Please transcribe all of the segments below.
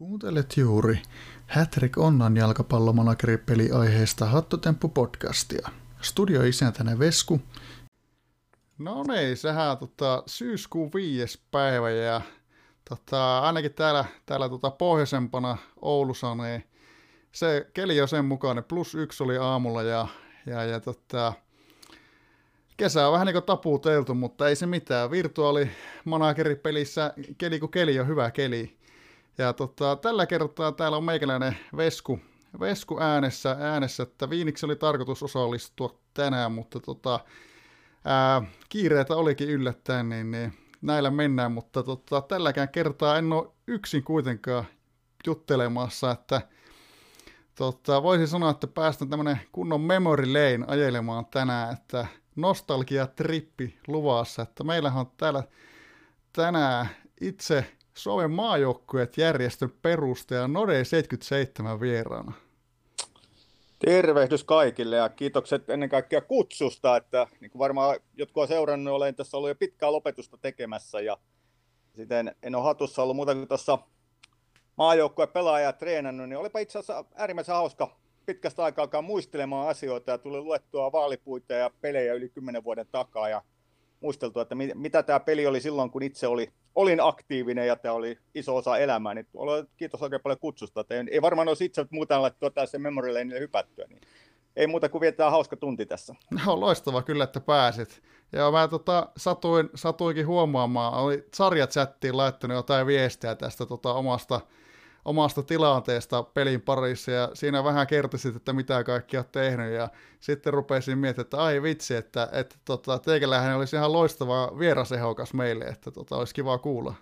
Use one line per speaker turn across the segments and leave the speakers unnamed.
Kuuntelet juuri Hätrik Onnan jalkapallomanageri aiheesta Hattotemppu-podcastia. Studio isäntänä Vesku. No niin, sehän tota, syyskuun viides päivä ja tota, ainakin täällä, täällä tota, pohjoisempana Oulussa niin se keli on sen mukainen. Plus yksi oli aamulla ja, ja, ja tota, kesä on vähän niin kuin taputeltu, mutta ei se mitään. Virtuaali manageripelissä keli kuin keli on hyvä keli ja tota, tällä kertaa täällä on meikäläinen Vesku, Vesku äänessä, äänessä, että viiniksi oli tarkoitus osallistua tänään, mutta tota, ää, kiireitä olikin yllättäen, niin, niin näillä mennään, mutta tota, tälläkään kertaa en ole yksin kuitenkaan juttelemassa, että tota, voisin sanoa, että päästään tämmönen kunnon memory lane ajelemaan tänään, että nostalgia trippi luvassa, että meillähän on täällä tänään itse Suomen maajoukkueet järjestön perustaja Node 77 vieraana.
Tervehdys kaikille ja kiitokset ennen kaikkea kutsusta, että niin kuin varmaan jotkut on seurannut, olen tässä ollut jo pitkää lopetusta tekemässä ja siten en ole hatussa ollut muuta kuin tuossa maajoukkueen pelaajaa treenannut, niin olipa itse asiassa äärimmäisen hauska pitkästä aikaa alkaa muistelemaan asioita ja tuli luettua vaalipuita ja pelejä yli kymmenen vuoden takaa ja muisteltu, että mit, mitä tämä peli oli silloin, kun itse oli, olin aktiivinen ja tämä oli iso osa elämää. Niin kiitos oikein paljon kutsusta. Että ei, ei varmaan olisi itse muuta laittua tässä memory laneille hypättyä. Niin ei muuta kuin vietetään hauska tunti tässä.
No loistava kyllä, että pääsit. Ja mä tota, satuin, satuinkin huomaamaan, oli sarjachattiin laittanut jotain viestiä tästä tota, omasta omasta tilanteesta pelin parissa ja siinä vähän kertoisit, että mitä kaikki olet tehnyt ja sitten rupesin miettimään, että ai vitsi, että, että tota, teikälähän olisi ihan loistava vierasehokas meille, että tota, olisi kiva kuulla.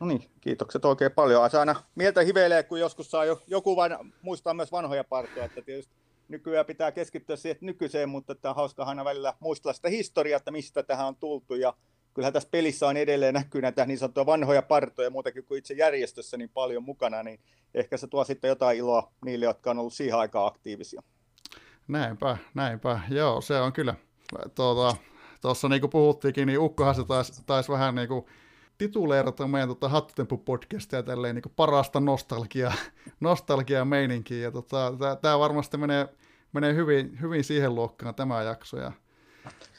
No niin, kiitokset oikein paljon. Se aina mieltä hiveilee, kun joskus saa jo, joku vain muistaa myös vanhoja partoja, että tietysti nykyään pitää keskittyä siihen nykyiseen, mutta että on hauska aina välillä muistella sitä historiaa, että mistä tähän on tultu ja kyllähän tässä pelissä on edelleen näkyy näitä niin sanottuja vanhoja partoja muutakin kuin itse järjestössä niin paljon mukana, niin ehkä se tuo sitten jotain iloa niille, jotka on ollut siihen aikaan aktiivisia.
Näinpä, näinpä. Joo, se on kyllä. Tuota, tuossa niin kuin puhuttiinkin, niin Ukkohan se taisi, taisi vähän niin kuin tituleerata meidän tota, Hattutempu-podcastia tälleen niin kuin parasta nostalgia, nostalgia meininkiä. Ja tota, tämä varmasti menee, menee hyvin, hyvin siihen luokkaan tämä jakso. Ja,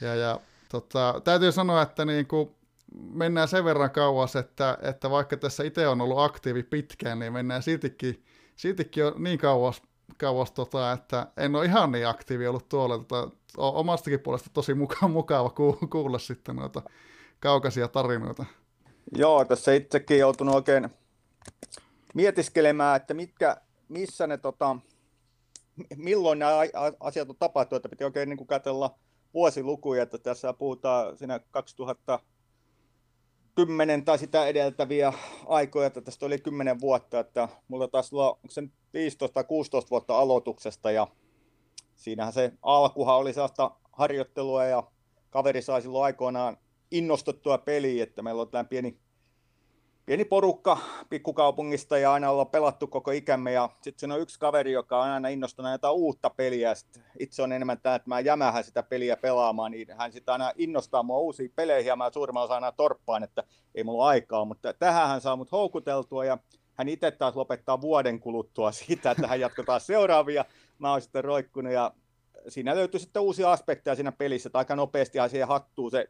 ja, ja Tota, täytyy sanoa, että niin kuin mennään sen verran kauas, että, että vaikka tässä itse on ollut aktiivi pitkään, niin mennään siltikin, siltikin jo niin kauas, kauas tota, että en ole ihan niin aktiivi ollut tuolla. Tota, omastakin puolesta tosi mukava, mukava kuulla sitten noita kaukaisia tarinoita.
Joo, tässä itsekin joutunut oikein mietiskelemään, että mitkä, missä ne, tota, milloin nämä asiat on tapahtunut, että piti oikein niin kuin katsella – vuosilukuja, että tässä puhutaan siinä 2010 tai sitä edeltäviä aikoja, että tästä oli 10 vuotta, että mulla taas olla sen 15 tai 16 vuotta aloituksesta ja siinähän se alkuhan oli sellaista harjoittelua ja kaveri sai silloin aikoinaan innostettua peliä, että meillä on tällainen pieni pieni porukka pikkukaupungista ja aina ollaan pelattu koko ikämme ja sitten siinä on yksi kaveri, joka on aina innostunut jotain uutta peliä. Sit itse on enemmän tämä, että mä jämähän sitä peliä pelaamaan, niin hän sitä aina innostaa mua uusiin peleihin ja mä suurimman osa aina torppaan, että ei mulla aikaa, mutta tähän hän saa mut houkuteltua ja hän itse taas lopettaa vuoden kuluttua siitä, että hän jatketaan seuraavia. Mä oon sitten roikkunut ja siinä löytyy sitten uusia aspekteja siinä pelissä, että aika nopeasti siihen hattuu se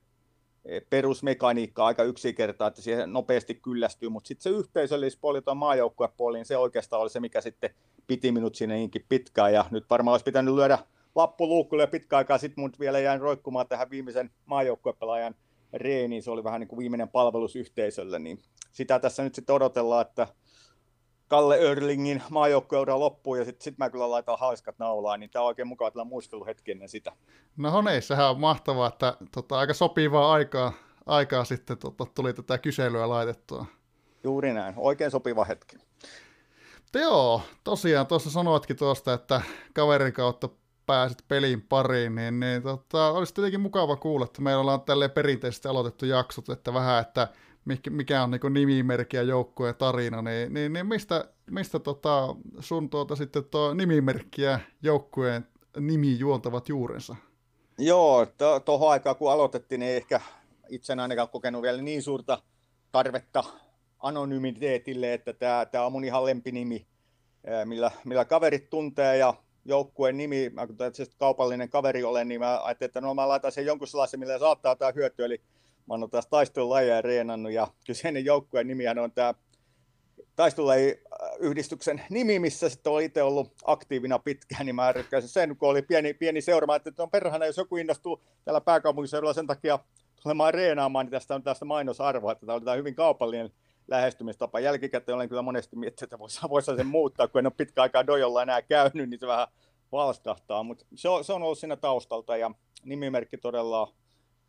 perusmekaniikka aika yksinkertaa, että siihen nopeasti kyllästyy, mutta sitten se yhteisöllispuoli tuon maajoukkuepuoli, niin se oikeastaan oli se, mikä sitten piti minut sinne niinkin pitkään, ja nyt varmaan olisi pitänyt lyödä lappuluukkulle ja pitkä aikaa, sitten mut vielä jäin roikkumaan tähän viimeisen maajoukkuepelaajan reeniin, se oli vähän niin kuin viimeinen palvelus yhteisölle, niin sitä tässä nyt sitten odotellaan, että Kalle Örlingin maajoukkueura loppuu ja sitten sit mä kyllä laitan haiskat naulaan, niin tämä on oikein mukava tällä muisteluhetki ennen sitä.
No niin, sehän on mahtavaa, että tota, aika sopivaa aikaa, aikaa sitten tota, tuli tätä kyselyä laitettua.
Juuri näin, oikein sopiva hetki.
Te joo, tosiaan tuossa sanoitkin tuosta, että kaverin kautta pääsit pelin pariin, niin, niin tota, olisi tietenkin mukava kuulla, että meillä ollaan tälleen perinteisesti aloitettu jaksot, että vähän, että mikä on niin nimimerkki ja joukkueen tarina, niin, niin, niin mistä, mistä tota sun tuota sitten tuo nimimerkki ja joukkueen nimi juontavat juurensa?
Joo, tuohon aikaan kun aloitettiin, niin ehkä itse en ainakaan kokenut vielä niin suurta tarvetta anonymiteetille, että tämä, tämä on mun ihan lempinimi, millä, millä kaverit tuntee ja joukkueen nimi, mä kun kaupallinen kaveri olen, niin mä ajattelin, että no mä laitan sen jonkun sellaisen, millä saattaa tämä hyötyä, eli mä oon tässä taistelulajeja reenannut ja kyseinen joukkueen nimihän on tämä taistelulajiyhdistyksen nimi, missä sitten olen itse ollut aktiivina pitkään, niin mä rykkäsin sen, kun oli pieni, pieni seura, että on perhana, jos joku innostuu täällä pääkaupunkiseudulla sen takia tulemaan reenaamaan, niin tästä on tästä mainosarvoa, että tämä on hyvin kaupallinen lähestymistapa. Jälkikäteen olen kyllä monesti miettinyt, että voisi, voisi sen muuttaa, kun en ole pitkä aikaa dojolla enää käynyt, niin se vähän valskahtaa, mutta se on, se on ollut siinä taustalta ja nimimerkki todella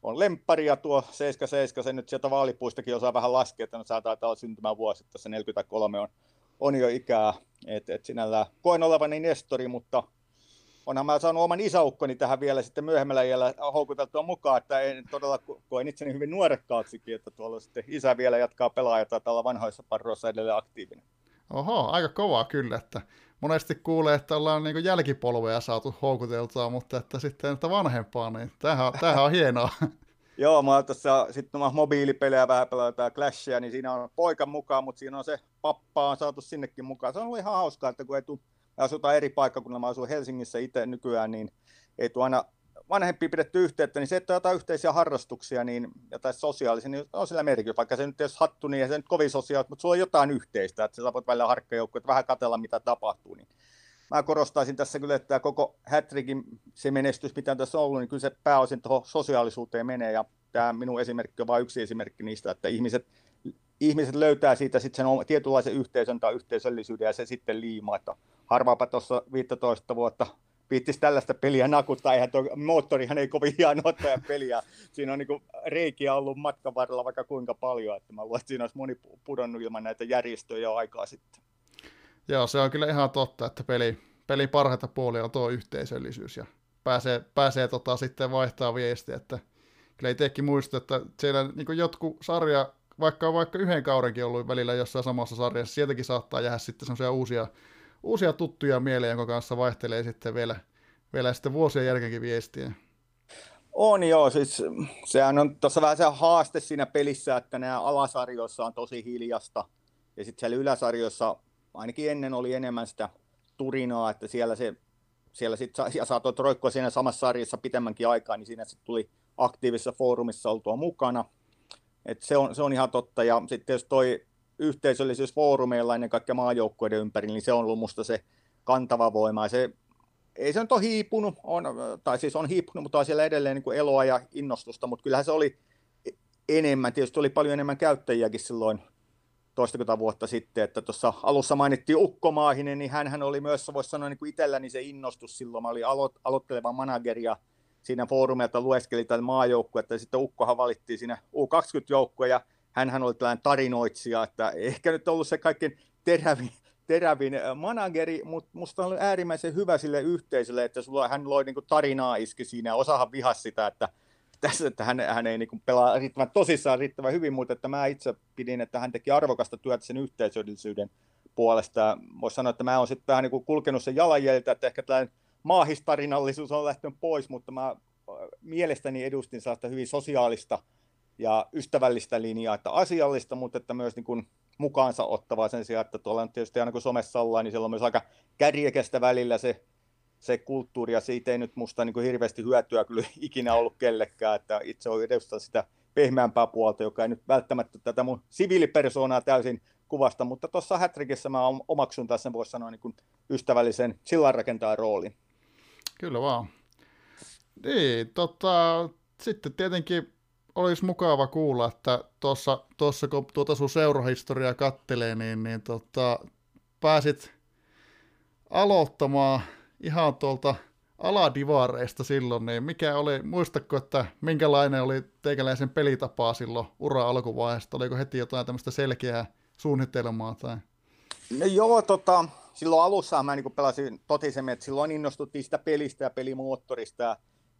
on lemppari ja tuo 77, se nyt sieltä vaalipuistakin osaa vähän laskea, että no sä taitaa olla vuosi, että se 43 on, on jo ikää, että et sinällään koen olevani nestori, mutta onhan mä saanut oman isäukkoni tähän vielä sitten myöhemmällä iällä houkuteltua mukaan, että en todella koen itseni hyvin nuorekkaaksikin, että tuolla sitten isä vielä jatkaa pelaajata tällä vanhoissa parroissa edelleen aktiivinen.
Oho, aika kovaa kyllä, että monesti kuulee, että ollaan niin jälkipolveja saatu houkuteltua, mutta että sitten että vanhempaa, niin tämähän, tämähän on hienoa.
Joo, mä tässä sitten mobiilipelejä vähän pelataan Clashia, niin siinä on poika mukaan, mutta siinä on se pappa on saatu sinnekin mukaan. Se on ollut ihan hauskaa, että kun ei tule, asutaan eri paikkakunnilla, mä asun Helsingissä itse nykyään, niin ei tule aina vanhempi pidetty yhteyttä, niin se, että on jotain yhteisiä harrastuksia niin, jotain sosiaalisia, niin on sillä merkitys. Vaikka se nyt ei hattu, niin ei se nyt kovin sosiaalista, mutta sulla on jotain yhteistä, että sä voit välillä harkkajoukkoja, vähän katella, mitä tapahtuu. Niin mä korostaisin tässä kyllä, että tämä koko Hattrickin se menestys, mitä tässä on ollut, niin kyllä se pääosin tuohon sosiaalisuuteen menee, ja tämä minun esimerkki on vain yksi esimerkki niistä, että ihmiset, ihmiset löytää siitä sitten sen tietynlaisen yhteisön tai yhteisöllisyyden, ja se sitten liimaa, että harvaapa tuossa 15 vuotta viittisi tällaista peliä nakuttaa. Eihän tuo moottorihan ei kovin hieno ottaa peliä. Siinä on niin reikiä ollut matkan varrella vaikka kuinka paljon, että mä luulen, että siinä olisi moni pudonnut ilman näitä järjestöjä aikaa sitten.
Joo, se on kyllä ihan totta, että peli, peli parhaita puolia on tuo yhteisöllisyys ja pääsee, pääsee tota sitten vaihtaa viestiä, että kyllä itsekin muista, että siellä niin jotkut sarja, vaikka on vaikka yhden kaudenkin ollut välillä jossain samassa sarjassa, sieltäkin saattaa jäädä sitten semmoisia uusia uusia tuttuja mieleen, jonka kanssa vaihtelee sitten vielä, vielä sitten vuosien jälkeenkin viestiä.
On joo, siis sehän on tuossa vähän se haaste siinä pelissä, että nämä alasarjoissa on tosi hiljasta, ja sitten siellä yläsarjoissa ainakin ennen oli enemmän sitä turinaa, että siellä se siellä sitten ja saatoit roikkua siinä samassa sarjassa pitemmänkin aikaa, niin siinä sitten tuli aktiivisessa foorumissa oltua mukana. Et se, on, se on ihan totta. Ja sitten jos toi yhteisöllisyys foorumeilla ennen kaikkea maajoukkueiden ympäri, niin se on ollut musta se kantava voima. Ja se, ei se nyt ole hiipunut, on, tai siis on hiipunut, mutta on siellä edelleen niin kuin eloa ja innostusta, mutta kyllähän se oli enemmän, tietysti oli paljon enemmän käyttäjiäkin silloin toistakymmentä vuotta sitten, että tuossa alussa mainittiin Ukko Maahinen, niin hän oli myös, voisi sanoa niin kuin itselläni se innostus silloin, mä olin alo- aloitteleva manageri ja siinä foorumeilta lueskeli tätä maajoukkuetta, ja sitten Ukkohan valittiin siinä U20-joukkue, ja hänhän oli tällainen tarinoitsija, että ehkä nyt ollut se kaikkein terävin, terävin manageri, mutta musta oli äärimmäisen hyvä sille yhteisölle, että sulla, hän loi niin tarinaa iski siinä ja osahan vihasi sitä, että tässä, että hän, hän ei niin pelaa riittävän tosissaan riittävän hyvin, mutta että mä itse pidin, että hän teki arvokasta työtä sen yhteisöllisyyden puolesta. Voisi sanoa, että mä oon sitten vähän niin kulkenut sen jalanjäljeltä, että ehkä tällainen maahistarinallisuus on lähtenyt pois, mutta mä mielestäni edustin sellaista hyvin sosiaalista ja ystävällistä linjaa, että asiallista, mutta että myös niin kuin mukaansa ottavaa sen sijaan, että tuolla on tietysti aina kun somessa ollaan, niin siellä on myös aika kärjekästä välillä se, se kulttuuri, ja siitä ei nyt musta niin kuin hirveästi hyötyä kyllä ikinä ollut kellekään, että itse olen edustan sitä pehmeämpää puolta, joka ei nyt välttämättä tätä mun siviilipersoonaa täysin kuvasta, mutta tuossa Hätrikissä mä omaksun tässä, voisi sanoa, niin kuin ystävällisen sillanrakentajan roolin.
Kyllä vaan. Niin, tota, sitten tietenkin olisi mukava kuulla, että tuossa, tuossa kun tuota sun seurahistoriaa kattelee, niin, niin tota, pääsit aloittamaan ihan tuolta aladivareista silloin, niin mikä oli, muistatko, että minkälainen oli teikäläisen pelitapaa silloin ura alkuvaiheesta? Oliko heti jotain tämmöistä selkeää suunnitelmaa? Tai?
No joo, tota, silloin alussa mä niin pelasin totisemmin, että silloin innostuttiin sitä pelistä ja pelimoottorista ja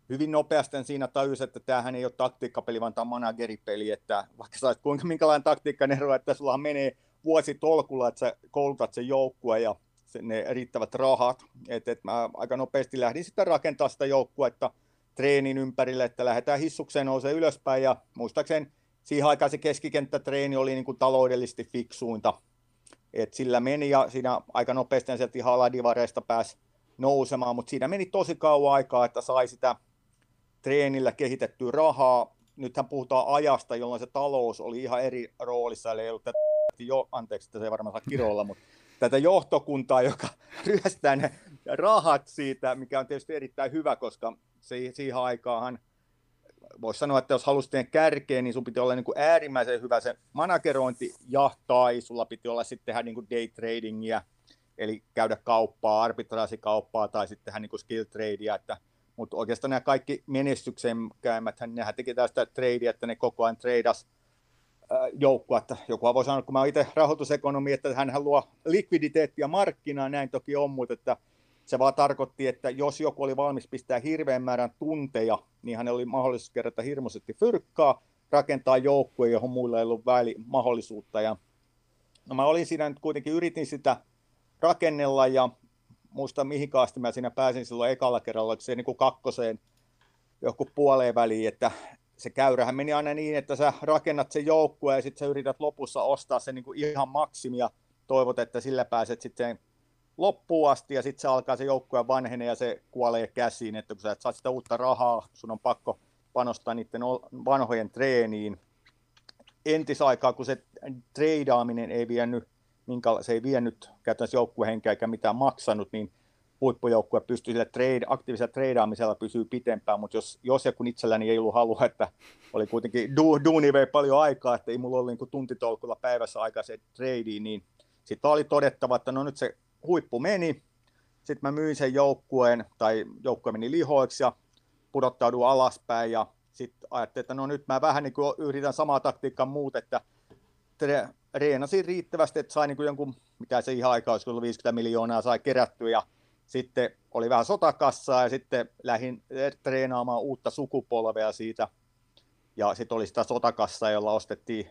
hyvin nopeasti siinä tajusin, että tämähän ei ole taktiikkapeli, vaan tämä on manageripeli, että vaikka sä kuinka minkälainen taktiikka ero, että sulla menee vuosi tolkulla, että sä koulutat sen joukkue ja ne riittävät rahat, että et mä aika nopeasti lähdin sitten rakentaa sitä joukkuetta treenin ympärille, että lähdetään hissukseen nousee ylöspäin ja muistaakseni siihen aikaan se keskikenttätreeni oli niin kuin taloudellisesti fiksuinta. Et sillä meni ja siinä aika nopeasti sieltä ihan aladivareista pääsi nousemaan, mutta siinä meni tosi kauan aikaa, että sai sitä treenillä kehitettyä rahaa. Nythän puhutaan ajasta, jolloin se talous oli ihan eri roolissa, eli ei ollut tätä jo, anteeksi, että se ei varmaan saa kiroilla, mutta tätä johtokuntaa, joka ryöstää ne rahat siitä, mikä on tietysti erittäin hyvä, koska se, siihen aikaan voisi sanoa, että jos halusit tehdä kärkeen, niin sun piti olla niin kuin äärimmäisen hyvä se managerointi ja tai sulla piti olla sitten tehdä niin kuin day tradingia, eli käydä kauppaa, arbitraasikauppaa tai sitten tehdä niin kuin skill tradea, että mutta oikeastaan nämä kaikki menestyksekkäimmät, nehän teki tästä tradea, että ne koko ajan treidas joukkua, että joku voi sanoa, kun mä itse rahoitusekonomi, että hän luo likviditeettiä markkinaa, näin toki on, mutta että se vaan tarkoitti, että jos joku oli valmis pistää hirveän määrän tunteja, niin hän oli mahdollisuus kerätä hirmuisesti fyrkkaa, rakentaa joukkue, johon muilla ei ollut väli, mahdollisuutta. Ja, no mä olin siinä nyt kuitenkin, yritin sitä rakennella ja muista mihin asti mä siinä pääsin silloin ekalla kerralla, se niin kuin kakkoseen joku puoleen väliin, että se käyrähän meni aina niin, että sä rakennat sen joukkueen ja sitten sä yrität lopussa ostaa sen niin kuin ihan maksimia, toivot, että sillä pääset sitten loppuun asti ja sitten se alkaa se joukkue vanhene ja se kuolee käsiin, että kun sä et saa sitä uutta rahaa, sun on pakko panostaa niiden vanhojen treeniin. Entisaikaa, kun se treidaaminen ei vienyt, minkä, se ei vienyt käytännössä joukkuehenkeä eikä mitään maksanut, niin huippujoukkue pystyy sille trade, aktiivisella treidaamisella pysyy pitempään, mutta jos, jos ja kun itselläni ei ollut halua, että oli kuitenkin du, duuni vei paljon aikaa, että ei mulla ollut niin tuntitolkulla päivässä aikaa se tradeen, niin sitten oli todettava, että no nyt se huippu meni, sitten mä myin sen joukkueen, tai joukkue meni lihoiksi ja pudottaudun alaspäin, ja sitten ajattelin, että no nyt mä vähän niin kuin yritän samaa taktiikkaa muut, että tre, reenasin riittävästi, että sai niin jonkun, mitä se ihan aikaa olisi ollut 50 miljoonaa sai kerättyä, ja sitten oli vähän sotakassaa, ja sitten lähdin treenaamaan uutta sukupolvea siitä, ja sitten oli sitä sotakassaa, jolla ostettiin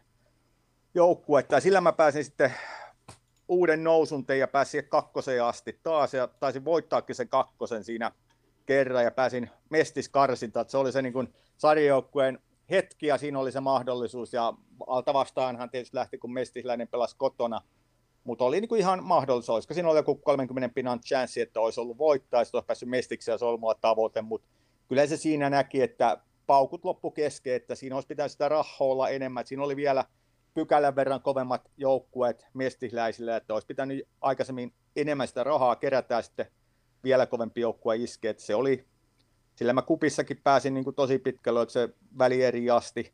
joukkuetta, ja sillä mä pääsin sitten uuden nousun ja pääsin kakkoseen asti taas. Ja taisin voittaakin sen kakkosen siinä kerran ja pääsin mestiskarsintaan. Se oli se niin kuin sarjajoukkueen hetki ja siinä oli se mahdollisuus ja alta vastaanhan tietysti lähti, kun mestisläinen pelasi kotona, mutta oli niin kuin ihan mahdollisuus. Olisiko siinä oli joku 30 pinan chanssi, että olisi ollut voittaa, ja olisi päässyt mestiksi ja se oli tavoite, mutta kyllä se siinä näki, että paukut loppu kesken, että siinä olisi pitänyt sitä rahaa olla enemmän. Että siinä oli vielä pykälän verran kovemmat joukkueet mestisläisille, että olisi pitänyt aikaisemmin enemmän sitä rahaa kerätä ja sitten vielä kovempi joukkue iskeä. Se oli, sillä mä kupissakin pääsin niin kuin tosi pitkälle, että se välieri asti,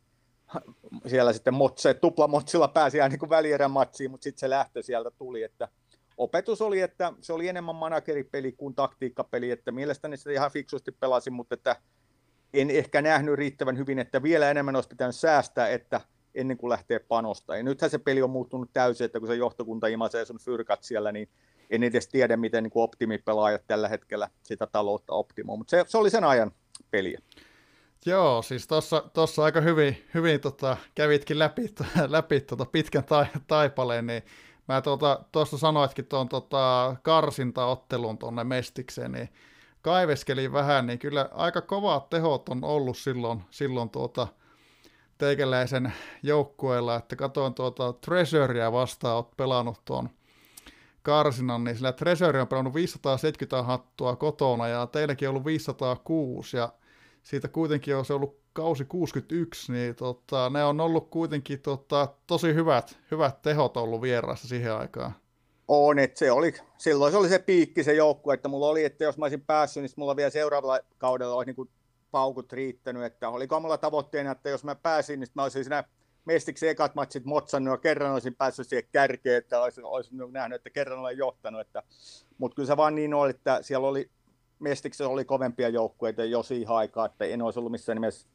siellä sitten motse, tuplamotsilla pääsi ihan niin välierän matsiin, mutta sitten se lähtö sieltä tuli, että opetus oli, että se oli enemmän manageripeli kuin taktiikkapeli, että mielestäni se ihan fiksusti pelasin, mutta että en ehkä nähnyt riittävän hyvin, että vielä enemmän olisi pitänyt säästää, että ennen kuin lähtee panosta. Ja nythän se peli on muuttunut täysin, että kun se johtokunta imasee sun fyrkat siellä, niin en edes tiedä, miten niin optimipelaajat tällä hetkellä sitä taloutta optimoi, mutta se, se oli sen ajan peliä.
Joo, siis tuossa aika hyvin, hyvin tota, kävitkin läpi, läpi tota pitkän ta, taipaleen, niin mä tuossa tota, sanoitkin tuon tota, karsintaottelun tuonne Mestikseen, niin kaiveskelin vähän, niin kyllä aika kovat tehot on ollut silloin, silloin tuota, teikäläisen joukkueella, että katoin tuota Treasurea vastaan, oot pelannut tuon karsinan, niin sillä Treasure on pelannut 570 hattua kotona ja teilläkin on ollut 506 ja siitä kuitenkin on se ollut kausi 61, niin tota, ne on ollut kuitenkin tota, tosi hyvät, hyvät tehot ollut vieraassa siihen aikaan.
On, että se oli, silloin se oli se piikki se joukkue, että mulla oli, että jos mä olisin päässyt, niin mulla vielä seuraavalla kaudella olisi niin paukut riittänyt, että oliko mulla tavoitteena, että jos mä pääsin, niin mä olisin siinä mestiksi ekat matsit motsannut ja kerran olisin päässyt siihen kärkeen, että olisin, olisin nähnyt, että kerran olen johtanut, että, mutta kyllä se vaan niin oli, että siellä oli mestiksi oli kovempia joukkueita jo siihen aikaan, että en olisi ollut missään nimessä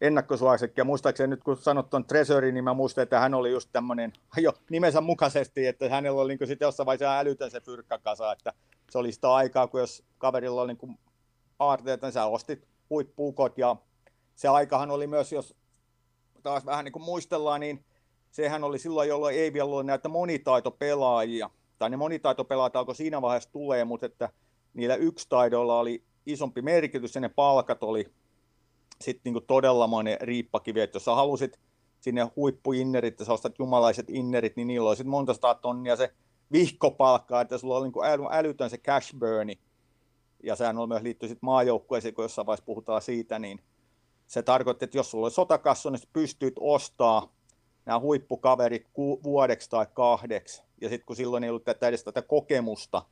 ennakkosuosikki. Ja muistaakseni nyt kun sanot tuon Treasury, niin mä muistan, että hän oli just tämmöinen jo nimensä mukaisesti, että hänellä oli niin sitten jossain vaiheessa älytön se fyrkkakasa, että se oli sitä aikaa, kun jos kaverilla oli niin aarteet, niin sä ostit huippuukot ja se aikahan oli myös, jos taas vähän niin kuin muistellaan, niin sehän oli silloin, jolloin ei vielä ollut näitä monitaitopelaajia, tai ne monitaitopelaajat alkoi siinä vaiheessa tulee, mutta että niillä yksitaidoilla oli isompi merkitys ja ne palkat oli sitten niin todella monen riippakivi, että jos sä halusit sinne huippuinnerit, ja sä ostat jumalaiset innerit, niin niillä on sitten monta sata tonnia se vihkopalkkaa, että sulla on niin äly, älytön se cash burni, ja sehän on myös liittyy sitten maajoukkueeseen, kun jossain vaiheessa puhutaan siitä, niin se tarkoitti, että jos sulla on sotakassu, niin pystyt ostaa nämä huippukaverit vuodeksi tai kahdeksi, ja sitten kun silloin ei ollut tätä edes tätä kokemusta,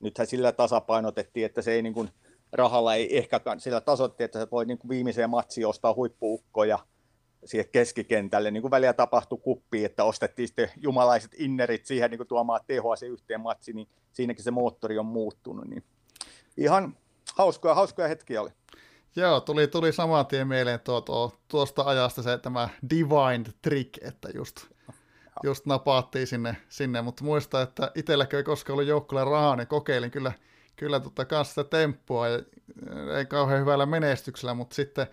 nythän sillä tasapainotettiin, että se ei niin kuin, rahalla ei ehkä sillä tasoitti, että sä voit niin kuin viimeiseen matsiin ostaa huippuukkoja siihen keskikentälle, niin kuin väliä tapahtui kuppi, että ostettiin sitten jumalaiset innerit siihen niin kuin tuomaan tehoa se yhteen matsiin, niin siinäkin se moottori on muuttunut, niin ihan hauskoja, hauskoja hetkiä oli.
Joo, tuli, tuli saman tien mieleen tuo, tuo, tuosta ajasta se tämä divine trick, että just, just napaattiin sinne, sinne, mutta muista, että itselläkin ei koskaan ollut joukkueella rahaa, niin kokeilin kyllä, kyllä tota kanssa sitä temppua, ja ei kauhean hyvällä menestyksellä, mutta sitten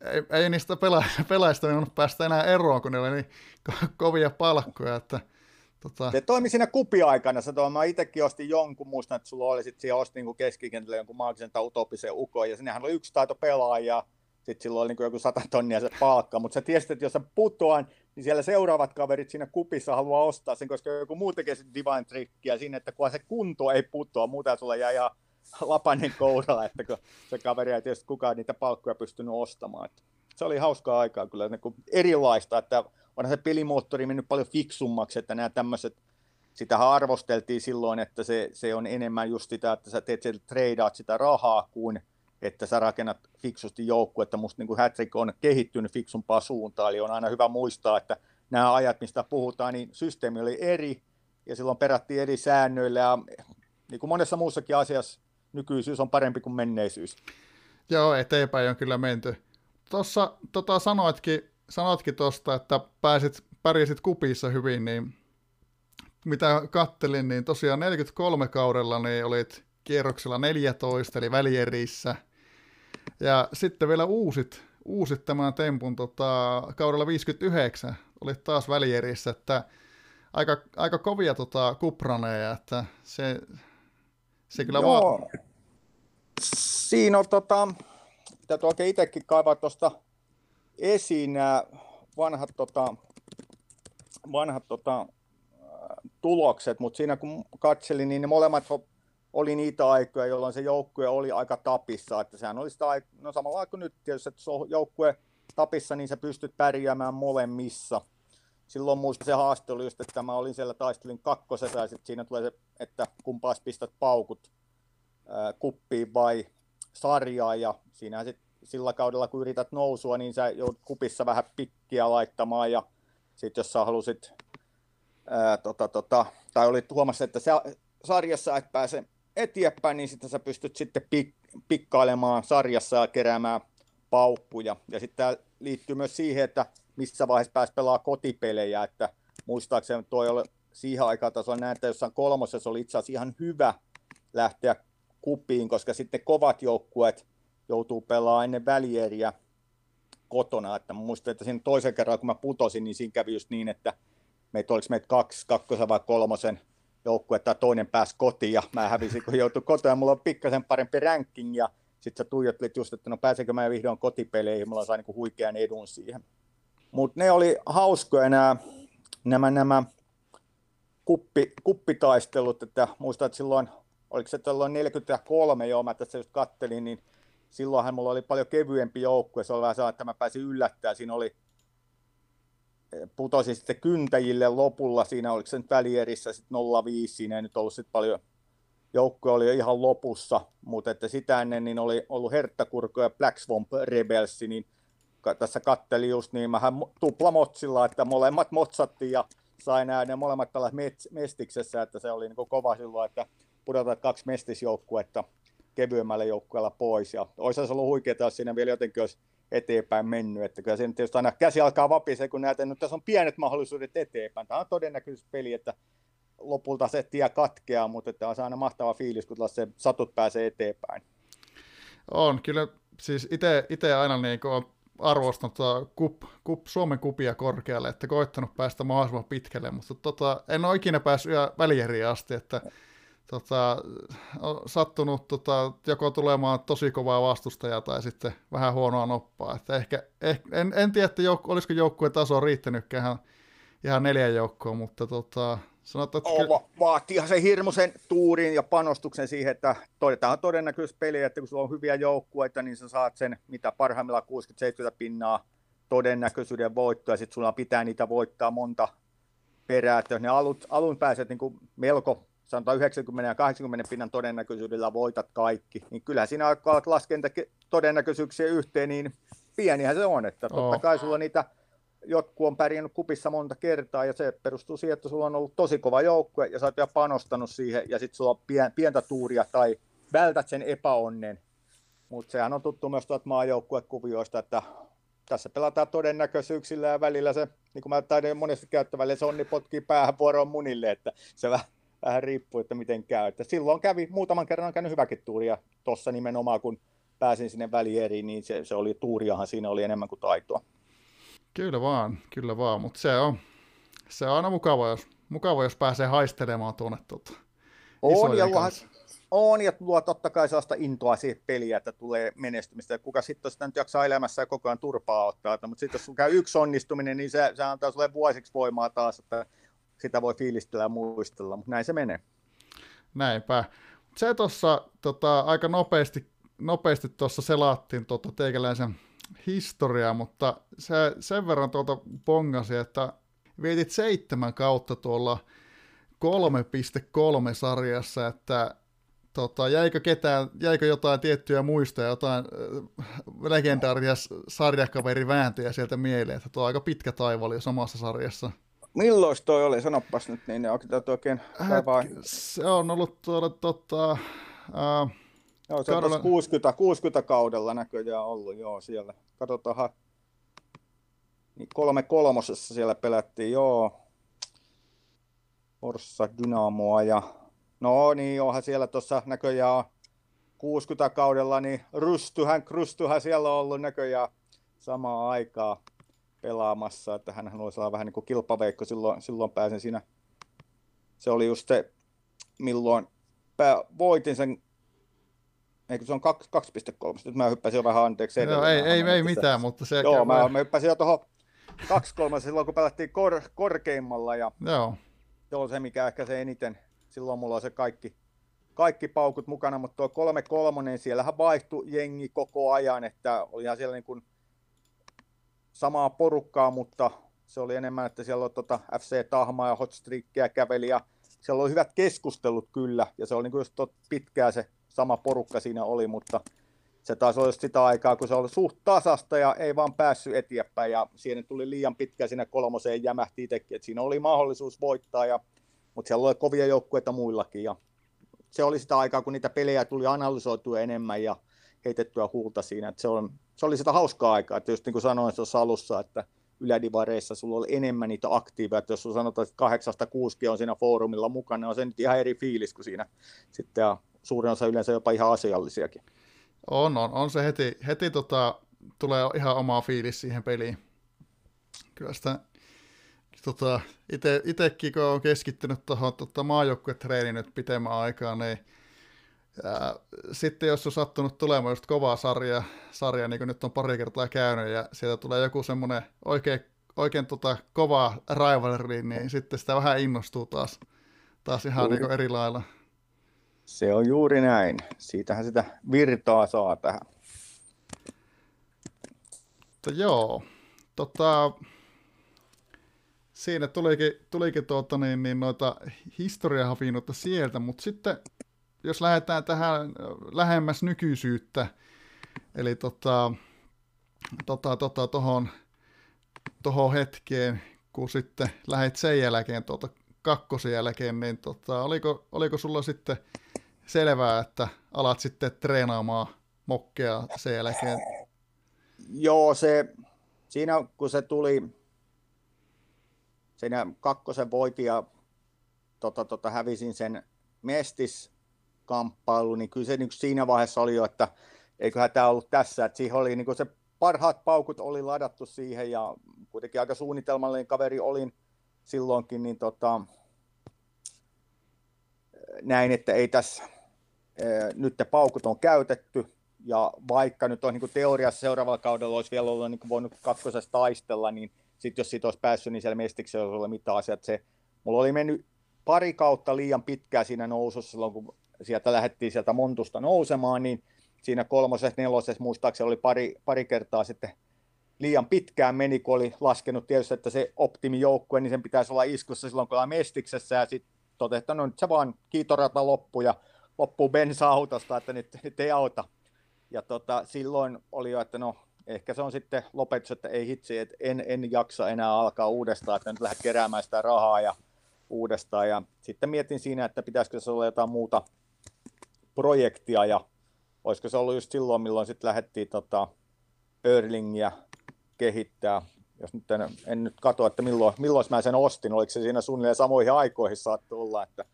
ei, ei niistä pela, pelaajista päästä enää eroon, kun ne oli niin ko- kovia palkkoja, että
Tota... Se toimi siinä kupiaikana, se toimi, mä itsekin ostin jonkun, muistan, että sulla oli sitten siellä ostin niin keskikentällä jonkun maagisen tai utopisen ukon, ja sinnehän oli yksi taito pelaaja, sitten silloin oli niin joku sata tonnia se palkka, mutta sä tiesit, että jos sä putoan, niin siellä seuraavat kaverit siinä kupissa haluaa ostaa sen, koska joku muu tekee sitten divine trickia siinä, että kun se kunto ei putoa, muuten sulla jää ihan lapanen kouralla, että kun se kaveri ei tietysti kukaan niitä palkkoja pystynyt ostamaan. Että se oli hauskaa aikaa kyllä niin kuin erilaista, että onhan se pelimoottori mennyt paljon fiksummaksi, että nämä tämmöiset, sitähän arvosteltiin silloin, että se, se on enemmän just sitä, että sä teet sieltä treidaat sitä rahaa, kuin että sä rakennat fiksusti että Musta niin Hattrick on kehittynyt fiksumpaa suuntaan, eli on aina hyvä muistaa, että nämä ajat, mistä puhutaan, niin systeemi oli eri, ja silloin perattiin eri säännöillä, ja niin kuin monessa muussakin asiassa nykyisyys on parempi kuin menneisyys.
Joo, eteenpäin on kyllä menty. Tuossa tota, sanoitkin sanotkin tuosta, että pääsit, pärjäsit kupissa hyvin, niin mitä kattelin, niin tosiaan 43 kaudella niin olit kierroksella 14, eli välierissä. Ja sitten vielä uusit, uusit tämän tempun tota, kaudella 59, olit taas välierissä, että aika, aika kovia tota, kupraneja, että se, se kyllä Joo. vaan...
Siinä on tota, täytyy oikein itsekin kaivaa tuosta esiin nämä vanhat, tota, vanhat tota, tulokset, mutta siinä kun katselin, niin ne molemmat oli niitä aikoja, jolloin se joukkue oli aika tapissa, että sehän oli sitä, no samalla kuin nyt tietysti, että on joukkue tapissa, niin sä pystyt pärjäämään molemmissa. Silloin muista se haaste oli just, että mä olin siellä taistelin kakkosessa ja sitten siinä tulee se, että kumpaas pistät paukut ää, kuppiin vai sarjaa ja siinähän sitten sillä kaudella, kun yrität nousua, niin sä joudut kupissa vähän pikkiä laittamaan ja sitten jos sä halusit, ää, tota, tota, tai olit huomassa, että sä, sarjassa et pääse eteenpäin, niin sitten sä pystyt sitten pik, pikkailemaan sarjassa ja keräämään paukkuja. Ja sitten tämä liittyy myös siihen, että missä vaiheessa pääsi pelaa kotipelejä, että muistaakseni tuo ole siihen aikaan tasolla näin, että jossain kolmosessa oli itse asiassa ihan hyvä lähteä kupiin, koska sitten kovat joukkueet joutuu pelaamaan ennen välieriä kotona. Että muistan, että siinä toisen kerran, kun mä putosin, niin siinä kävi just niin, että meitä oliko meitä kaksi, kakkosen vai kolmosen joukkue, että toinen pääsi kotiin ja mä hävisin, kun joutui kotiin ja mulla on pikkasen parempi ranking ja sitten sä tuijottelit just, että no pääsenkö mä vihdoin kotipeleihin, mulla sai niinku huikean edun siihen. Mutta ne oli hauskoja nämä, nämä, nämä kuppi, kuppitaistelut, että muistan, että silloin, oliko se tällöin 43, joo, mä tässä just kattelin, niin silloinhan mulla oli paljon kevyempi joukkue, se oli vähän että mä pääsin yllättämään, siinä oli eh, putosi sitten kyntäjille lopulla, siinä oliko se nyt välierissä sitten 05, siinä ei nyt ollut sitten paljon, joukkue oli ihan lopussa, mutta että sitä ennen niin oli ollut Herttakurko ja Black Swamp Rebels, niin tässä katteli just niin, mähän tuplamotsilla, että molemmat motsattiin ja sai nämä ne molemmat tällä mestiksessä, että se oli niin kova silloin, että pudotat kaksi mestisjoukkuetta kevyemmällä joukkueella pois. Ja olisi ollut huikeaa, jos siinä vielä jotenkin olisi eteenpäin mennyt. Että kyllä siinä tietysti aina käsi alkaa vapisee, kun näet, että tässä on pienet mahdollisuudet eteenpäin. Tämä on todennäköisesti peli, että lopulta se tie katkeaa, mutta että on aina mahtava fiilis, kun se satut pääsee eteenpäin.
On, kyllä siis itse aina niin kuin arvostanut kup, kup, Suomen kupia korkealle, että koittanut päästä mahdollisimman pitkälle, mutta tota, en ole ikinä päässyt välieriin asti, että tota, on sattunut tota, joko tulemaan tosi kovaa vastustajaa tai sitten vähän huonoa noppaa. Että ehkä, ehkä, en, en tiedä, että jouk- olisiko joukkueen taso riittänytkään ihan, ihan neljän joukkoon, mutta tota,
sanotaan, että... Va- vaatiihan se hirmuisen tuurin ja panostuksen siihen, että todetaan todennäköisesti peli, että kun sulla on hyviä joukkueita, niin sä saat sen mitä parhaimmillaan 60-70 pinnaa todennäköisyyden voittoa, ja sitten sulla pitää niitä voittaa monta perää, että jos ne alun, alun pääset niin kuin melko sanotaan 90 ja 80 pinnan todennäköisyydellä voitat kaikki, niin kyllä siinä alkaa laskenta todennäköisyyksiä yhteen, niin pienihän se on, että totta kai sulla niitä jotkut on pärjännyt kupissa monta kertaa ja se perustuu siihen, että sulla on ollut tosi kova joukkue ja sä oot panostanut siihen ja sitten sulla on pientä tuuria tai vältät sen epäonnen. Mutta sehän on tuttu myös tuolta maajoukkuekuvioista, että tässä pelataan todennäköisyyksillä ja välillä se, niin kuin mä taidin monesti käyttää, välillä se onni potkii päähän vuoroon munille, että se vähän, vähän riippuu, että miten käy. Että silloin kävi, muutaman kerran on käynyt hyväkin tuuria tuossa nimenomaan, kun pääsin sinne välieriin, niin se, se oli tuuriahan siinä oli enemmän kuin taitoa.
Kyllä vaan, kyllä vaan, mutta se on, se on aina mukava, jos, mukava, jos pääsee haistelemaan tuonne tuota,
on, ja luohan, on, ja luo totta kai sellaista intoa siihen peliä, että tulee menestymistä. Kuka sitten sitä nyt jaksaa elämässä ja koko ajan turpaa ottaa. Mutta sitten jos käy yksi onnistuminen, niin se, se antaa sulle vuosiksi voimaa taas, että sitä voi fiilistellä ja muistella. Mutta näin se menee.
Näinpä. Se tuossa tota, aika nopeasti nopeasti tuossa selaattiin tuota teikäläisen historiaa, mutta se sen verran tuolta pongasi, että vietit seitsemän kautta tuolla 3.3 sarjassa, että tota, jäikö, ketään, jäikö jotain tiettyjä muistoja, jotain äh, legendaarisia sarjakaverivääntöjä sieltä mieleen, että tuo on aika pitkä taivali samassa sarjassa.
Milloin toi oli? Sanopas nyt, niin onko oikein
kaivaa? Se on ollut tuolla tota, äh,
Joo, se on 60, 60 kaudella näköjään ollut, joo, siellä. Katsotaan, niin kolme kolmosessa siellä pelättiin, joo. Forssa Dynamoa ja no niin, onhan siellä tuossa näköjään 60 kaudella, niin Rystyhän, Krystyhän siellä on ollut näköjään samaa aikaa pelaamassa, että hän olisi olla vähän niin kuin kilpaveikko, silloin, silloin pääsin siinä, se oli just se, milloin pää, voitin sen Eikö se on 2,3? Nyt mä hyppäsin jo vähän anteeksi
Joo, ei, ei, ei mitään, mutta se...
Joo, mä, mä hyppäsin jo tuohon 2,3 silloin, kun pelattiin kor, korkeimmalla. Ja
Joo.
Se on se, mikä ehkä se eniten, silloin mulla on se kaikki, kaikki paukut mukana, mutta tuo 3 kolmonen, siellähän vaihtui jengi koko ajan, että ihan siellä niin kuin samaa porukkaa, mutta se oli enemmän, että siellä oli tuota FC Tahmaa ja Hotstreakia käveli ja siellä oli hyvät keskustelut kyllä, ja se oli niin kuin just pitkää se sama porukka siinä oli, mutta se taas olisi sitä aikaa, kun se oli suht tasasta ja ei vaan päässyt eteenpäin. Ja siihen tuli liian pitkä sinne kolmoseen jämähti itsekin, että siinä oli mahdollisuus voittaa, ja, mutta siellä oli kovia joukkueita muillakin. Ja se oli sitä aikaa, kun niitä pelejä tuli analysoitua enemmän ja heitettyä huulta siinä, että se, on, se oli sitä hauskaa aikaa, että just niin kuin sanoin tuossa alussa, että ylädivareissa sulla oli enemmän niitä aktiiveja, että jos sanotaan, että kahdeksasta on siinä foorumilla mukana, on se nyt ihan eri fiilis kuin siinä sitten ja suurin osa yleensä jopa ihan asiallisiakin.
On, on, on se heti, heti tota, tulee ihan omaa fiilis siihen peliin. Kyllä sitä tota, ite, itekin, kun on keskittynyt tuohon tota, maajoukkuetreeniin nyt pitemmän aikaa, niin ja sitten jos on sattunut tulemaan just kovaa sarja, sarja, niin kuin nyt on pari kertaa käynyt, ja sieltä tulee joku semmoinen oikein, oikein tota, kova rivalry, niin sitten sitä vähän innostuu taas, taas ihan niin eri lailla.
Se on juuri näin. Siitähän sitä virtaa saa tähän.
Mutta joo, tota, siinä tulikin, tulikin tuota, niin, niin noita historiahafinuutta sieltä, mutta sitten jos lähdetään tähän lähemmäs nykyisyyttä, eli tota, tota, tota, tohon, tohon hetkeen, kun sitten lähdet sen jälkeen, tuota, kakkosen jälkeen, niin tota, oliko, oliko sulla sitten selvää, että alat sitten treenaamaan mokkea sen jälkeen?
Joo, se, siinä kun se tuli, siinä kakkosen voitin ja tota, tota, hävisin sen mestiskamppailu, niin kyllä se niin siinä vaiheessa oli jo, että eiköhän tämä ollut tässä, että siihen oli niin se parhaat paukut oli ladattu siihen ja kuitenkin aika suunnitelmallinen kaveri olin silloinkin, niin tota, näin, että ei tässä nyt te paukut on käytetty, ja vaikka nyt on niin kuin teoriassa seuraavalla kaudella olisi vielä ollut niin kuin voinut kakkosessa taistella, niin sitten jos siitä olisi päässyt, niin siellä mestiksellä olisi ollut mitään asiaa. Se, mulla oli mennyt pari kautta liian pitkään siinä nousussa silloin, kun sieltä lähdettiin sieltä Montusta nousemaan, niin siinä kolmosessa, nelosessa muistaakseni oli pari, pari kertaa sitten liian pitkään meni, kun oli laskenut tietysti, että se optimijoukkue, niin sen pitäisi olla iskussa silloin, kun ollaan mestiksessä, ja sitten toteuttanut, no nyt se vaan kiitorata loppu, ja loppuu bensa-autosta, että nyt, nyt ei auta. Ja tota, silloin oli jo, että no ehkä se on sitten lopetus, että ei hitsi, että en, en jaksa enää alkaa uudestaan, että nyt lähde keräämään sitä rahaa ja uudestaan. Ja sitten mietin siinä, että pitäisikö se olla jotain muuta projektia ja olisiko se ollut just silloin, milloin sitten lähdettiin tota Erlingiä kehittää. Jos nyt en, en nyt katso, että milloin, milloin mä sen ostin, oliko se siinä suunnilleen samoihin aikoihin saattoi olla, että,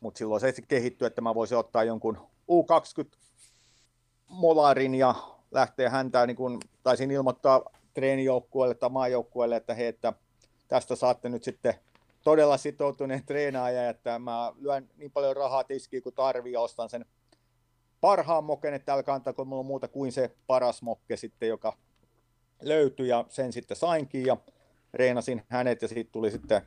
mutta silloin se kehittyi, että mä voisin ottaa jonkun U20 Molarin ja lähteä häntä, niin kun taisin ilmoittaa treenijoukkueelle tai maajoukkueelle, että hei, että tästä saatte nyt sitten todella sitoutuneen treenaaja, että mä lyön niin paljon rahaa tiskiin kuin tarvii ja ostan sen parhaan moken, että älkää antako mulla muuta kuin se paras mokke sitten, joka löytyi ja sen sitten sainkin ja reenasin hänet ja siitä tuli sitten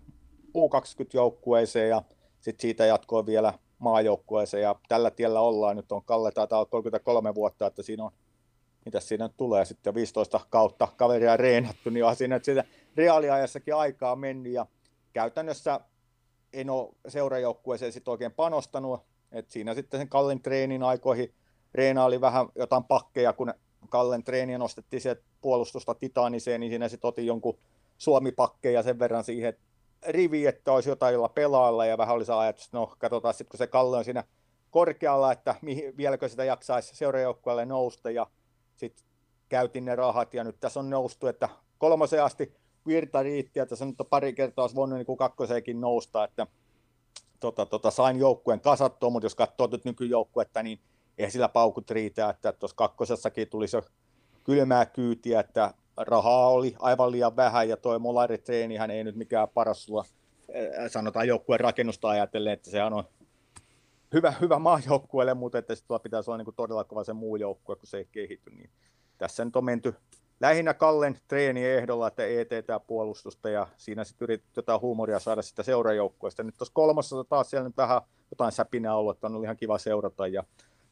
U20-joukkueeseen ja sitten siitä jatkoi vielä maajoukkueeseen ja tällä tiellä ollaan. Nyt on Kalle taitaa olla 33 vuotta, että siinä on, mitä siinä tulee sitten 15 kautta kaveria reenattu, niin on siinä että siitä reaaliajassakin aikaa mennyt ja käytännössä en ole seurajoukkueeseen sitten oikein panostanut, että siinä sitten sen Kallen treenin aikoihin reenaali vähän jotain pakkeja, kun Kallen treeniä nostettiin se puolustusta titaaniseen, niin siinä sitten otin jonkun Suomi-pakkeja sen verran siihen, rivi, että olisi jotain, jolla pelailla, ja vähän olisi ajatus, että no katsotaan sitten, kun se Kalle on siinä korkealla, että mihin, vieläkö sitä jaksaisi seurajoukkueelle nousta, ja sitten käytin ne rahat, ja nyt tässä on noustu, että kolmoseen asti virta riitti, että se nyt pari kertaa olisi voinut niin kakkoseenkin nousta, että tota, tota, sain joukkueen kasattua, mutta jos katsoo nyt nykyjoukkuetta, niin ei sillä paukut riitä, että tuossa kakkosessakin tulisi jo kylmää kyytiä, että rahaa oli aivan liian vähän ja tuo hän ei nyt mikään paras sulla, sanotaan joukkueen rakennusta ajatellen, että se on hyvä, hyvä maajoukkueelle, mutta että sitten pitäisi olla niin todella kova se muu joukkue, kun se ei kehity. Niin tässä nyt on menty lähinnä Kallen treeni ehdolla, että tämä puolustusta ja siinä sitten yritetty jotain huumoria saada sitä seurajoukkueesta. Nyt tuossa kolmassa taas siellä nyt vähän jotain säpinää ollut, että on ollut ihan kiva seurata ja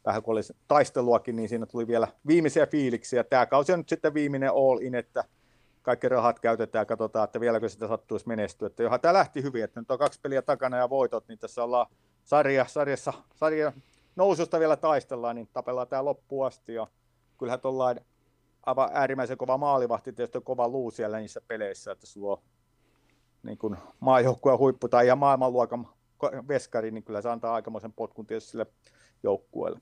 vähän kun oli taisteluakin, niin siinä tuli vielä viimeisiä fiiliksiä. Tämä kausi on nyt sitten viimeinen all in, että kaikki rahat käytetään ja katsotaan, että vieläkö sitä sattuisi menestyä. Että johan tämä lähti hyvin, että nyt on kaksi peliä takana ja voitot, niin tässä ollaan sarja, sarjassa, sarja noususta vielä taistellaan, niin tapellaan tämä loppuun asti. Ja kyllähän tuollain aivan äärimmäisen kova maalivahti, tietysti kova luu siellä niissä peleissä, että sulla on niin kuin maajoukkueen huippu tai ja maailmanluokan veskari, niin kyllä se antaa aikamoisen potkun tietysti sille joukkueelle.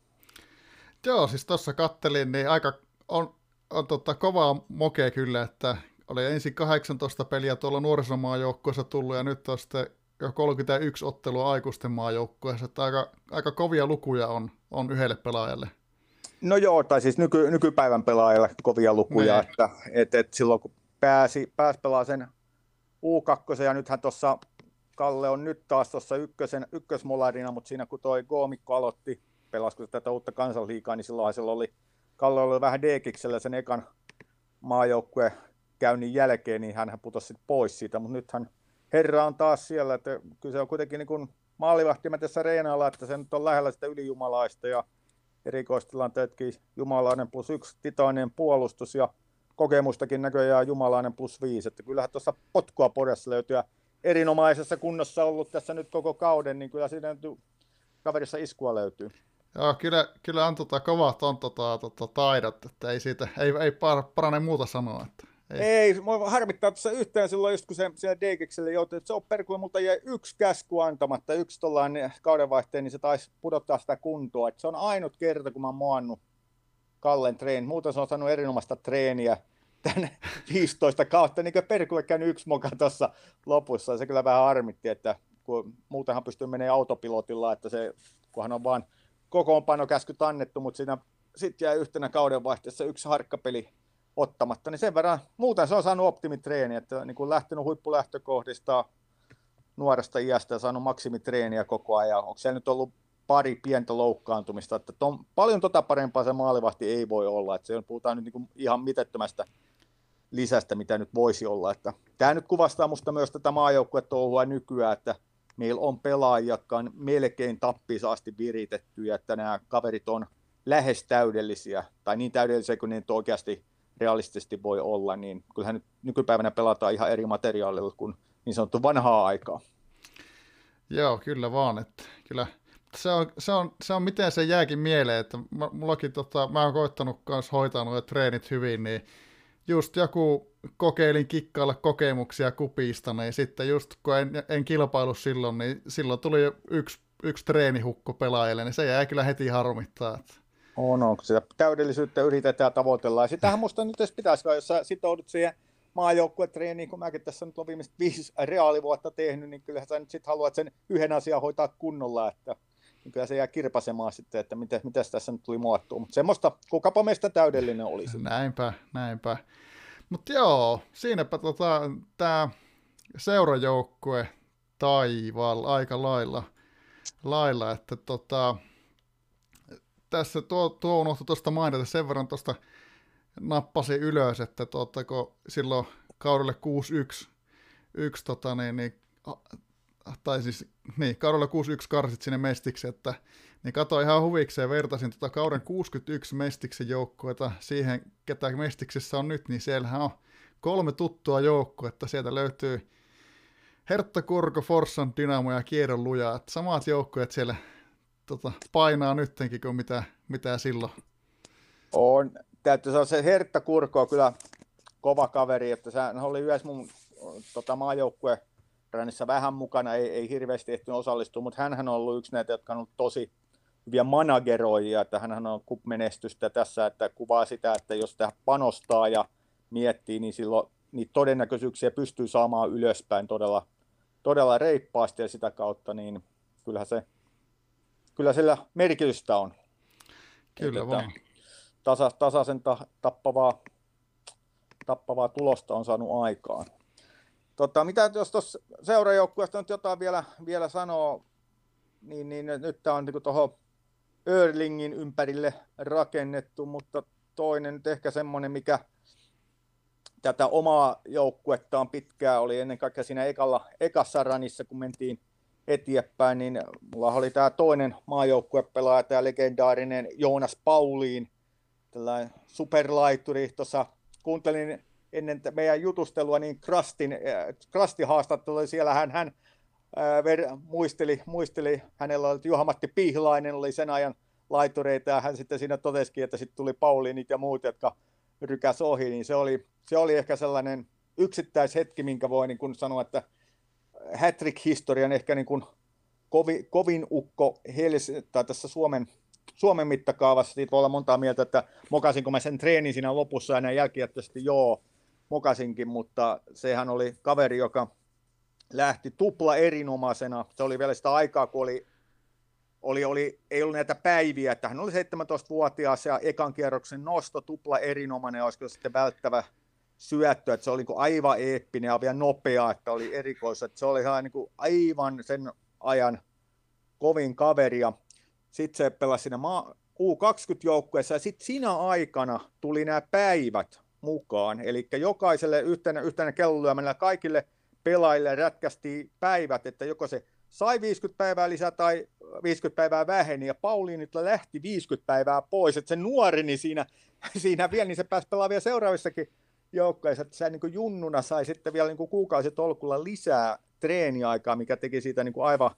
Joo, siis tuossa kattelin, niin aika on, on tota, kovaa mokea kyllä, että oli ensin 18 peliä tuolla nuorisomaajoukkueessa tullut ja nyt on sitten jo 31 ottelua aikuisten maajoukkueessa, että aika, aika kovia lukuja on, on yhdelle pelaajalle.
No joo, tai siis nyky, nykypäivän pelaajalle kovia lukuja, niin. että et, et silloin kun pääsi, pääsi pelaamaan sen U2, ja nythän tuossa Kalle on nyt taas tuossa ykkösen, ykkösmolarina, mutta siinä kun toi Goomikko aloitti pelasiko tätä uutta kansanliikaa, niin silloin sillä oli, Kalle oli vähän D-kiksellä sen ekan maajoukkueen käynnin jälkeen, niin hän putosi sit pois siitä, mutta nythän herra on taas siellä, että kyllä se on kuitenkin niin kuin maalivahtimetessä reenalla, että se nyt on lähellä sitä ylijumalaista ja erikoistilanteetkin jumalainen plus yksi titainen puolustus ja kokemustakin näköjään jumalainen plus viisi, että kyllähän tuossa potkua podessa löytyy erinomaisessa kunnossa ollut tässä nyt koko kauden, niin kyllä siinä kaverissa iskua löytyy.
Joo, kyllä, kyllä on tota, kovat on tota, tota, taidot, että ei siitä, ei, ei parane muuta sanoa. Että,
ei. ei, mua harmittaa tuossa yhteen silloin, just kun se siellä Deikekselle joutui, että se on perkulle, mutta jäi yksi käsku antamatta, yksi tuollainen kaudenvaihteen, niin se taisi pudottaa sitä kuntoa. että se on ainut kerta, kun mä oon moannut Kallen treeni. Muuten se on saanut erinomaista treeniä tänne 15 kautta, niin kuin perkulle käynyt yksi moka tuossa lopussa. Se kyllä vähän harmitti, että kun muutenhan pystyy menemään autopilotilla, että se, kunhan on vaan kokoonpanokäskyt annettu, mutta siinä sitten jäi yhtenä kauden vaihteessa yksi harkkapeli ottamatta, niin sen verran muuten se on saanut optimitreeni, että niin kuin lähtenyt huippulähtökohdista, nuoresta iästä ja saanut maksimitreeniä koko ajan. Onko siellä nyt ollut pari pientä loukkaantumista, että ton, paljon tota parempaa se maalivahti ei voi olla, että se on, puhutaan nyt niin ihan mitettömästä lisästä, mitä nyt voisi olla. Että tämä nyt kuvastaa minusta myös tätä maajoukkuetouhua nykyään, että meillä on pelaajia, jotka on melkein tappisaasti viritettyjä, että nämä kaverit on lähes täydellisiä, tai niin täydellisiä kuin ne oikeasti realistisesti voi olla, niin kyllähän nyt nykypäivänä pelataan ihan eri materiaalilla kuin niin sanottu vanhaa aikaa.
Joo, kyllä vaan. Että kyllä se on, se, on, se on miten se jääkin mieleen, että mullakin tota, mä oon koittanut kanssa hoitaa nuo treenit hyvin, niin just joku kokeilin kikkailla kokemuksia kupista, niin sitten just kun en, en kilpailu silloin, niin silloin tuli yksi, yksi treenihukko pelaajalle, niin se jää kyllä heti harmittaa. Että...
On, on, kun sitä täydellisyyttä yritetään tavoitella. Ja sitähän musta nyt pitäisi, jos sä sitoudut siihen maajoukkuetreeniin, kun mäkin tässä nyt on viimeiset viisi reaalivuotta tehnyt, niin kyllähän sä nyt sitten haluat sen yhden asian hoitaa kunnolla, että niin kyllä se jää kirpasemaan sitten, että miten, miten tässä nyt tuli muottua. Mutta semmoista, kukapa meistä täydellinen olisi.
Näinpä, näinpä. Mutta joo, siinäpä tota, tämä seurajoukkue taivaalla aika lailla, lailla että tota, tässä tuo, tuo unohtui tuosta mainita sen verran tuosta nappasi ylös, että tuota, kun silloin kaudelle 6-1 yksi, tota, niin, niin, tai siis niin, kaudella 6-1 karsit sinne mestiksi, että niin katsoin ihan huvikseen, vertasin tota kauden 61 mestiksen joukkuetta siihen, ketä mestiksessä on nyt, niin siellähän on kolme tuttua joukkuetta, sieltä löytyy Hertta Kurko, Forssan, Dynamo ja Kiedon Luja, että samat joukkueet siellä tota, painaa nyttenkin kuin mitä, mitä silloin.
On, täytyy sanoa, se Hertta Kurko on kyllä kova kaveri, että se oli yhdessä mun tota, maajoukkue vähän mukana, ei, ei hirveästi ehtinyt osallistua, mutta hän on ollut yksi näitä, jotka on ollut tosi hyviä manageroijia, että hän on kup-menestystä tässä, että kuvaa sitä, että jos tähän panostaa ja miettii, niin silloin niitä todennäköisyyksiä pystyy saamaan ylöspäin todella, todella reippaasti ja sitä kautta, niin kyllähän se, kyllä sillä merkitystä on.
Kyllä että vaan.
Tasa, tasaisen ta, tappavaa, tappavaa tulosta on saanut aikaan. Tota, mitä jos tuossa seurajoukkueesta nyt jotain vielä, vielä sanoo, niin, niin nyt tämä on niin tuohon Örlingin ympärille rakennettu, mutta toinen nyt ehkä semmoinen, mikä tätä omaa joukkuettaan pitkään oli ennen kaikkea siinä ekalla, ekassa ranissa, kun mentiin eteenpäin, niin mulla oli tämä toinen maajoukkuepelaaja, tämä legendaarinen Joonas Pauliin, tällainen superlaituri. Tuossa kuuntelin ennen meidän jutustelua, niin Krastin, äh, Krastin haastattelu, siellä. Hän, hän äh, ver, muisteli, muisteli, hänellä oli Juha-Matti Pihlainen, oli sen ajan laitureita, ja hän sitten siinä totesikin, että sitten tuli Pauliinit ja muut, jotka rykäs ohi, niin se oli, se oli ehkä sellainen yksittäishetki, minkä voi niin kuin sanoa, että Hattrick-historian ehkä niin kuin kovin, kovin ukko Hels, tai tässä Suomen, Suomen mittakaavassa, siitä voi olla montaa mieltä, että mokasinko mä sen treenin siinä lopussa ja näin jälkijättöisesti joo, mokasinkin, mutta sehän oli kaveri, joka lähti tupla erinomaisena. Se oli vielä sitä aikaa, kun oli, oli, oli, ei ollut näitä päiviä, että hän oli 17-vuotias ja ekan kierroksen nosto tupla erinomainen, olisiko sitten välttävä syöttö, että se oli niin aivan eeppinen ja vielä nopea, että oli erikois, että se oli ihan niin kuin aivan sen ajan kovin kaveri ja sitten se pelasi siinä U20-joukkueessa ja sitten siinä aikana tuli nämä päivät mukaan, eli jokaiselle yhtenä, yhtenä kellolyömällä kaikille pelaajille rätkästi päivät, että joko se sai 50 päivää lisää tai 50 päivää väheni, ja Pauliinilla lähti 50 päivää pois, että se nuoreni siinä, siinä vielä, niin se pääsi pelaamaan vielä seuraavissakin joukkoissa, että se niin junnuna sai sitten vielä niin kuukausitolkulla lisää treeniaikaa, mikä teki siitä niin kuin aivan,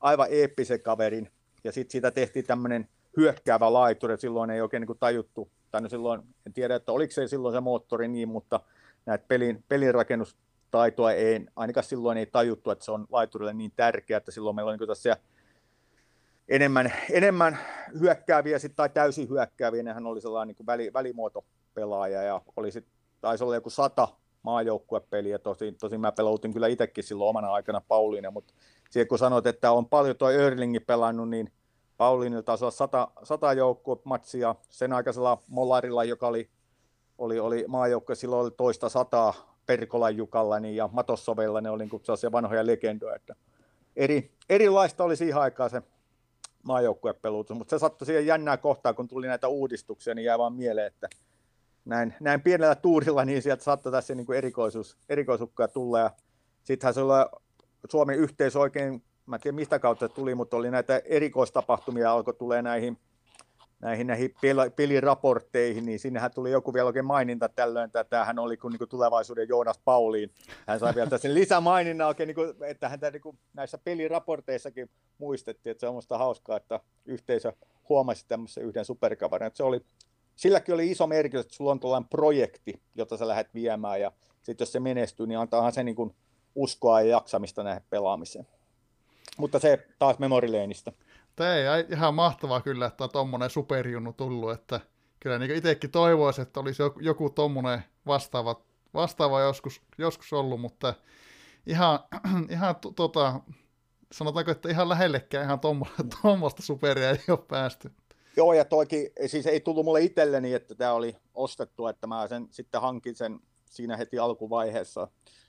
aivan eeppisen kaverin. Ja sitten siitä tehtiin tämmöinen hyökkäävä laituri, silloin ei oikein niin tajuttu, tai no silloin, en tiedä, että oliko se silloin se moottori niin, mutta näitä pelin, pelinrakennustaitoa ei, ainakaan silloin ei tajuttu, että se on laiturille niin tärkeää, että silloin meillä on niin tässä enemmän, enemmän hyökkääviä sit, tai täysin hyökkääviä, nehän oli sellainen niin väli, välimuotopelaaja, ja oli sitten taisi olla joku sata maajoukkuepeliä, tosin, tosin mä peloutin kyllä itsekin silloin omana aikana Pauliina, mutta siihen kun sanoit, että on paljon tuo Örlingi pelannut, niin Pauliinilla taisi olla sata, sata joukkuematsia. Sen aikaisella Molarilla, joka oli, oli, oli maajoukkue, silloin oli toista sataa Perkolan Jukalla niin, ja Matossovella, ne oli niin sellaisia vanhoja legendoja, että eri, erilaista oli siihen aikaan se maajoukkuepelutus, mutta se sattui siihen jännää kohtaa, kun tuli näitä uudistuksia, niin jäi vaan mieleen, että näin, näin pienellä tuurilla, niin sieltä saattoi tässä niin erikoisuus, erikoisukkoja tulla, ja sittenhän se oli Suomen yhteisö oikein, mä en tiedä mistä kautta tuli, mutta oli näitä erikoistapahtumia, alkoi tulee näihin näihin, näihin peliraportteihin, niin sinnehän tuli joku vielä oikein maininta tällöin, että tämähän oli kuin, niin kuin tulevaisuuden Joonas Pauliin. Hän sai vielä sen lisämaininnan oikein, niin kuin, että häntä niin kuin näissä peliraporteissakin muistettiin, että se on musta hauskaa, että yhteisö huomasi tämmöisen yhden superkavarin. Että se oli, silläkin oli iso merkitys, että sulla on tällainen projekti, jota sä lähdet viemään, ja sitten jos se menestyy, niin antaahan se niin kuin uskoa ja jaksamista näihin pelaamiseen. Mutta se taas Memorileynistä.
Tämä ei ihan mahtavaa kyllä, että on tuommoinen superjunnu tullut, että kyllä niin itsekin toivoisi, että olisi joku, joku tuommoinen vastaava, vastaava joskus, joskus ollut, mutta ihan, ihan tota, sanotaanko, että ihan lähellekään ihan tuommoista superia ei ole päästy.
Joo, ja toikin, siis ei tullut mulle itselleni, että tämä oli ostettu, että mä sen sitten hankin sen siinä heti alkuvaiheessa.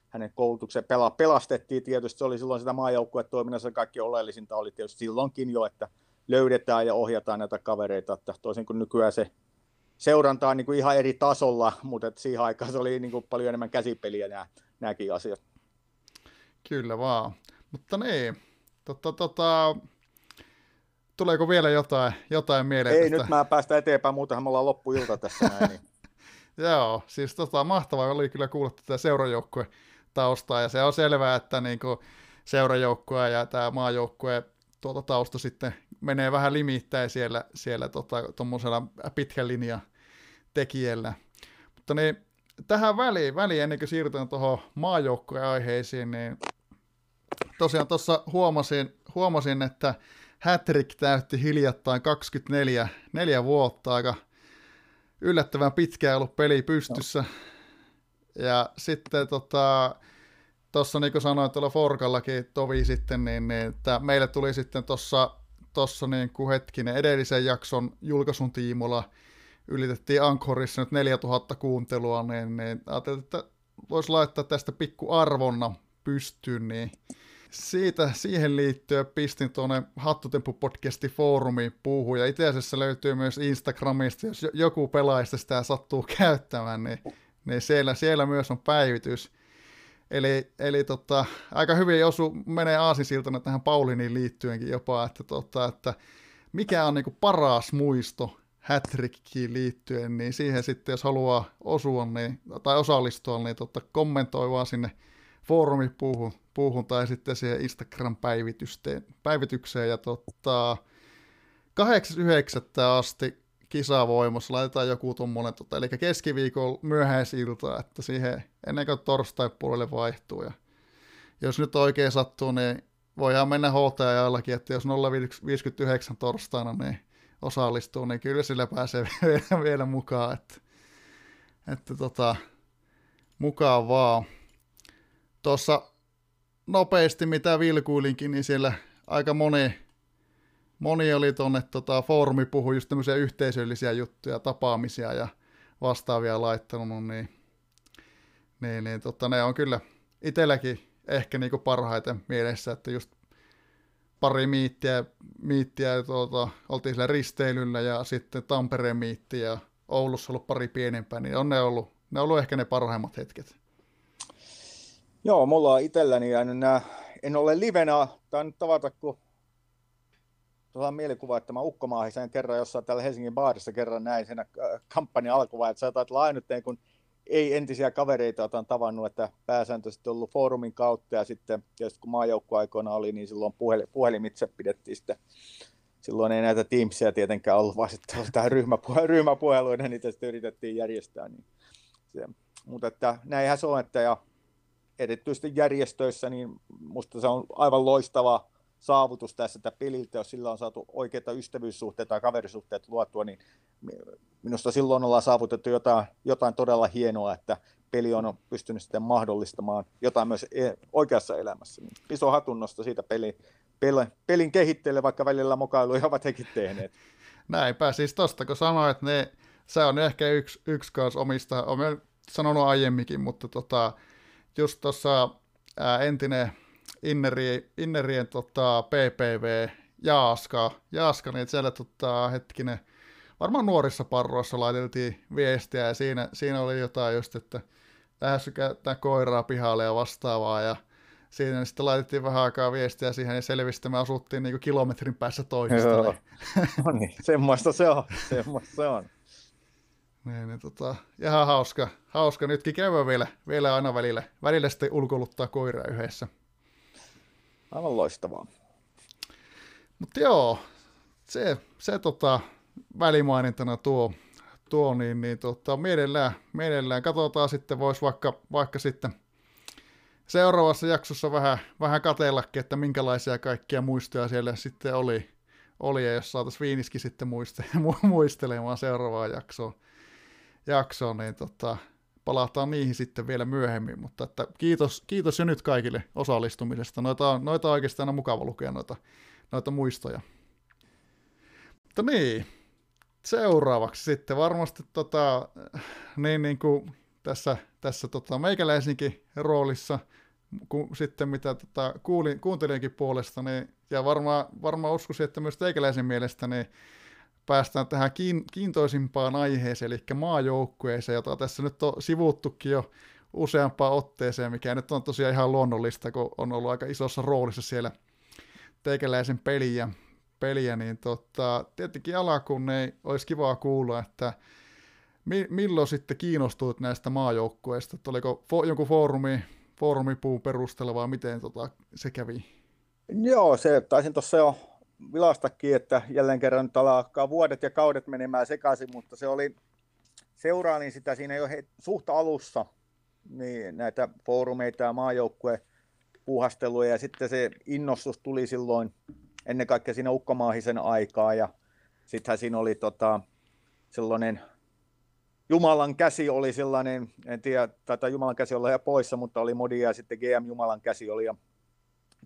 Hänen koulutuksen pela, pelastettiin tietysti, se oli silloin sitä maajoukkuetoiminnassa. Kaikki oleellisinta oli tietysti silloinkin jo, että löydetään ja ohjataan näitä kavereita, että toisin kuin nykyään se seuranta on niin kuin ihan eri tasolla, mutta että siihen aikaan se oli niin kuin paljon enemmän käsipeliä nämä, nämäkin asiat.
Kyllä vaan, mutta niin, tota, tota, tuleeko vielä jotain, jotain mieleen?
Ei, tästä? nyt mä päästään eteenpäin, muutenhan me ollaan loppuilta tässä näin. Niin.
Joo, siis tota, mahtavaa oli kyllä kuulla tätä seurajoukkueen taustaa, ja se on selvää, että niin kuin seurajoukkue ja tämä maajoukkue tuota tausta sitten menee vähän limittäin siellä, siellä tuommoisella tota, pitkän linjan tekijällä. Mutta niin, tähän väliin, väliin ennen kuin siirrytään tuohon maajoukkueen aiheisiin, niin tosiaan tuossa huomasin, huomasin, että Hattrick täytti hiljattain 24 4 vuotta, aika yllättävän pitkään ollut peli pystyssä. No. Ja sitten tota, tuossa niin kuin sanoin tuolla Forkallakin tovi sitten, niin, niin että meille tuli sitten tuossa tossa niin kuin hetkinen edellisen jakson julkaisun tiimolla ylitettiin Anchorissa nyt 4000 kuuntelua, niin, niin ajattelin, että voisi laittaa tästä pikku arvonna pystyyn, niin siitä, siihen liittyen pistin tuonne Hattutemppu podcasti foorumiin puuhun, ja itse asiassa löytyy myös Instagramista, jos joku pelaajista sitä sattuu käyttämään, niin, niin siellä, siellä myös on päivitys. Eli, eli tota, aika hyvin osu, menee aasinsiltana tähän Pauliniin liittyenkin jopa, että, tota, että mikä on niinku paras muisto Hattrickiin liittyen, niin siihen sitten jos haluaa osua niin, tai osallistua, niin tota, kommentoi vaan sinne foorumipuuhun puuhun, tai sitten siihen Instagram-päivitykseen. Ja tota, 8.9. asti kisavoimassa, laitetaan joku tuommoinen, tota, eli keskiviikon myöhäisilta, että siihen ennen kuin torstai puolelle vaihtuu. Ja jos nyt oikein sattuu, niin voidaan mennä HTA-jallakin, että jos 059 torstaina niin osallistuu, niin kyllä sillä pääsee vielä, vielä mukaan, että, että tota, mukaan vaan. Tuossa nopeasti, mitä vilkuilinkin, niin siellä aika moni moni oli tuonne tota, foorumi puhui just tämmöisiä yhteisöllisiä juttuja, tapaamisia ja vastaavia laittanut, niin, niin, niin tota, ne on kyllä itselläkin ehkä niinku parhaiten mielessä, että just pari miittiä, miittiä tuota, oltiin siellä risteilyllä ja sitten Tampereen miitti ja Oulussa ollut pari pienempää, niin on ne ollut, ne on ollut ehkä ne parhaimmat hetket.
Joo, mulla on itselläni jäänyt nämä, en ole livenä tainnut tavata kuin tuolla on mielikuva, että mä ukkomaahisen kerran jossain täällä Helsingin baarissa kerran näin siinä äh, kampanjan alkuvaiheessa, että sä ainut kun ei entisiä kavereita, joita on tavannut, että pääsääntöisesti ollut foorumin kautta ja sitten tietysti kun maajoukkuaikoina oli, niin silloin puhel, puhelimitse pidettiin sitten silloin ei näitä Teamsia tietenkään ollut, vaan sitten tähän ryhmäpuhe- ryhmäpuheluina niitä sitten yritettiin järjestää. Niin se, mutta että näinhän se on, että ja erityisesti järjestöissä, niin musta se on aivan loistava saavutus tässä, että peliltä, jos sillä on saatu oikeita ystävyyssuhteita tai kaverisuhteita luotua, niin minusta silloin ollaan saavutettu jotain, jotain todella hienoa, että peli on pystynyt sitten mahdollistamaan jotain myös e- oikeassa elämässä. Niin iso hatunnosto siitä peli, peli, pelin kehitteelle, vaikka välillä mokailuja ovat hekin tehneet.
Näinpä, siis tosta kun sanoit, että ne, se on ehkä yksi, yksi kanssa omista, olen sanonut aiemminkin, mutta tota, just tuossa entinen Inneri, Innerien tota, PPV, Jaaska, Jaaska, niin siellä tota, hetkinen, varmaan nuorissa parroissa laiteltiin viestiä ja siinä, siinä oli jotain just, että lähestykää koiraa pihalle ja vastaavaa ja siinä niin sitten laitettiin vähän aikaa viestiä siihen ja selvistä me asuttiin niin kilometrin päässä toisesta. Joo.
Niin. no niin, semmoista se on, semmoista se on.
Niin, niin tota, ihan hauska, hauska. Nytkin käydään vielä, vielä aina välillä, välillä sitten ulkoiluttaa koiraa yhdessä.
Aivan loistavaa.
Mutta joo, se, se tota, välimainintana tuo, tuo niin, niin tota, mielellään, mielellään. Katsotaan sitten, voisi vaikka, vaikka sitten seuraavassa jaksossa vähän, vähän katsellakin, että minkälaisia kaikkia muistoja siellä sitten oli, oli ja jos saataisiin Viiniskin sitten muiste, muistelemaan seuraavaa jaksoa, jaksoa niin tota, palataan niihin sitten vielä myöhemmin, mutta että kiitos, kiitos jo nyt kaikille osallistumisesta. Noita on, noita on oikeastaan aina mukava lukea noita, noita muistoja. Mutta niin, seuraavaksi sitten varmasti tota, niin, niin kuin tässä, tässä tota, meikäläisinkin roolissa, kun sitten mitä tota, kuulin, kuuntelijankin puolesta, niin, ja varmaan varmaa uskoisin, että myös teikäläisen mielestä, niin päästään tähän kiintoisimpaan aiheeseen, eli maajoukkueeseen, jota tässä nyt on sivuttukin jo useampaan otteeseen, mikä nyt on tosiaan ihan luonnollista, kun on ollut aika isossa roolissa siellä teikäläisen peliä, peliä niin tota, tietenkin alkuun ei olisi kivaa kuulla, että mi- milloin sitten kiinnostuit näistä maajoukkueista, oliko fo- jonkun foorumi, foorumipuun perusteella vai miten tota, se kävi?
Joo, se taisin tuossa jo vilastakin, että jälleen kerran nyt alkaa vuodet ja kaudet menemään sekaisin, mutta se oli, seurailin sitä siinä jo he, alussa, niin näitä foorumeita ja maajoukkueen puuhasteluja, ja sitten se innostus tuli silloin ennen kaikkea siinä ukkomaahisen aikaa, ja sittenhän siinä oli tota, sellainen Jumalan käsi oli sellainen, en tiedä, tätä Jumalan käsi olla jo poissa, mutta oli modia ja sitten GM Jumalan käsi oli ja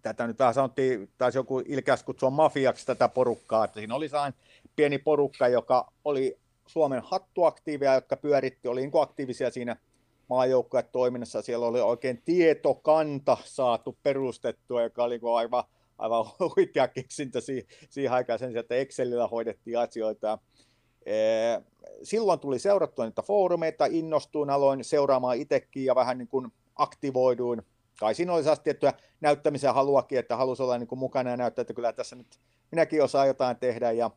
tätä nyt vähän sanottiin, taisi joku ilkeästi kutsua mafiaksi tätä porukkaa, että siinä oli sain pieni porukka, joka oli Suomen hattuaktiiveja, jotka pyöritti, oli niin aktiivisia siinä toiminnassa. Siellä oli oikein tietokanta saatu perustettua, joka oli niin aivan, aivan huikea keksintä siihen aikaan sen että Excelillä hoidettiin asioita. Silloin tuli seurattua niitä foorumeita, innostuin, aloin seuraamaan itsekin ja vähän niin kuin aktivoiduin kai siinä oli sellaista tiettyä näyttämisen haluakin, että halusi olla niin kuin mukana ja näyttää, että kyllä tässä nyt minäkin osaan jotain tehdä. Ja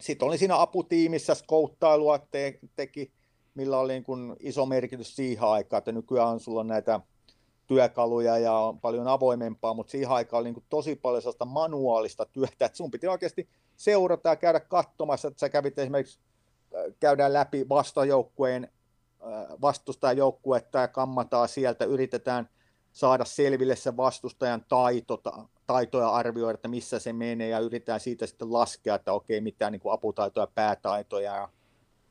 sitten olin siinä aputiimissä, skouttailua te- teki, millä oli niin kuin iso merkitys siihen aikaan, että nykyään on sulla näitä työkaluja ja on paljon avoimempaa, mutta siihen aikaan oli niin kuin tosi paljon sellaista manuaalista työtä, että sun piti oikeasti seurata ja käydä katsomassa, että sä kävit esimerkiksi äh, käydään läpi vastajoukkueen äh, vastustajajoukkuetta ja kammataan sieltä, yritetään – saada selville se vastustajan taito, taitoja arvioida, että missä se menee ja yritetään siitä sitten laskea, että okei, mitä niin kuin aputaitoja, päätaitoja ja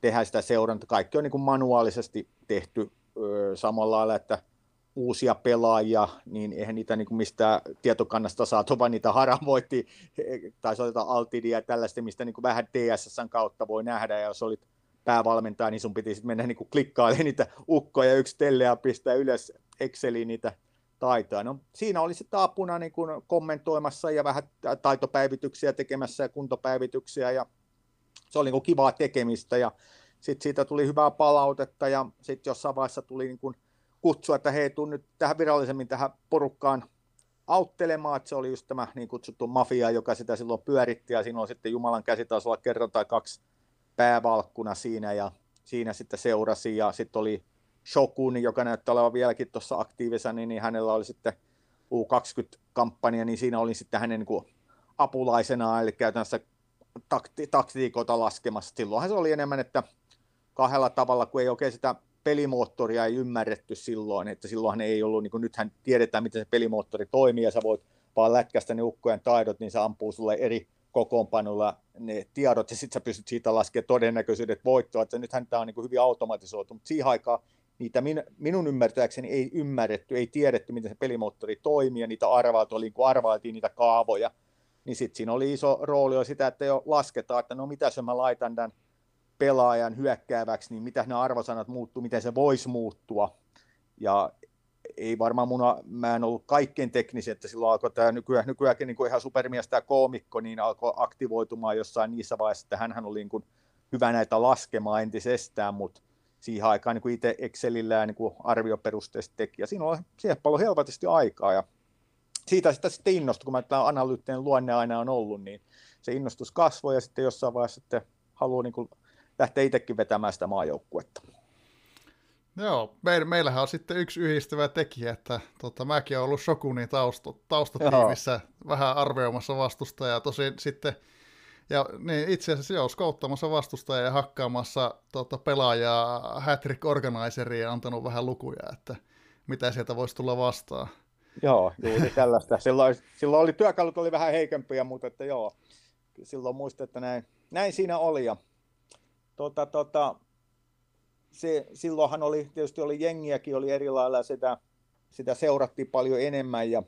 tehdään sitä seuranta. Kaikki on niin kuin manuaalisesti tehty ö, samalla lailla, että uusia pelaajia, niin eihän niitä niin kuin mistään tietokannasta saatu, vaan niitä haravoitti, tai soitetaan Altidia ja tällaista, mistä niin kuin vähän TSSn kautta voi nähdä, ja jos olit päävalmentaja, niin sun piti sitten mennä niin kuin klikkailemaan niitä ukkoja yksi ja pistää ylös Exceliin niitä taitoja. No, siinä oli sitten apuna niin kuin kommentoimassa ja vähän taitopäivityksiä tekemässä ja kuntopäivityksiä ja se oli niin kivaa tekemistä ja sitten siitä tuli hyvää palautetta ja sitten jossain vaiheessa tuli niin kuin kutsua, että hei, tuu nyt tähän virallisemmin tähän porukkaan auttelemaan, että se oli just tämä niin kutsuttu mafia, joka sitä silloin pyöritti ja siinä on sitten Jumalan käsi taisi olla kerran tai kaksi päävalkkuna siinä ja siinä sitten seurasi ja sitten oli Shokun, joka näyttää olevan vieläkin tuossa aktiivisena, niin, niin hänellä oli sitten U20-kampanja, niin siinä oli sitten hänen niin kuin apulaisena, eli käytännössä takti, taktiikoita laskemassa. Silloinhan se oli enemmän, että kahdella tavalla, kun ei oikein sitä pelimoottoria ei ymmärretty silloin, että silloinhan ei ollut, niin kuin nythän tiedetään, miten se pelimoottori toimii, ja sä voit vaan lätkästä ne ukkojen taidot, niin se ampuu sulle eri kokoonpanolla ne tiedot, ja sitten sä pystyt siitä laskemaan todennäköisyydet voittoa, että nythän tämä on niin kuin hyvin automatisoitu, mutta siihen aikaan niitä min, minun ymmärtääkseni ei ymmärretty, ei tiedetty, miten se pelimoottori toimii, ja niitä arvailtu oli, kun arvailtiin niitä kaavoja, niin sitten siinä oli iso rooli jo sitä, että jo lasketaan, että no mitä jos mä laitan tämän pelaajan hyökkääväksi, niin mitä ne arvosanat muuttuu, miten se voisi muuttua. Ja ei varmaan mun, mä en ollut kaikkein teknisin, että silloin alkoi tämä nykyään, nykyäänkin niin kuin ihan supermies tämä koomikko, niin alkoi aktivoitumaan jossain niissä vaiheissa, että hän oli niin kuin hyvä näitä laskemaan entisestään, mutta siihen aikaan niin kuin itse Excelillä ja niin kuin arvioperusteisesti teki, ja siinä oli siihen paljon helposti aikaa, ja siitä sitä sitten innostui, kun mä tämä analyyttinen luonne aina on ollut, niin se innostus kasvoi, ja sitten jossain vaiheessa sitten haluaa niin kuin lähteä itsekin vetämään sitä maajoukkuetta.
Joo, me, meillähän on sitten yksi yhdistävä tekijä, että tota, mäkin olen ollut Shokunin tausta, taustatiimissä Joo. vähän arvioimassa vastustajaa, tosin sitten ja niin itse asiassa joo, skouttamassa vastustajaa ja hakkaamassa tota, pelaajaa Hattrick Organizeriin ja antanut vähän lukuja, että mitä sieltä voisi tulla vastaan.
Joo, juuri tällaista. Silloin, silloin oli työkalut oli vähän heikempiä, mutta että joo, silloin muistin, että näin, näin siinä oli. Ja, tota, tota, se, silloinhan oli, tietysti oli jengiäkin, oli eri lailla, sitä, sitä seurattiin paljon enemmän ja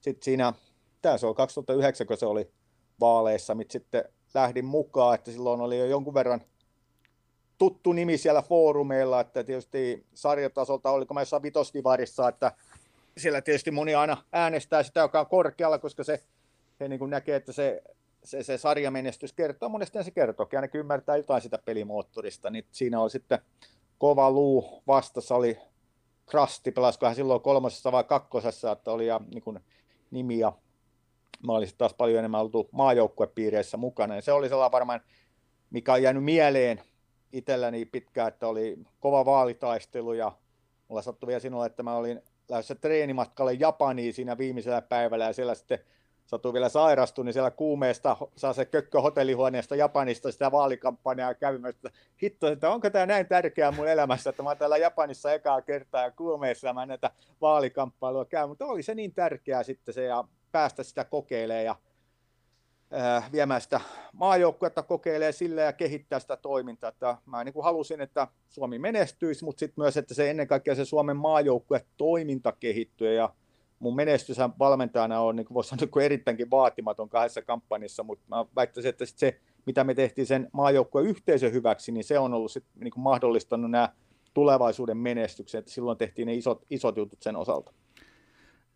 sitten siinä, tässä on 2009, kun se oli vaaleissa, mitä sitten lähdin mukaan, että silloin oli jo jonkun verran tuttu nimi siellä foorumeilla, että tietysti sarjatasolta, oliko mä jossain vitosdivarissa, että siellä tietysti moni aina äänestää sitä, joka on korkealla, koska se, se niin näkee, että se, se, se sarjamenestys kertoo, monesti se kertoo, ainakin ymmärtää jotain sitä pelimoottorista, niin siinä oli sitten kova luu vastassa, oli Krasti, pelaskohan silloin kolmosessa vai kakkosessa, että oli ja niin nimi ja mä olisin taas paljon enemmän oltu maajoukkuepiireissä mukana. Ja se oli sellainen varmaan, mikä on jäänyt mieleen itselläni pitkään, että oli kova vaalitaistelu ja mulla sattui vielä sinulle, että mä olin lähdössä treenimatkalle Japaniin siinä viimeisellä päivällä ja siellä sitten sattui vielä sairastumaan, niin siellä kuumeesta saa se kökkö hotellihuoneesta Japanista sitä vaalikampanjaa että hitto, että onko tämä näin tärkeää mun elämässä, että mä oon täällä Japanissa ekaa kertaa ja kuumeessa mä näitä vaalikamppailua käyn, mutta oli se niin tärkeää sitten se ja päästä sitä kokeilemaan ja äh, viemään sitä maajoukkuetta kokeilee sillä ja kehittää sitä toimintaa. Että mä niin kuin halusin, että Suomi menestyisi, mutta sitten myös, että se ennen kaikkea se Suomen maajoukkue toiminta kehittyy ja mun menestyshän valmentajana on, niin voisi sanoa, erittäinkin vaatimaton kahdessa kampanjassa, mutta mä väittäisin, että sit se, mitä me tehtiin sen maajoukkueen yhteisön hyväksi, niin se on ollut sit, niin kuin mahdollistanut nämä tulevaisuuden menestykset, silloin tehtiin ne isot, isot jutut sen osalta.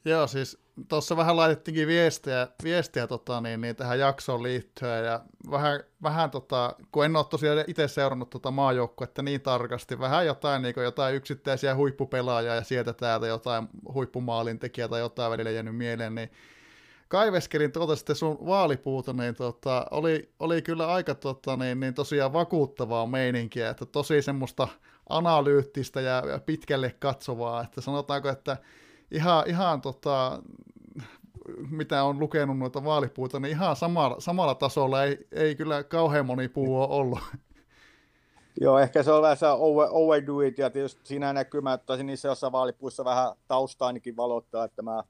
Joo, siis tuossa vähän laitettiinkin viestiä, viestiä tota, niin, niin, tähän jaksoon liittyen, ja vähän, vähän tota, kun en ole tosiaan itse seurannut tota maajoukkuetta niin tarkasti, vähän jotain, niin jotain yksittäisiä huippupelaajia ja sieltä täältä jotain huippumaalintekijää tai jotain välillä jäänyt mieleen, niin kaiveskelin tuota sitten sun vaalipuuta, niin tota, oli, oli kyllä aika tota, niin, niin tosiaan vakuuttavaa meininkiä, että tosi semmoista analyyttistä ja, ja pitkälle katsovaa, että sanotaanko, että ihan, ihan tota, mitä on lukenut noita vaalipuuta, niin ihan samalla, samalla tasolla ei, ei kyllä kauhean moni puu ole ollut.
Joo, ehkä se on vähän overdo it, ja tietysti siinä näkyy, mä ottaisin niissä jossain vaalipuissa vähän taustaa ainakin valottaa, että mä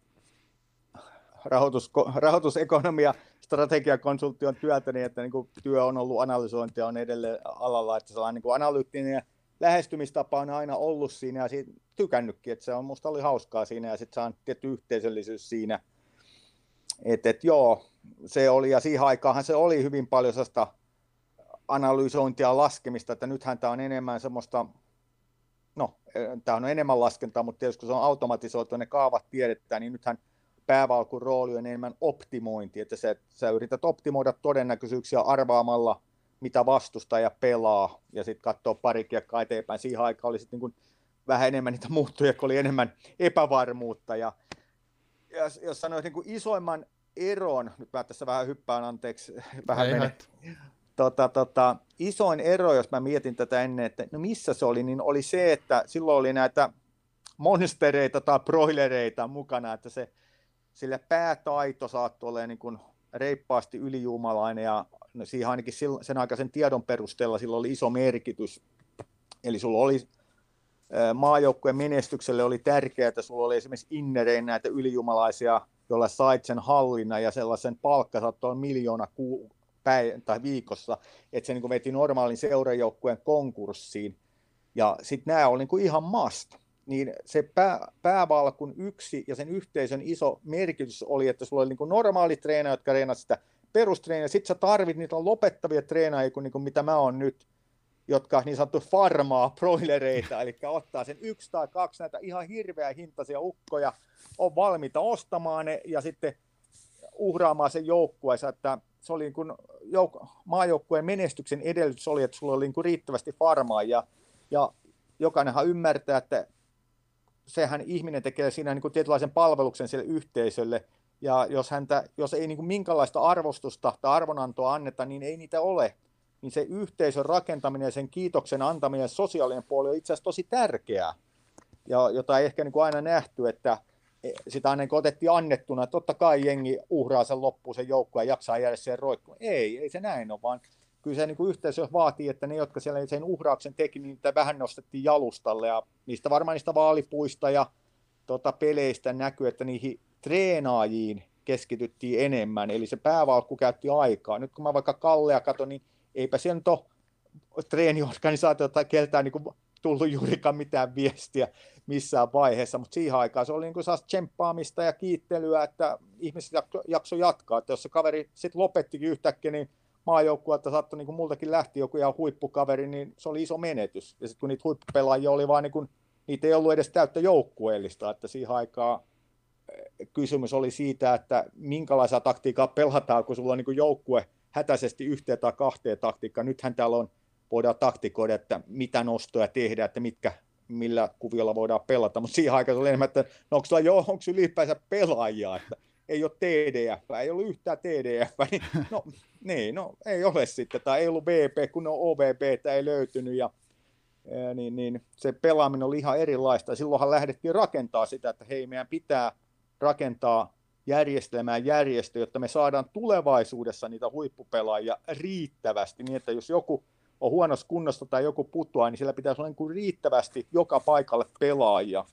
rahoitus, rahoitusekonomia strategiakonsultti on työtä, niin että niin kuin työ on ollut analysointia on edelleen alalla, että sellainen niin kuin analyyttinen lähestymistapa on aina ollut siinä ja siitä tykännytkin, että se on musta oli hauskaa siinä ja sitten se on tietty yhteisöllisyys siinä. Että et, joo, se oli ja siihen aikaanhan se oli hyvin paljon sellaista analysointia laskemista, että nythän tämä on enemmän semmoista, no tämä on enemmän laskentaa, mutta tietysti kun se on automatisoitu ne kaavat tiedetään, niin nythän päävalkun rooli on enemmän optimointi, että sä, sä yrität optimoida todennäköisyyksiä arvaamalla – mitä vastustaja pelaa, ja sitten katsoa pari kiekkaa eteenpäin. Siihen aikaan oli sitten niin vähän enemmän niitä muuttuja, kun oli enemmän epävarmuutta. Ja, ja jos sanoisi niin kuin isoimman eron, nyt mä tässä vähän hyppään, anteeksi, vähän menen. Tota, tota, isoin ero, jos mä mietin tätä ennen, että no missä se oli, niin oli se, että silloin oli näitä monstereita tai broilereita mukana, että se sille päätaito saattoi olla niin kuin reippaasti ylijumalainen ja no siihen ainakin sen aikaisen tiedon perusteella sillä oli iso merkitys. Eli sulla oli maajoukkueen menestykselle oli tärkeää, että sulla oli esimerkiksi innerein näitä ylijumalaisia, joilla sait sen hallinnan ja sellaisen palkka saattoi olla miljoona ku, päin, tai viikossa, että se niin veti normaalin seurajoukkueen konkurssiin. Ja sitten nämä oli niin ihan must. Niin se pää, päävalkun yksi ja sen yhteisön iso merkitys oli, että sulla oli niin normaali treenaajat, jotka treenasivat sitä perustreeniä, sitten sä tarvit niitä lopettavia treenaajia, niin kuin mitä mä oon nyt, jotka niin sanottu farmaa broilereita, eli ottaa sen yksi tai kaksi näitä ihan hirveä hintaisia ukkoja, on valmiita ostamaan ne ja sitten uhraamaan sen joukkueensa, että se oli niin kuin jouk- maajoukkueen menestyksen edellytys oli, että sulla oli niin kuin riittävästi farmaa ja, ja jokainenhan ymmärtää, että sehän ihminen tekee siinä niin kuin tietynlaisen palveluksen sille yhteisölle, ja jos, häntä, jos ei niin kuin minkälaista arvostusta tai arvonantoa anneta, niin ei niitä ole. Niin se yhteisön rakentaminen ja sen kiitoksen antaminen sosiaalinen puoli on itse asiassa tosi tärkeää. Ja jota ei ehkä niin kuin aina nähty, että e, sitä aina niin otettiin annettuna, että totta kai jengi uhraa sen loppuun sen joukkueen ja jaksaa jäädä siihen roikkuun. Ei, ei se näin ole, vaan kyllä se niin kuin yhteisö vaatii, että ne, jotka siellä sen uhrauksen teki, niin niitä vähän nostettiin jalustalle ja niistä varmaan niistä vaalipuista ja tota, peleistä näkyy, että niihin treenaajiin keskityttiin enemmän, eli se päävalkku käytti aikaa. Nyt kun mä vaikka Kallea katson, niin eipä sen to treeniorganisaatio tai keltään niin tullut juurikaan mitään viestiä missään vaiheessa, mutta siihen aikaan se oli niin kuin tsemppaamista ja kiittelyä, että ihmiset jakso jatkaa, että jos se kaveri sitten lopettikin yhtäkkiä, niin maajoukkueelta saattoi niin kuin multakin lähti joku ihan huippukaveri, niin se oli iso menetys. Ja sitten kun niitä huippupelaajia oli vaan niin kuin, niitä ei ollut edes täyttä joukkueellista, että siihen aikaan eh, kysymys oli siitä, että minkälaisia taktiikkaa pelataan, kun sulla on niin joukkue hätäisesti yhteen tai kahteen taktiikkaa. Nythän täällä on, voidaan taktikoida, että mitä nostoja tehdään, että mitkä, millä kuviolla voidaan pelata, mutta siihen aikaan oli enemmän, että no onko jo, onko ylipäänsä pelaajia, että ei ole TDF, ei ollut yhtään TDF, niin no, niin, no ei ole sitten, tai ei ollut VP, kun on OVP, ei löytynyt, ja, niin, niin, se pelaaminen oli ihan erilaista, silloinhan lähdettiin rakentaa sitä, että hei, meidän pitää rakentaa järjestelmään järjestö, jotta me saadaan tulevaisuudessa niitä huippupelaajia riittävästi, niin että jos joku on huonossa kunnossa tai joku putoaa, niin sillä pitäisi olla niin kuin riittävästi joka paikalle pelaajia.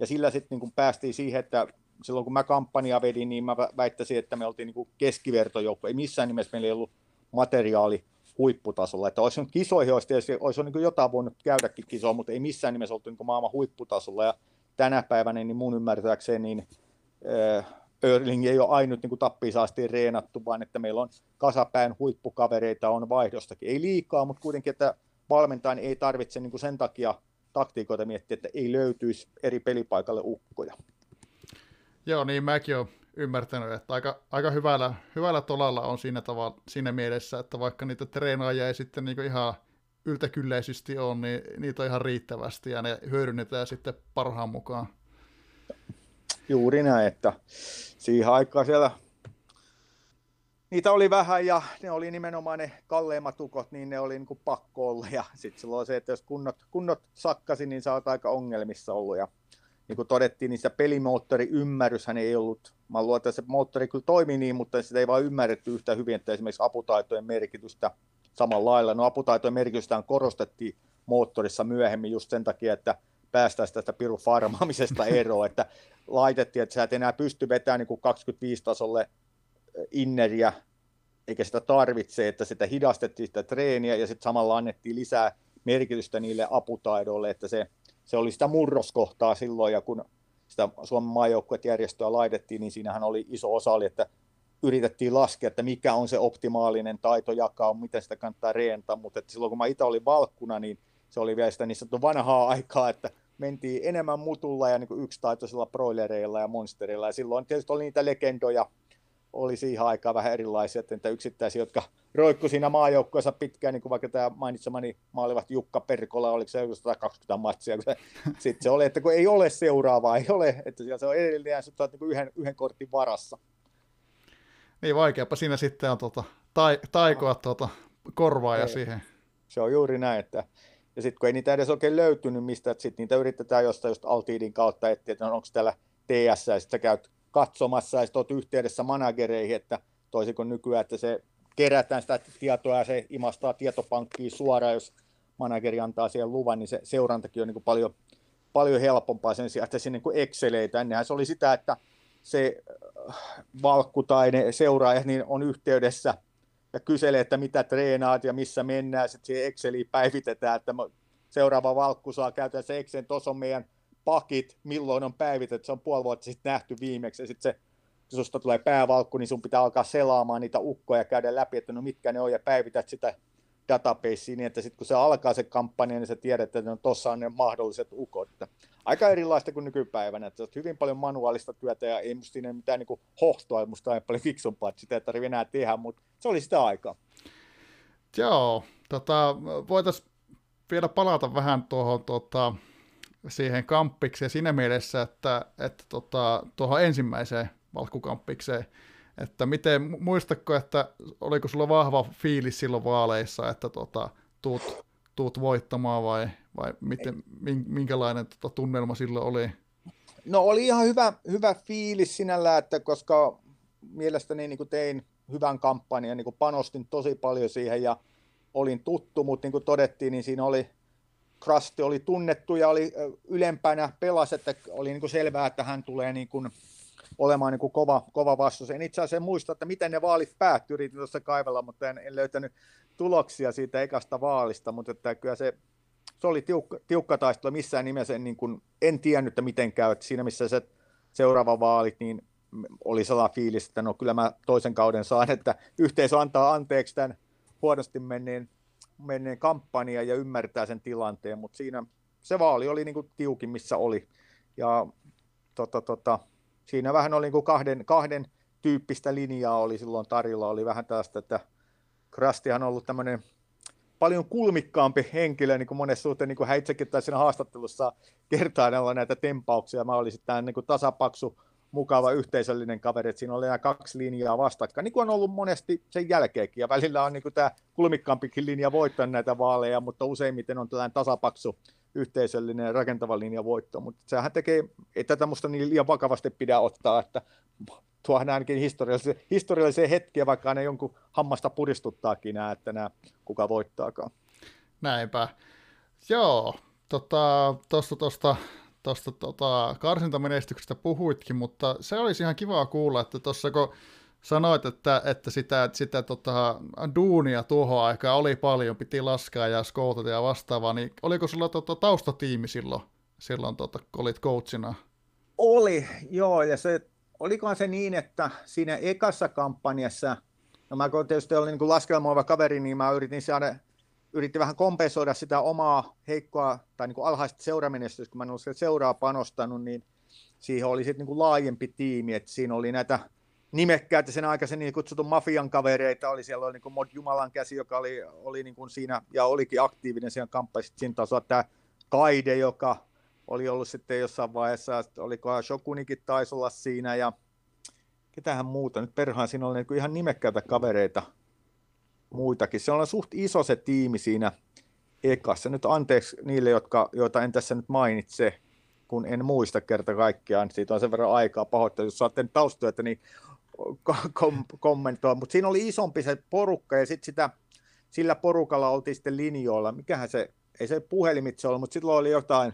Ja sillä sitten niin päästiin siihen, että silloin kun mä kampanjaa vedin, niin mä väittäisin, että me oltiin niin keskivertojoukko. Ei missään nimessä meillä ei ollut materiaali huipputasolla. Että olisi kisoihin olisi, tietysti, olisi niin jotain voinut käydäkin kisoa, mutta ei missään nimessä oltu niin maailman huipputasolla. Ja tänä päivänä niin mun ymmärtääkseni niin, Erling ei ole ainut niin tappiisaasti reenattu, vaan että meillä on kasapäin huippukavereita on vaihdostakin. Ei liikaa, mutta kuitenkin, että valmentajan ei tarvitse niin sen takia taktiikoita miettiä, että ei löytyisi eri pelipaikalle ukkoja.
Joo, niin mäkin olen ymmärtänyt, että aika, aika hyvällä, hyvällä tolalla on siinä, tavalla, siinä mielessä, että vaikka niitä treenaajia ei sitten niin ihan yltäkylläisesti on, niin niitä on ihan riittävästi ja ne hyödynnetään sitten parhaan mukaan.
Juuri näin, että siihen aikaan siellä niitä oli vähän ja ne oli nimenomaan ne kalleimmat ukot, niin ne oli niin kuin pakko olla. Ja sitten silloin se, että jos kunnot, kunnot sakkasi, niin sä oot aika ongelmissa ollut. Ja niin kuin todettiin, niin se pelimoottoriymmärryshän ei ollut, mä luulen, että se moottori kyllä toimi niin, mutta sitä ei vaan ymmärretty yhtä hyvin, että esimerkiksi aputaitojen merkitystä samalla lailla. No aputaitojen merkitystä korostettiin moottorissa myöhemmin just sen takia, että päästäisiin tästä pirun farmaamisesta eroon, että laitettiin, että sä et enää pysty vetämään niin kuin 25 tasolle inneriä, eikä sitä tarvitse, että sitä hidastettiin sitä treeniä ja sitten samalla annettiin lisää merkitystä niille aputaidoille, että se se oli sitä murroskohtaa silloin, ja kun sitä Suomen maajoukkuejärjestöä laitettiin, niin siinähän oli iso osa, oli, että yritettiin laskea, että mikä on se optimaalinen taitojakaa, miten sitä kannattaa reentaa, mutta että silloin kun mä itse olin valkkuna, niin se oli vielä sitä niin sanottu vanhaa aikaa, että mentiin enemmän mutulla ja niin yksitaitoisilla broilereilla ja monsterilla, ja silloin tietysti oli niitä legendoja, oli siihen aikaan vähän erilaisia, että yksittäisiä, jotka roikku siinä maajoukkoissa pitkään, niin kuin vaikka tämä mainitsemani maalivat Jukka Perkola, oliko se 120 matsia, se, sitten se oli, että kun ei ole seuraavaa, ei ole, että siellä se on edelleen että niin yhden, yhden kortin varassa.
Niin vaikeapa siinä sitten on tuota, tai, taikoa tuota, korvaa ja siihen.
Se on juuri näin, että ja sitten kun ei niitä edes oikein löytynyt mistä, että sitten niitä yritetään jostain just Altiidin kautta etsiä, että onko täällä TS, ja sitten käyt katsomassa ja sitten yhteydessä managereihin, että toisin kuin nykyään, että se kerätään sitä tietoa ja se imastaa tietopankkiin suoraan, jos manageri antaa siihen luvan, niin se seurantakin on niin paljon, paljon helpompaa sen sijaan, että sinne niin Exceleitä. Ennenhän se oli sitä, että se äh, valkku tai ne seuraajat niin on yhteydessä ja kyselee, että mitä treenaat ja missä mennään, sitten siihen Exceliin päivitetään, että seuraava valkku saa käytännössä Excel, tuossa on meidän pakit, milloin on päivitetty, se on puoli vuotta sitten nähty viimeksi, ja sitten se susta tulee päävalkku, niin sun pitää alkaa selaamaan niitä ukkoja ja käydä läpi, että no mitkä ne on, ja päivität sitä databaseen, niin että sitten kun se alkaa se kampanja, niin sä tiedät, että no, tuossa on ne mahdolliset ukot. Aika erilaista kuin nykypäivänä, että hyvin paljon manuaalista työtä ja ei musta siinä mitään niin hohtoa, musta on paljon fiksumpaa, että sitä ei tarvitse enää tehdä, mutta se oli sitä aikaa.
Joo, tota, voitaisiin vielä palata vähän tuohon tota, siihen kampikseen siinä mielessä, että, että tota, tuohon ensimmäiseen valkkukampikseen, että miten, muistatko, että oliko sulla vahva fiilis silloin vaaleissa, että tota, tuut, tuut voittamaan vai, vai miten, minkälainen tota, tunnelma silloin oli?
No oli ihan hyvä, hyvä fiilis sinällä, että koska mielestäni niin kuin tein hyvän kampanjan, niin kuin panostin tosi paljon siihen ja olin tuttu, mutta niin kuin todettiin, niin siinä oli Krasti oli tunnettu ja oli ylempänä pelas, että oli niin kuin selvää, että hän tulee niin kuin olemaan niin kuin kova, kova vastus. En itse asiassa muista, että miten ne vaalit päättyi, yritin tuossa kaivella, mutta en, en löytänyt tuloksia siitä ekasta vaalista, mutta että kyllä se, se oli tiukka, tiukka taistelu missään nimessä, en, niin kuin, en tiennyt, että miten käy, että siinä missä se seuraava vaalit, niin oli sellainen fiilis, että no kyllä mä toisen kauden saan, että yhteisö antaa anteeksi tämän huonosti menneen, menneen kampanja ja ymmärtää sen tilanteen, mutta siinä se vaali oli niin kuin tiukin, missä oli. Ja tota, tota, siinä vähän oli niin kuin kahden, kahden tyyppistä linjaa oli silloin tarjolla. Oli vähän tästä, että Krastihan on ollut tämmöinen paljon kulmikkaampi henkilö, niin kuin monessa suhteen, niin kuin hän itsekin siinä haastattelussa kertaa näitä tempauksia. Mä olisin tämä niin kuin tasapaksu mukava yhteisöllinen kaveri, että siinä oli nämä kaksi linjaa vastakkain, niin kuin on ollut monesti sen jälkeenkin, ja välillä on niin kuin tämä kulmikkaampikin linja voittanut näitä vaaleja, mutta useimmiten on tällainen tasapaksu yhteisöllinen rakentava linja voitto, mutta sehän tekee, ei tätä musta niin liian vakavasti pidä ottaa, että tuohan ainakin historiallisia, historiallisia hetkiä, vaikka ne jonkun hammasta puristuttaakin nämä, että nämä kuka voittaakaan.
Näinpä. Joo, tota, tosta, tuosta tota, karsintamenestyksestä puhuitkin, mutta se olisi ihan kiva kuulla, että tuossa kun sanoit, että, että sitä, sitä tota, duunia tuohon aikaan oli paljon, piti laskea ja skoutata ja vastaavaa, niin oliko sulla tota, taustatiimi silloin, silloin tota, kun olit coachina?
Oli, joo, ja se, olikohan se niin, että siinä ekassa kampanjassa, no mä kun tietysti olin niin laskelmoiva kaveri, niin mä yritin saada yritti vähän kompensoida sitä omaa heikkoa tai niin kuin alhaista seuramenestystä, kun mä en ollut seuraa panostanut, niin siihen oli sitten niin kuin laajempi tiimi, että siinä oli näitä nimekkäitä sen aikaisen niin kutsutun mafian kavereita, oli siellä oli niin Mod Jumalan käsi, joka oli, oli niin kuin siinä ja olikin aktiivinen siinä kampanjassa, siinä tasolla tämä Kaide, joka oli ollut sitten jossain vaiheessa, oliko Shokunikin taisi olla siinä ja ketähän muuta, nyt perhaan siinä oli niin ihan nimekkäitä kavereita, muitakin. Se on suht iso se tiimi siinä ekassa. Nyt anteeksi niille, jotka, joita en tässä nyt mainitse, kun en muista kerta kaikkiaan. Siitä on sen verran aikaa pahoittaa, jos saatte taustoja, niin kom- kommentoi. Mutta siinä oli isompi se porukka ja sitten sitä, sillä porukalla oltiin sitten linjoilla. Mikähän se, ei se puhelimitse ollut, mutta silloin oli jotain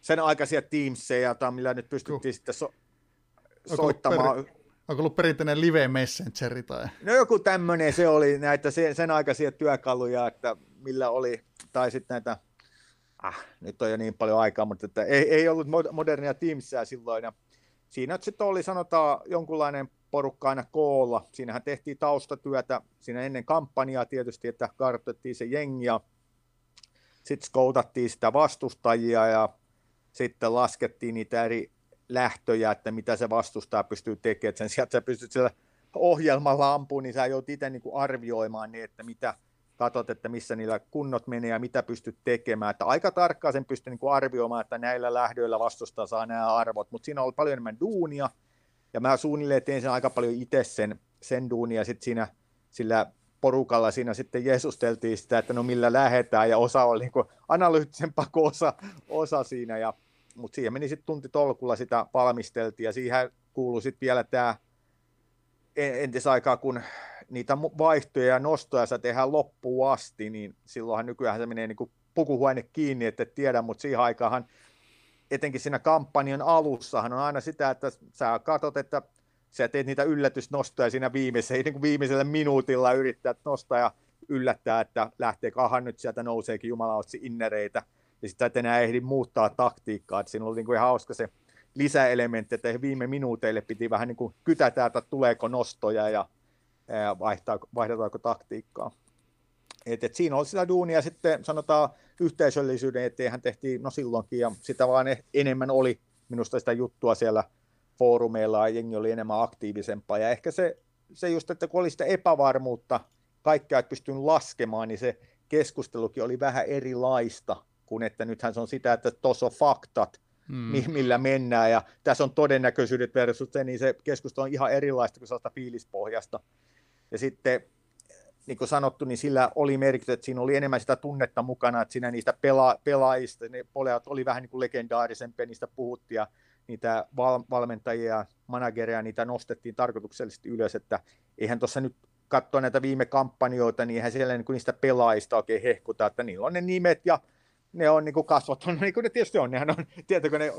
sen aikaisia Teamseja, millä nyt pystyttiin Juh. sitten so- soittamaan. Per-
Onko ollut perinteinen live messengeri tai?
No joku tämmöinen se oli, näitä sen, sen aikaisia työkaluja, että millä oli, tai sitten näitä, ah, nyt on jo niin paljon aikaa, mutta että ei, ei ollut modernia Teamsia silloin, ja siinä sitten oli sanotaan jonkunlainen porukka aina koolla. Siinähän tehtiin taustatyötä siinä ennen kampanjaa tietysti, että kartoitettiin se jengi ja sitten skoutattiin sitä vastustajia ja sitten laskettiin niitä eri lähtöjä, että mitä se vastustaa pystyy tekemään. Sen sijaan, että sä pystyt sillä ohjelmalla ampumaan, niin sä joudut itse niin arvioimaan niin, että mitä katsot, että missä niillä kunnot menee ja mitä pystyt tekemään. Että aika tarkkaan sen pystyy niin arvioimaan, että näillä lähdöillä vastustaa saa nämä arvot, mutta siinä on paljon enemmän duunia, ja mä suunnilleen tein sen aika paljon itse sen, sen duunia, sitten siinä sillä porukalla siinä sitten jeesusteltiin sitä, että no millä lähetään, ja osa oli niin analyyttisempaa kuin osa, osa siinä, ja mutta siihen meni sitten tunti tolkulla sitä valmisteltiin. Ja siihen kuului sitten vielä tämä entisaikaa, kun niitä vaihtoja ja nostoja sä tehdään loppuun asti, niin silloinhan nykyään se menee niin kuin pukuhuone kiinni, että et tiedä, mutta siihen aikaan etenkin siinä kampanjan alussahan on aina sitä, että sä katsot, että sä teet niitä yllätysnostoja siinä viimeisellä, niin kuin viimeisellä minuutilla yrittää nostaa ja yllättää, että lähtee kahan nyt sieltä nouseekin jumalautsi innereitä, ja sitten et enää ehdi muuttaa taktiikkaa, että siinä oli niin kuin ihan hauska se lisäelementti, että viime minuuteille piti vähän niin kuin kytätä, että tuleeko nostoja ja vaihtaa, vaihdetaanko taktiikkaa. Et, et siinä oli sitä duunia sitten sanotaan yhteisöllisyyden eteen tehtiin no silloinkin ja sitä vaan enemmän oli minusta sitä juttua siellä foorumeilla ja jengi oli enemmän aktiivisempaa ja ehkä se, se just, että kun oli sitä epävarmuutta, kaikkea et pystynyt laskemaan, niin se keskustelukin oli vähän erilaista kuin että nythän se on sitä, että tuossa on faktat, hmm. millä mennään, ja tässä on todennäköisyydet versus se, niin se keskustelu on ihan erilaista kuin sellaista fiilispohjasta. Ja sitten niin kuin sanottu, niin sillä oli merkitys, että siinä oli enemmän sitä tunnetta mukana, että siinä niistä pela- pelaajista, ne pelaajat oli vähän niin kuin legendaarisempia, niistä puhuttiin, ja niitä val- valmentajia, managereja, niitä nostettiin tarkoituksellisesti ylös, että eihän tuossa nyt katsoa näitä viime kampanjoita, niin eihän siellä niin kuin niistä pelaajista oikein hehkuta, että niillä on ne nimet ja ne on niin kuin kasvattanut, niin kuin ne tietysti on, nehän on, tietääkö ne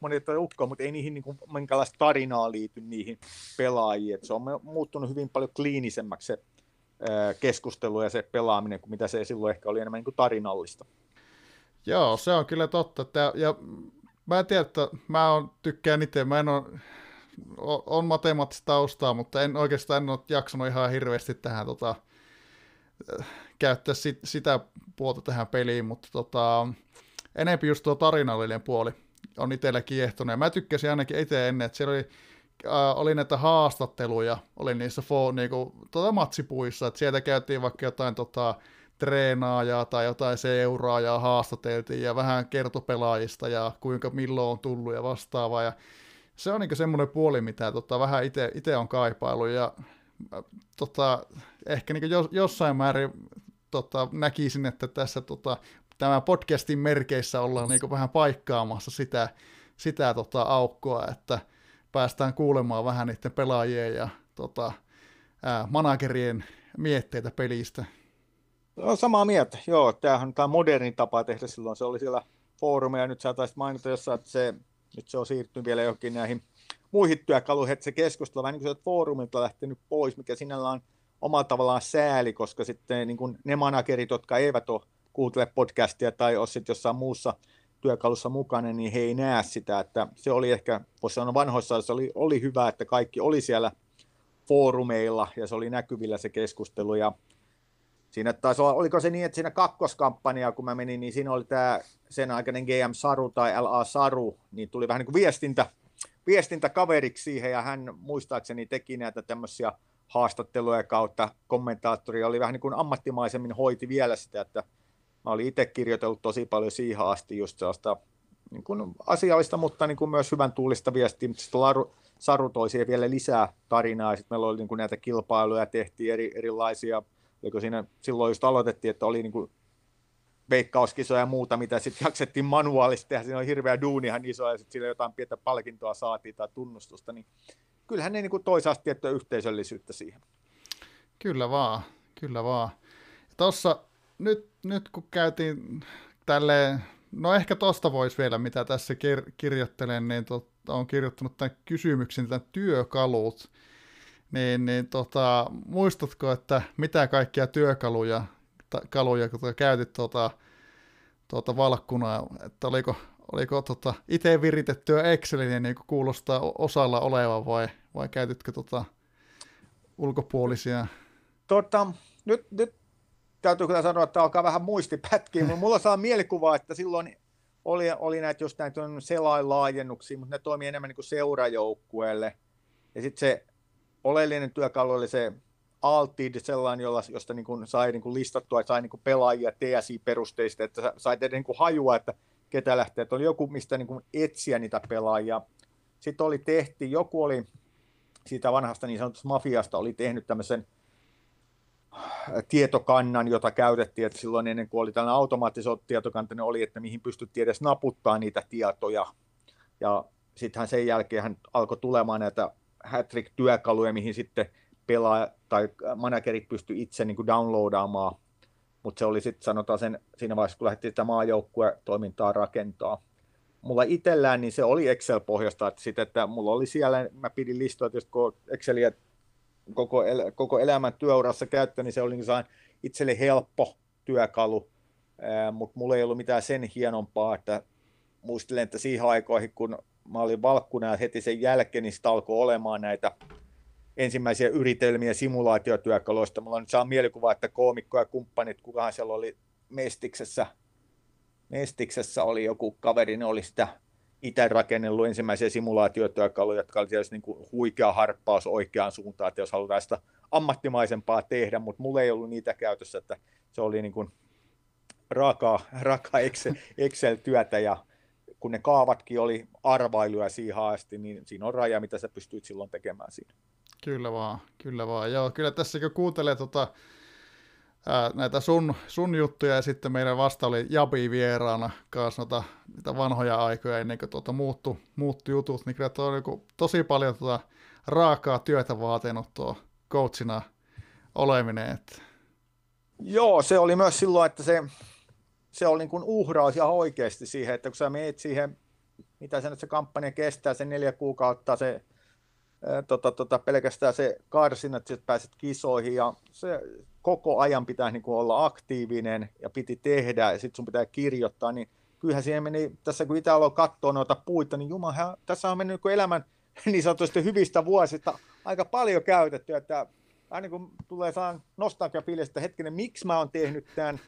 monet on ukkoa, mutta ei niihin niin kuin, minkälaista tarinaa liity niihin pelaajiin, että se on muuttunut hyvin paljon kliinisemmäksi se keskustelu ja se pelaaminen, kuin mitä se silloin ehkä oli enemmän niin kuin tarinallista.
Joo, se on kyllä totta. Että, ja mä en tiedä, että mä on, tykkään itse, mä en ole, on matemaattista taustaa, mutta en oikeastaan en ole jaksanut ihan hirveästi tähän tota, käyttää sit, sitä puolta tähän peliin, mutta tota, enempi just tuo tarinallinen puoli on itsellä kiehtonut. Ja mä tykkäsin ainakin itse ennen, että siellä oli, äh, oli näitä haastatteluja, oli niissä fo, niinku, tota matsipuissa, että sieltä käytiin vaikka jotain tota, treenaajaa tai jotain seuraajaa haastateltiin ja vähän kertopelaajista ja kuinka milloin on tullut ja vastaavaa. Ja se on niin semmoinen puoli, mitä tota, vähän itse on kaipailu ja tota, ehkä niin jos, jossain määrin tota, näkisin, että tässä tota, tämän podcastin merkeissä ollaan niin vähän paikkaamassa sitä, sitä tota, aukkoa, että päästään kuulemaan vähän niiden pelaajien ja tota, ää, managerien mietteitä pelistä.
No, samaa mieltä, joo. Tämähän on tämä moderni tapa tehdä silloin. Se oli siellä foorumeja, nyt sä taisit mainita jossain, että se, nyt se on siirtynyt vielä johonkin näihin muihin työkaluihin, että se keskustelu vähän niin kuin foorumilta lähtenyt pois, mikä sinällään on omalla tavallaan sääli, koska sitten niin kuin ne managerit, jotka eivät ole kuuntele podcastia tai ole sitten jossain muussa työkalussa mukana, niin he ei näe sitä, että se oli ehkä, voisi sanoa vanhoissa, se oli, oli hyvä, että kaikki oli siellä foorumeilla ja se oli näkyvillä se keskustelu ja siinä taisi olla, oliko se niin, että siinä kakkoskampanjaa, kun mä menin, niin siinä oli tämä sen aikainen GM Saru tai LA Saru, niin tuli vähän niin kuin viestintä, viestintäkaveriksi siihen, ja hän muistaakseni teki näitä tämmöisiä haastatteluja kautta. Kommentaattori oli vähän niin kuin ammattimaisemmin hoiti vielä sitä, että mä olin itse kirjoitellut tosi paljon siihen asti just sellaista niin kuin asiallista, mutta niin kuin myös hyvän tuulista viestiä, mutta sitten Laru, Saru toi siihen vielä lisää tarinaa, sitten meillä oli niin kuin näitä kilpailuja, tehtiin eri, erilaisia, oliko siinä silloin just aloitettiin, että oli niin kuin veikkauskisoja ja muuta, mitä sitten jaksettiin manuaalisesti. Tehdä, siinä oli hirveä duunihan iso, ja sitten sillä jotain pientä palkintoa saatiin tai tunnustusta, niin kyllähän ne niin toisaalta tiettyä yhteisöllisyyttä siihen.
Kyllä vaan, kyllä vaan. Tuossa nyt, nyt kun käytiin tälleen, no ehkä tosta voisi vielä, mitä tässä kir- kirjoittelen, niin tota, on kirjoittanut tämän kysymyksen, tämän työkalut, niin, niin tota, muistatko, että mitä kaikkia työkaluja ta, kaluja, kun käytit tuota, tuota valkkunaa, että oliko, oliko tota, itse viritettyä Excelin niin kuulostaa osalla olevan vai, vai käytitkö tota, ulkopuolisia?
Tota, nyt, nyt täytyy kyllä sanoa, että alkaa vähän muistipätkiä, mutta mulla saa mielikuva, että silloin oli, oli näitä just näitä selainlaajennuksia, mutta ne toimii enemmän niin kuin seurajoukkueelle. Ja sitten se oleellinen työkalu oli se Altid sellainen, jolla, josta niin kuin sai niin kuin listattua, sai niin kuin pelaajia TSI-perusteista, että sai tehdä niin kuin hajua, että ketä lähtee, että oli joku, mistä niin kuin etsiä niitä pelaajia. Sitten oli tehty, joku oli siitä vanhasta niin sanotusta mafiasta, oli tehnyt tämmöisen tietokannan, jota käytettiin, että silloin ennen kuin oli tällainen automaattisoitu tietokanta, niin oli, että mihin pystyttiin edes naputtaa niitä tietoja. Ja sittenhän sen jälkeen hän alkoi tulemaan näitä hat-trick-työkaluja, mihin sitten pelaa tai managerit pysty itse niin kuin downloadaamaan, mutta se oli sitten sanotaan sen, siinä vaiheessa, kun lähdettiin sitä maajoukkue-toimintaa rakentaa. Mulla itsellään niin se oli Excel-pohjasta, että, sit, että mulla oli siellä, mä pidin listoja, että kun Exceliä koko, el, koko elämän työurassa käyttänyt, niin se oli niin itselle helppo työkalu, mutta mulla ei ollut mitään sen hienompaa, että muistelen, että siihen aikoihin, kun mä olin valkkuna ja heti sen jälkeen, niin sitä alkoi olemaan näitä ensimmäisiä yritelmiä simulaatiotyökaluista. Mulla on nyt saa mielikuva, että koomikko ja kumppanit, kukahan siellä oli Mestiksessä, Mestiksessä oli joku kaveri, ne oli sitä itse rakennellut ensimmäisiä simulaatiotyökaluja, jotka oli niin kuin huikea harppaus oikeaan suuntaan, että jos halutaan sitä ammattimaisempaa tehdä, mutta mulla ei ollut niitä käytössä, että se oli niin kuin raakaa, raakaa Excel, Excel-työtä ja kun ne kaavatkin oli arvailuja siihen asti, niin siinä on raja, mitä sä pystyt silloin tekemään siinä.
Kyllä vaan, kyllä vaan. Joo, kyllä tässä kun kuuntelee tota, ää, näitä sun, sun juttuja ja sitten meidän vasta oli Jabi vieraana kanssa noita, niitä vanhoja aikoja ennen kuin tuota muuttu, muuttu jutut, niin kyllä tuo on niin tosi paljon tuota raakaa työtä vaatinut tuo coachina oleminen. Että...
Joo, se oli myös silloin, että se, se oli niin kuin uhraus ihan oikeasti siihen, että kun sä meet siihen, mitä se nyt se kampanja kestää, se neljä kuukautta, se tota, tota, pelkästään se karsinat, että pääset kisoihin ja se koko ajan pitää niin kuin olla aktiivinen ja piti tehdä ja sitten sun pitää kirjoittaa, niin kyllähän siihen meni, tässä kun itse aloin katsoa noita puita, niin jumala, tässä on mennyt niin elämän niin sanotusti hyvistä vuosista aika paljon käytetty, että aina kun tulee saan että hetkinen, miksi mä oon tehnyt tämän,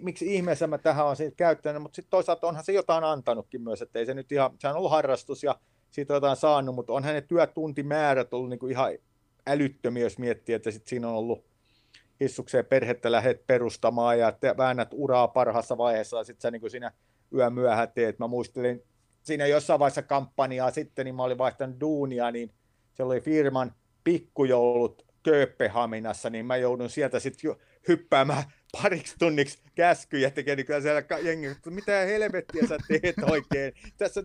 miksi ihmeessä mä tähän on siitä käyttänyt, mutta sitten toisaalta onhan se jotain antanutkin myös, että ei se nyt ihan, se on ollut harrastus ja siitä on jotain saanut, mutta on hänen työtuntimäärät ollut niin kuin ihan älyttömiä, jos miettii, että sit siinä on ollut hissukseen perhettä lähdet perustamaan ja te väännät uraa parhaassa vaiheessa ja sitten sä niin siinä myöhä teet. Mä muistelin siinä jossain vaiheessa kampanjaa sitten, niin mä olin vaihtanut duunia, niin se oli firman pikkujoulut Kööpenhaminassa, niin mä joudun sieltä sitten hyppäämään pariksi tunniksi käskyjä tekee, niin kyllä siellä jengi, mitä helvettiä sä teet oikein. Tässä,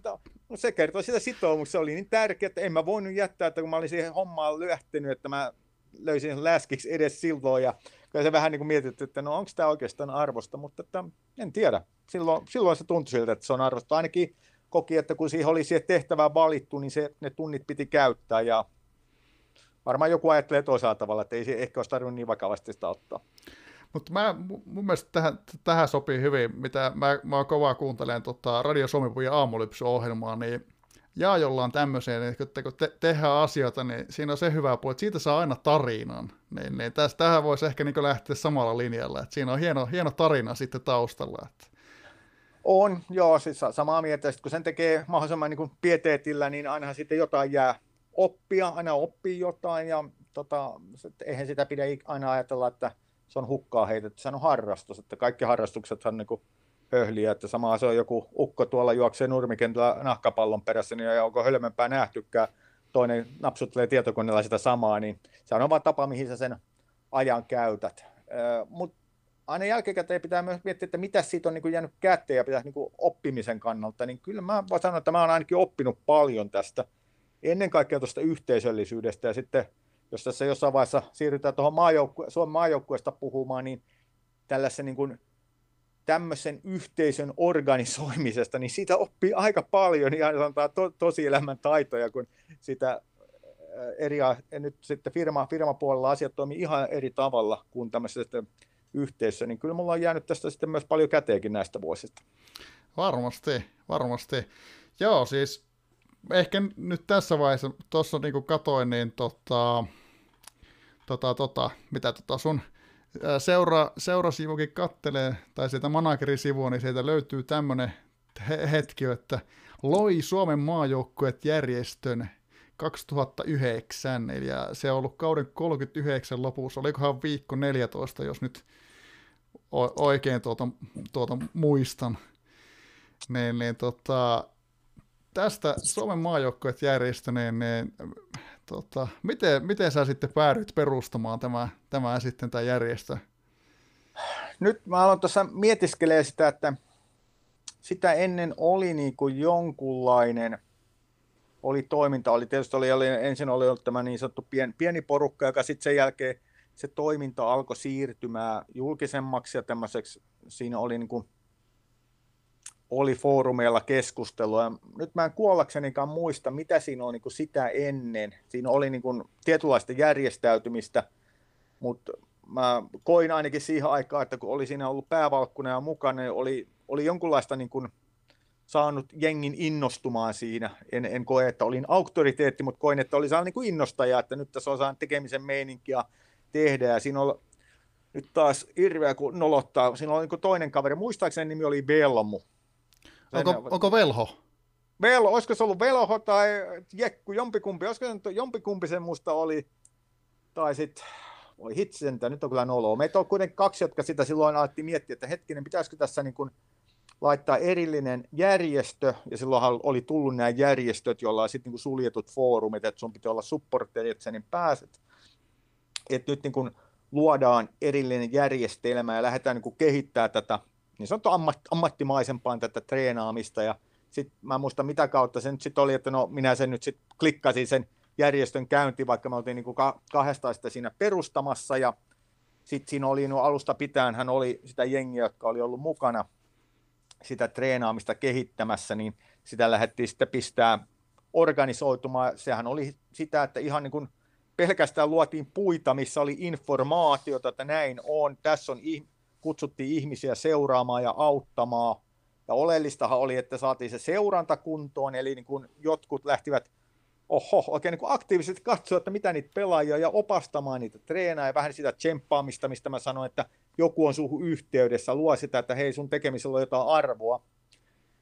no se kertoo sitä sitoumusta, se oli niin tärkeää, että en mä voinut jättää, että kun mä olin siihen hommaan lyhtynyt, että mä löysin läskiksi edes silloin, ja kyllä se vähän niin kuin mietitty, että no onko tämä oikeastaan arvosta, mutta että, en tiedä. Silloin, silloin se tuntui siltä, että se on arvosta. Ainakin koki, että kun siihen oli siihen tehtävään valittu, niin se, ne tunnit piti käyttää, ja varmaan joku ajattelee toisella tavalla, että ei se ehkä olisi tarvinnut niin vakavasti sitä ottaa.
Mutta mä, mun mielestä tähän, tähän sopii hyvin, mitä mä, mä kovaa kuuntelen tota Radio Suomi ja aamulypsy-ohjelmaa, niin ja jolla on tämmöisiä, niin kun te, tehdään asioita, niin siinä on se hyvä puoli, että siitä saa aina tarinan. Niin, niin tästä, tähän voisi ehkä niin lähteä samalla linjalla, että siinä on hieno, hieno tarina sitten taustalla. Että.
On, joo, siis samaa mieltä. Sitten kun sen tekee mahdollisimman niin pieteetillä, niin ainahan sitten jotain jää oppia, aina oppii jotain, ja tota, eihän sitä pidä aina ajatella, että se on hukkaa heitetty, se on harrastus, että kaikki harrastukset on niin höhliä, että sama se on joku ukko tuolla juoksee nurmikentällä nahkapallon perässä, niin ei onko hölmempää nähtykään, toinen napsuttelee tietokoneella sitä samaa, niin se on vaan tapa, mihin sä sen ajan käytät. Mutta aina jälkikäteen pitää myös miettiä, että mitä siitä on niin jäänyt käteen ja pitää niin oppimisen kannalta, niin kyllä mä voin sanoa, että mä oon ainakin oppinut paljon tästä, ennen kaikkea tuosta yhteisöllisyydestä ja sitten jos tässä jossain vaiheessa siirrytään tuohon maajoukkue- Suomen maajoukkueesta puhumaan, niin tällaisen niin kuin tämmöisen yhteisön organisoimisesta, niin siitä oppii aika paljon ja sanotaan to, tosielämän taitoja, kun sitä eri, nyt sitten firma, firmapuolella asiat toimii ihan eri tavalla kuin tämmöisessä yhteisössä, niin kyllä mulla on jäänyt tästä sitten myös paljon käteenkin näistä vuosista.
Varmasti, varmasti. Joo, siis ehkä nyt tässä vaiheessa, tuossa niin katoin, niin tota, tota, tota, mitä tota sun seura, seurasivukin kattelee, tai sieltä managerisivua, niin sieltä löytyy tämmöinen hetki, että loi Suomen maajoukkuet järjestön 2009, eli se on ollut kauden 39 lopussa, olikohan viikko 14, jos nyt oikein tuota, tuota muistan. Niin, niin tota, tästä Suomen maajoukkueet järjestöneen, niin tota, miten, miten sä sitten päädyit perustamaan tämä, tämä sitten tämä järjestö?
Nyt mä aloin tuossa mietiskelee sitä, että sitä ennen oli niin kuin jonkunlainen oli toiminta, oli tietysti oli, oli ensin oli ollut tämä niin sanottu pien, pieni porukka, joka sitten sen jälkeen se toiminta alkoi siirtymään julkisemmaksi ja tämmöiseksi, siinä oli niin kuin oli foorumeilla keskustelua. Nyt mä en kuollaksenikaan muista, mitä siinä oli niin kuin sitä ennen. Siinä oli niin kuin tietynlaista järjestäytymistä, mutta mä koin ainakin siihen aikaan, että kun oli siinä ollut päävalkkunen ja mukana, niin oli, oli jonkunlaista niin kuin saanut jengin innostumaan siinä. En, en koe, että olin auktoriteetti, mutta koin, että oli saanut niin kuin innostaja, että nyt tässä osaan tekemisen meininkiä tehdä. Ja siinä on nyt taas hirveä, kun nolottaa. Siinä oli niin toinen kaveri, muistaakseni nimi oli Velmu.
Onko, onko Velho?
Velo, olisiko se ollut Velho tai Jekku, jompikumpi, olisiko se jompikumpi se musta oli, tai sitten, voi hitsi sentään, nyt on kyllä noloa. Meitä on kuitenkin kaksi, jotka sitä silloin alettiin miettiä, että hetkinen, pitäisikö tässä niin kuin laittaa erillinen järjestö, ja silloinhan oli tullut nämä järjestöt, joilla on sitten niin suljetut foorumit, että sun pitää olla supporteri, että sä niin pääset. Että nyt niin kuin luodaan erillinen järjestelmä ja lähdetään niin kuin kehittämään tätä niin sanottu ammat, ammattimaisempaan tätä treenaamista, ja sitten mä muistan mitä kautta se nyt sitten oli, että no minä sen nyt sitten klikkasin sen järjestön käynti, vaikka me oltiin niin kuin kahdesta siinä perustamassa, ja sitten siinä oli no alusta pitäen, hän oli sitä jengiä, jotka oli ollut mukana sitä treenaamista kehittämässä, niin sitä lähdettiin sitten pistää organisoitumaan. Sehän oli sitä, että ihan niin kuin pelkästään luotiin puita, missä oli informaatiota, että näin on, tässä on, kutsuttiin ihmisiä seuraamaan ja auttamaan. Ja oleellistahan oli, että saatiin se seuranta kuntoon, eli niin kuin jotkut lähtivät oho, oikein niin kuin aktiivisesti katsoa, että mitä niitä pelaajia ja opastamaan niitä treenaa ja vähän sitä tsemppaamista, mistä mä sanoin, että joku on suhu yhteydessä, luo sitä, että hei sun tekemisellä on jotain arvoa.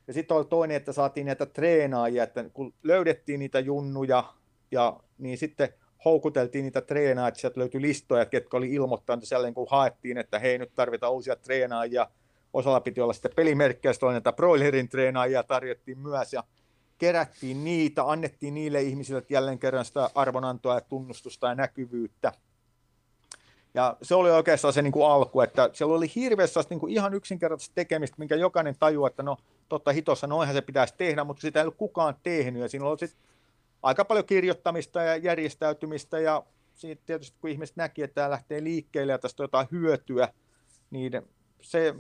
Ja sitten oli toinen, että saatiin näitä treenaajia, että kun löydettiin niitä junnuja, ja, niin sitten houkuteltiin niitä treenaajia, sieltä löytyi listoja, ketkä oli ilmoittanut sellainen, kun haettiin, että hei nyt tarvitaan uusia treenaajia, osalla piti olla sitten pelimerkkejä, sitten näitä broilerin treenaajia tarjottiin myös, ja kerättiin niitä, annettiin niille ihmisille jälleen kerran sitä arvonantoa ja tunnustusta ja näkyvyyttä. Ja se oli oikeastaan se niin kuin alku, että siellä oli hirveästi niin kuin ihan yksinkertaista tekemistä, minkä jokainen tajuaa, että no totta hitossa, noinhan se pitäisi tehdä, mutta sitä ei ollut kukaan tehnyt. Ja siinä oli sitten aika paljon kirjoittamista ja järjestäytymistä ja siitä tietysti kun ihmiset näki, että tämä lähtee liikkeelle ja tästä on jotain hyötyä, niin se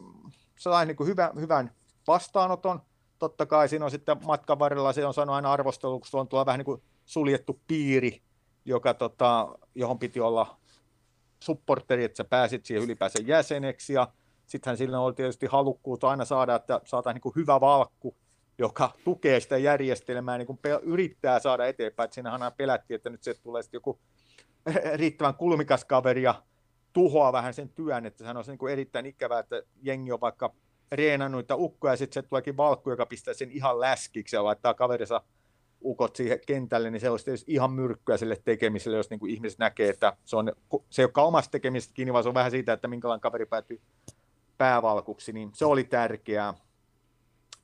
sai niin kuin hyvä, hyvän vastaanoton. Totta kai siinä on sitten matkan varrella, se on sanonut aina arvostelu, kun on tuolla vähän niin kuin suljettu piiri, joka, tota, johon piti olla supporteri, että sä pääsit siihen ylipäänsä jäseneksi ja sittenhän sillä oli tietysti halukkuus aina saada, että saataisiin niin hyvä valkku, joka tukee sitä järjestelmää, niin kuin yrittää saada eteenpäin. Että siinähän pelättiin, että nyt se tulee sitten joku riittävän kulmikas kaveri ja tuhoaa vähän sen työn, että sehän on niin kuin erittäin ikävää, että jengi on vaikka reenannut niitä ukkoja ja sitten se tuleekin valkku, joka pistää sen ihan läskiksi ja laittaa kaverinsa ukot siihen kentälle, niin se olisi tietysti ihan myrkkyä sille tekemiselle, jos niin kuin ihmiset näkee, että se, on, se ei olekaan omasta tekemisestä kiinni, vaan se on vähän siitä, että minkälainen kaveri päätyy päävalkuksi, niin se oli tärkeää.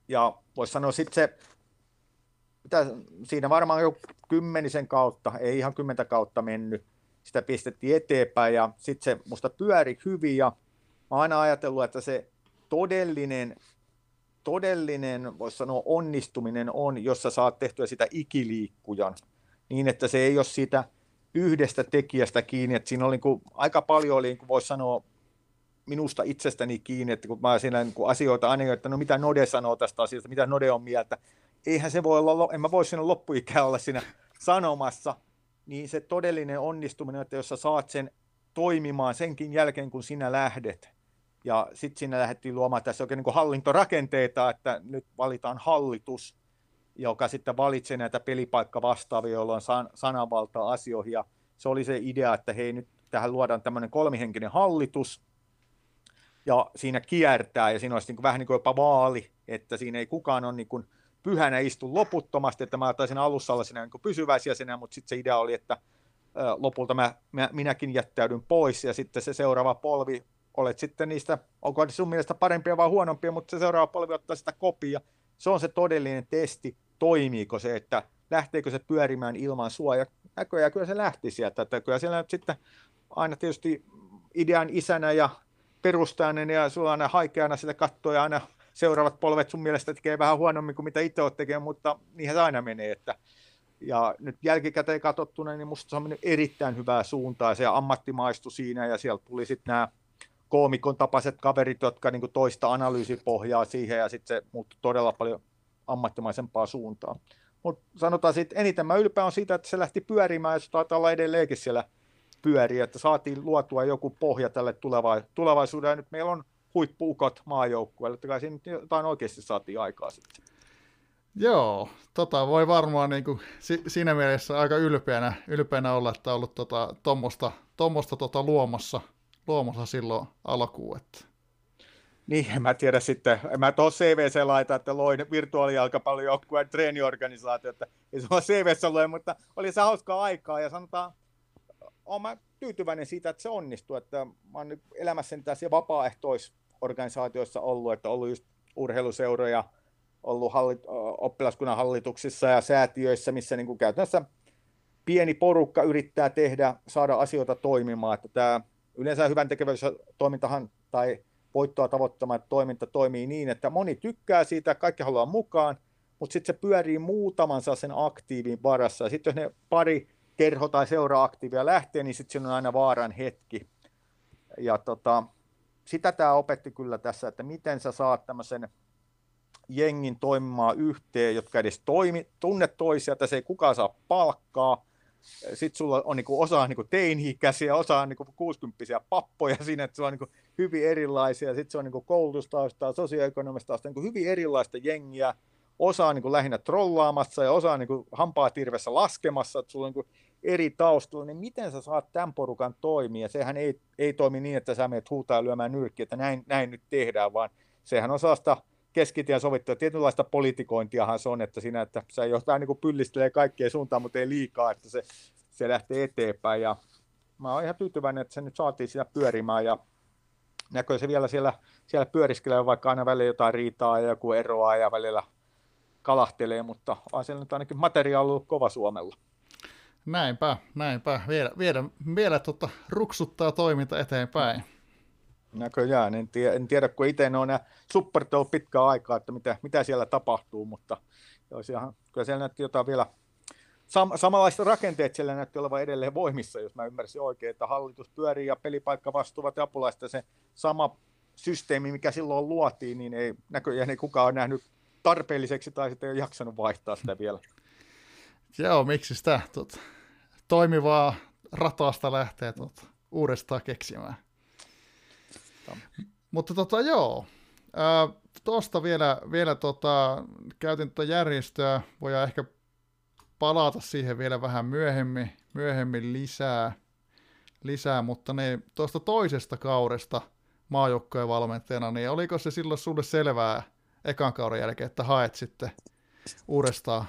Ja voisi sanoa sitten se, mitä, siinä varmaan jo kymmenisen kautta, ei ihan kymmentä kautta mennyt, sitä pistettiin eteenpäin. Ja sitten se musta pyöri hyvin ja mä aina ajatellut, että se todellinen todellinen, voisi sanoa onnistuminen on, jos sä saat tehtyä sitä ikiliikkujan, niin että se ei ole siitä yhdestä tekijästä kiinni, että siinä oli niin kuin, aika paljon oli, niin kuin voisi sanoa, minusta itsestäni kiinni, että kun mä siinä niin kuin asioita aina, että no mitä Node sanoo tästä asiasta, mitä Node on mieltä, eihän se voi olla, en mä voi siinä loppuikään olla siinä sanomassa, niin se todellinen onnistuminen, että jos sä saat sen toimimaan senkin jälkeen, kun sinä lähdet, ja sitten siinä lähdettiin luomaan tässä oikein niin hallintorakenteita, että nyt valitaan hallitus, joka sitten valitsee näitä pelipaikka-vastaavia, joilla on san- sananvaltaa asioihin. Ja se oli se idea, että hei, nyt tähän luodaan tämmöinen kolmihenkinen hallitus, ja siinä kiertää, ja siinä olisi niin kuin, vähän niin kuin jopa vaali, että siinä ei kukaan ole niin kuin pyhänä istu loputtomasti, että mä taisin alussa olla siinä niin pysyväisjäsenä, mutta sitten se idea oli, että lopulta mä, mä, minäkin jättäydyn pois, ja sitten se seuraava polvi olet sitten niistä, onko sun mielestä parempia vai huonompia, mutta se seuraava polvi ottaa sitä kopia. Se on se todellinen testi, toimiiko se, että lähteekö se pyörimään ilman sua, ja näköjään kyllä se lähti sieltä, että kyllä siellä nyt sitten aina tietysti idean isänä ja perustajana ja sulla aina haikeana sitä katsoa ja aina seuraavat polvet sun mielestä tekee vähän huonommin kuin mitä itse olet tekemään, mutta niinhän se aina menee, että ja nyt jälkikäteen katsottuna, niin musta se on mennyt erittäin hyvää suuntaa, se ammattimaistu siinä, ja sieltä tuli sitten nämä koomikon tapaiset kaverit, jotka niin toista analyysipohjaa siihen ja sitten se muuttui todella paljon ammattimaisempaa suuntaan. Mutta sanotaan sitten, eniten mä ylpeä on siitä, että se lähti pyörimään ja se taitaa olla edelleenkin siellä pyöriä, että saatiin luotua joku pohja tälle tuleva- tulevaisuudelle. Nyt meillä on huippuukot maajoukkueelle, että kai siinä jotain oikeasti saatiin aikaa sitten.
Joo, tota voi varmaan niin kuin, si, siinä mielessä aika ylpeänä, ylpeänä olla, että on ollut tota, tuommoista tommosta, tota, luomassa, luomassa silloin alkuun. Että.
Niin, en mä tiedä sitten, en mä tuohon CVC laita, että loin virtuaalijalkapallojoukkueen treeniorganisaatio, että ei se ole CVC lue, mutta oli se hauskaa aikaa ja sanotaan, olen mä tyytyväinen siitä, että se onnistui, että mä oon nyt elämässäni tässä vapaaehtoisorganisaatioissa ollut, että ollut just urheiluseuroja, ollut hallit, oppilaskunnan hallituksissa ja säätiöissä, missä niin käytännössä pieni porukka yrittää tehdä, saada asioita toimimaan, että tämä yleensä hyvän toimintahan tai voittoa tavoittama toiminta toimii niin, että moni tykkää siitä, kaikki haluaa mukaan, mutta sitten se pyörii muutaman sen aktiivin varassa. Sitten jos ne pari kerho- tai seura-aktiivia lähtee, niin sitten siinä on aina vaaran hetki. Ja tota, sitä tämä opetti kyllä tässä, että miten sä saat tämmöisen jengin toimimaan yhteen, jotka edes toimi, tunne toisia, se ei kukaan saa palkkaa, sitten sulla on niinku osa niinku teini-ikäisiä, osa niinku 60 pappoja siinä, että se on niinku hyvin erilaisia. Sitten se on niinku koulutustaustaa, sosioekonomista niinku hyvin erilaista jengiä. Osa on niinku lähinnä trollaamassa ja osa on niinku hampaa tirvessä laskemassa, että sulla on niinku eri taustalla, niin miten sä saat tämän porukan toimia? Sehän ei, ei toimi niin, että sä menet huutaa lyömään nyrkkiä, että näin, näin nyt tehdään, vaan sehän on sellaista keskitien sovittua. Tietynlaista politikointiahan se on, että siinä, että se johtaa niin pyllistelee kaikkeen suuntaan, mutta ei liikaa, että se, se lähtee eteenpäin. Ja mä oon ihan tyytyväinen, että se nyt saatiin siinä pyörimään ja näkyy se vielä siellä, siellä pyöriskelee, vaikka aina välillä jotain riitaa ja joku eroaa ja välillä kalahtelee, mutta on siellä nyt ainakin materiaali ollut kova Suomella.
Näinpä, näinpä. Vielä, vielä, vielä tota, ruksuttaa toiminta eteenpäin.
Näköjään, en tiedä, en tiedä kun itse on supportit ollut pitkään aikaa, että mitä, mitä siellä tapahtuu, mutta ihan, kyllä siellä näytti jotain vielä sam, samanlaista rakenteet siellä näytti olevan edelleen voimissa, jos mä ymmärsin oikein, että hallitus pyörii ja pelipaikka vastuuvat apulaista se sama systeemi, mikä silloin luotiin, niin ei näköjään ei kukaan ole nähnyt tarpeelliseksi tai sitten ei ole jaksanut vaihtaa sitä vielä.
Joo, miksi sitä? Tuota, toimivaa rataasta lähtee tuota, uudestaan keksimään. Mutta tota, joo, tuosta vielä, vielä tota, käytin tuota järjestöä, voidaan ehkä palata siihen vielä vähän myöhemmin, myöhemmin lisää, lisää mutta ne tuosta toisesta kaudesta maajoukkojen valmentajana, niin oliko se silloin sulle selvää ekan kauden jälkeen, että haet sitten uudestaan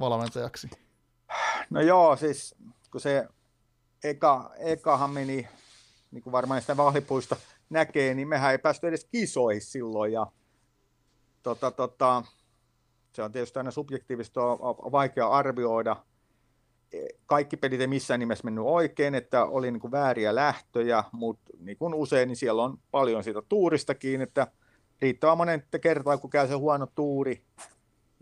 valmentajaksi?
No joo, siis kun se eka, ekahan meni, niin kuin varmaan sitä vahlipuista näkee, niin mehän ei päästy edes kisoihin silloin. Ja, tota, tota, se on tietysti aina subjektiivista, on, vaikea arvioida. Kaikki pelit ei missään nimessä mennyt oikein, että oli niin kuin vääriä lähtöjä, mutta niin kuin usein, niin siellä on paljon siitä tuuristakin, että riittävän monen kertaa, kun käy se huono tuuri,